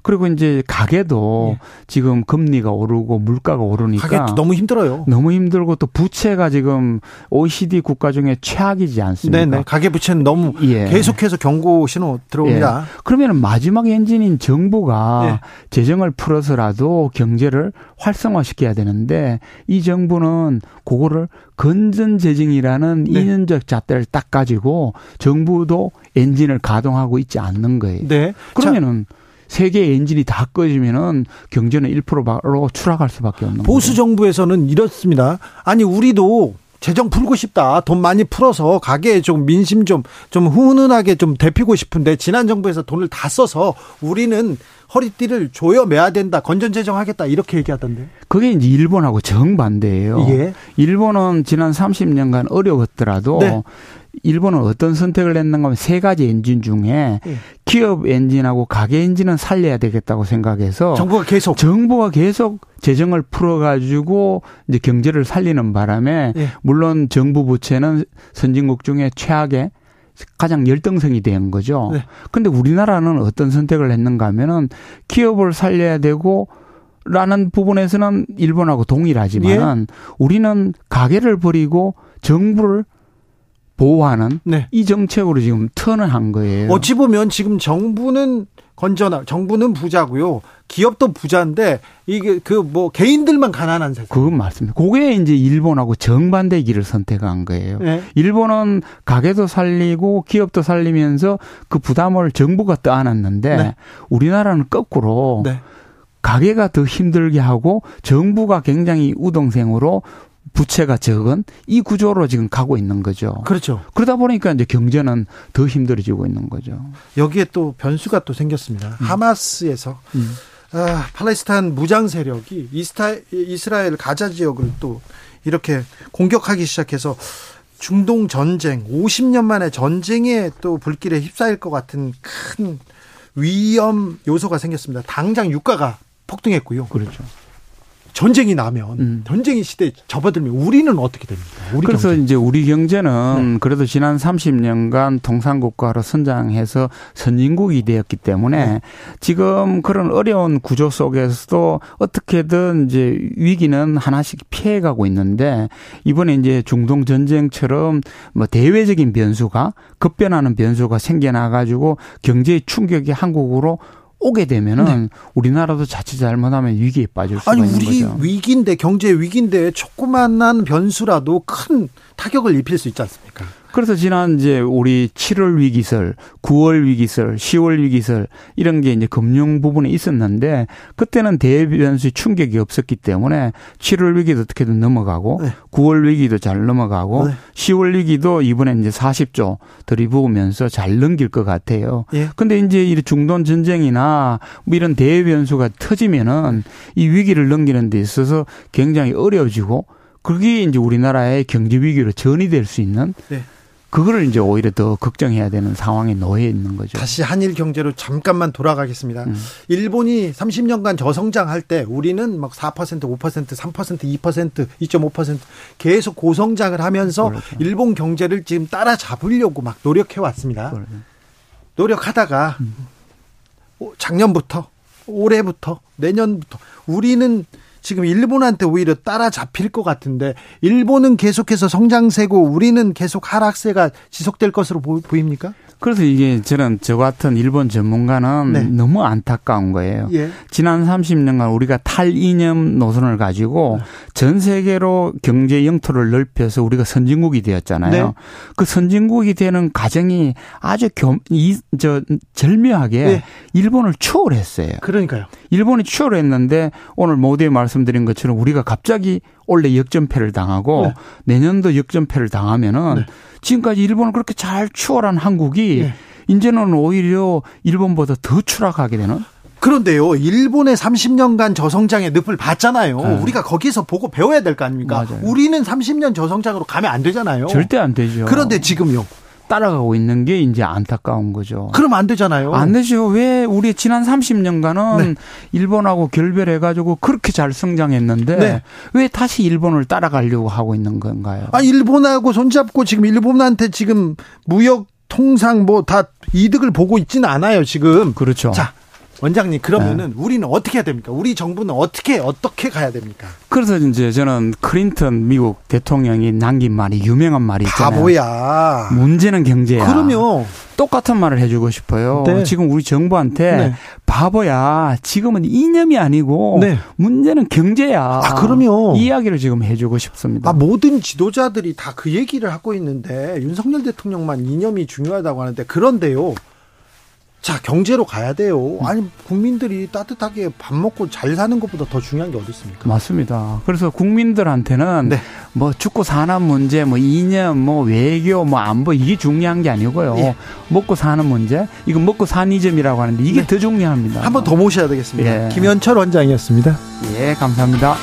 그리고 이제 가게도 예. 지금 금리가 오르고 물가가 오르니까 가게 너무 힘들어요. 너무 힘들고 또 부채가 지금 OECD 국가 중에 최악이지 않습니까? 네네. 가계 부채는 너무 예. 계속해서 경고 신호 들어옵니다. 예. 그러면 마지막 엔진인 정부가 예. 재정을 풀어서라도 경제를 활성화시켜야 되는데 이 정부는 그거를 건전 재정이라는 네. 이념적 잣대를 딱 가지고 정부도 엔진을 가동하고 있지 않는 거예요. 네. 그러면은 자. 세계 엔진이 다 꺼지면은 경제는 1%로 추락할 수밖에 없는 보수 정부에서는 이렇습니다. 아니 우리도 재정 풀고 싶다. 돈 많이 풀어서 가게에 좀 민심 좀, 좀 훈훈하게 좀 데피고 싶은데 지난 정부에서 돈을 다 써서 우리는 허리띠를 조여매야 된다. 건전재정 하겠다. 이렇게 얘기하던데. 그게 이제 일본하고 정반대예요. 예. 일본은 지난 30년간 어려웠더라도 네. 일본은 어떤 선택을 했는가 하면 세 가지 엔진 중에 예. 기업 엔진하고 가계 엔진은 살려야 되겠다고 생각해서 정부가 계속 정부가 계속 재정을 풀어 가지고 이제 경제를 살리는 바람에 예. 물론 정부 부채는 선진국 중에 최악의 가장 열등성이 된 거죠. 네. 근데 우리나라는 어떤 선택을 했는가 하면은 기업을 살려야 되고 라는 부분에서는 일본하고 동일하지만 예. 우리는 가게를 버리고 정부를 보호하는 네. 이 정책으로 지금 턴을 한 거예요. 어찌 보면 지금 정부는 건전하, 정부는 부자고요. 기업도 부자인데 이게 그 뭐 개인들만 가난한 세상. 그건 맞습니다. 그게 이제 일본하고 정반대 길을 선택한 거예요. 네. 일본은 가게도 살리고 기업도 살리면서 그 부담을 정부가 떠안았는데 네. 우리나라는 거꾸로 네. 가게가 더 힘들게 하고 정부가 굉장히 우동생으로 부채가 적은 이 구조로 지금 가고 있는 거죠. 그렇죠. 그러다 보니까 이제 경제는 더 힘들어지고 있는 거죠. 여기에 또 변수가 또 생겼습니다. 음. 하마스에서 음. 아, 팔레스타인 무장 세력이 이스타, 이스라엘 가자 지역을 또 이렇게 공격하기 시작해서 중동 전쟁, 50년 만에 전쟁에 또 불길에 휩싸일 것 같은 큰 위험 요소가 생겼습니다. 당장 유가가 폭등했고요. 그렇죠. 전쟁이 나면 음. 전쟁의 시대에 접어들면 우리는 어떻게 됩니까? 우리 그래서 경제. 이제 우리 경제는 네. 그래도 지난 30년간 동산국가로 선장해서 선진국이 되었기 때문에 네. 지금 그런 어려운 구조 속에서도 어떻게든 이제 위기는 하나씩 피해가고 있는데 이번에 이제 중동 전쟁처럼 뭐 대외적인 변수가 급변하는 변수가 생겨나 가지고 경제의 충격이 한국으로 오게 되면은 네. 우리나라도 자칫 잘못하면 위기에 빠질 수가 아니, 있는 우리 거죠. 위기인데 경제 위기인데 조그만한 변수라도 큰 타격을 입힐 수 있지 않습니까? 그래서 지난 이제 우리 7월 위기설, 9월 위기설, 10월 위기설 이런 게 이제 금융 부분에 있었는데 그때는 대변수의 충격이 없었기 때문에 7월 위기도 어떻게든 넘어가고 네. 9월 위기도 잘 넘어가고 네. 10월 위기도 이번에 이제 40조 들이부으면서 잘 넘길 것 같아요. 예. 근데 이제 이 중동 전쟁이나 뭐 이런 대변수가 터지면은 이 위기를 넘기는 데 있어서 굉장히 어려워지고 그게 이제 우리나라의 경제 위기로 전이 될 수 있는 네. 그거를 이제 오히려 더 걱정해야 되는 상황에 놓여 있는 거죠. 다시 한일 경제로 잠깐만 돌아가겠습니다. 음. 일본이 30년간 저성장할 때 우리는 막 4%, 5%, 3%, 2%, 2.5% 계속 고성장을 하면서 그렇죠. 일본 경제를 지금 따라잡으려고 막 노력해 왔습니다. 그렇죠. 노력하다가 음. 작년부터 올해부터 내년부터 우리는 지금 일본한테 오히려 따라잡힐 것 같은데 일본은 계속해서 성장세고 우리는 계속 하락세가 지속될 것으로 보입니까? 그래서 이게 저는 저 같은 일본 전문가는 네. 너무 안타까운 거예요. 예. 지난 30년간 우리가 탈이념 노선을 가지고 네. 전 세계로 경제 영토를 넓혀서 우리가 선진국이 되었잖아요. 네. 그 선진국이 되는 과정이 아주 겸, 이, 저, 절묘하게 네. 일본을 추월했어요. 그러니까요. 일본이 추월했는데 오늘 모두에 말씀드린 것처럼 우리가 갑자기 올해 역전패를 당하고 네. 내년도 역전패를 당하면은 네. 지금까지 일본을 그렇게 잘 추월한 한국이 네. 이제는 오히려 일본보다 더 추락하게 되는 그런데요, 일본의 30년간 저성장의 늪을 봤잖아요. 네. 우리가 거기서 보고 배워야 될 거 아닙니까? 맞아요. 우리는 30년 저성장으로 가면 안 되잖아요. 절대 안 되죠. 그런데 지금요. 따라가고 있는 게 이제 안타까운 거죠. 그럼 안 되잖아요. 안 되죠. 왜 우리 지난 30년간은 네. 일본하고 결별해가지고 그렇게 잘 성장했는데 네. 왜 다시 일본을 따라가려고 하고 있는 건가요? 아, 일본하고 손잡고 지금 일본한테 지금 무역 통상 뭐 다 이득을 보고 있지는 않아요, 지금. 그렇죠. 자, 원장님 그러면은 네. 우리는 어떻게 해야 됩니까? 우리 정부는 어떻게 어떻게 가야 됩니까? 그래서 이제 저는 클린턴 미국 대통령이 남긴 말이 유명한 말이 있잖아요. 바보야. 문제는 경제야. 그럼요. 똑같은 말을 해주고 싶어요. 네. 지금 우리 정부한테 네. 바보야. 지금은 이념이 아니고 네. 문제는 경제야. 아 그럼요. 이야기를 지금 해주고 싶습니다. 아 모든 지도자들이 다 그 얘기를 하고 있는데 윤석열 대통령만 이념이 중요하다고 하는데 그런데요. 자, 경제로 가야 돼요. 아니, 국민들이 따뜻하게 밥 먹고 잘 사는 것보다 더 중요한 게 어디 있습니까? 맞습니다. 그래서 국민들한테는 네. 뭐 축구 산업 문제, 뭐 이념, 뭐 외교, 뭐 안보 이게 중요한 게 아니고요. 예. 먹고 사는 문제, 이거 먹고 산이점이라고 하는데 이게 네. 더 중요합니다. 한번 더 모셔야 되겠습니다. 예. 김현철 원장이었습니다. 예, 감사합니다.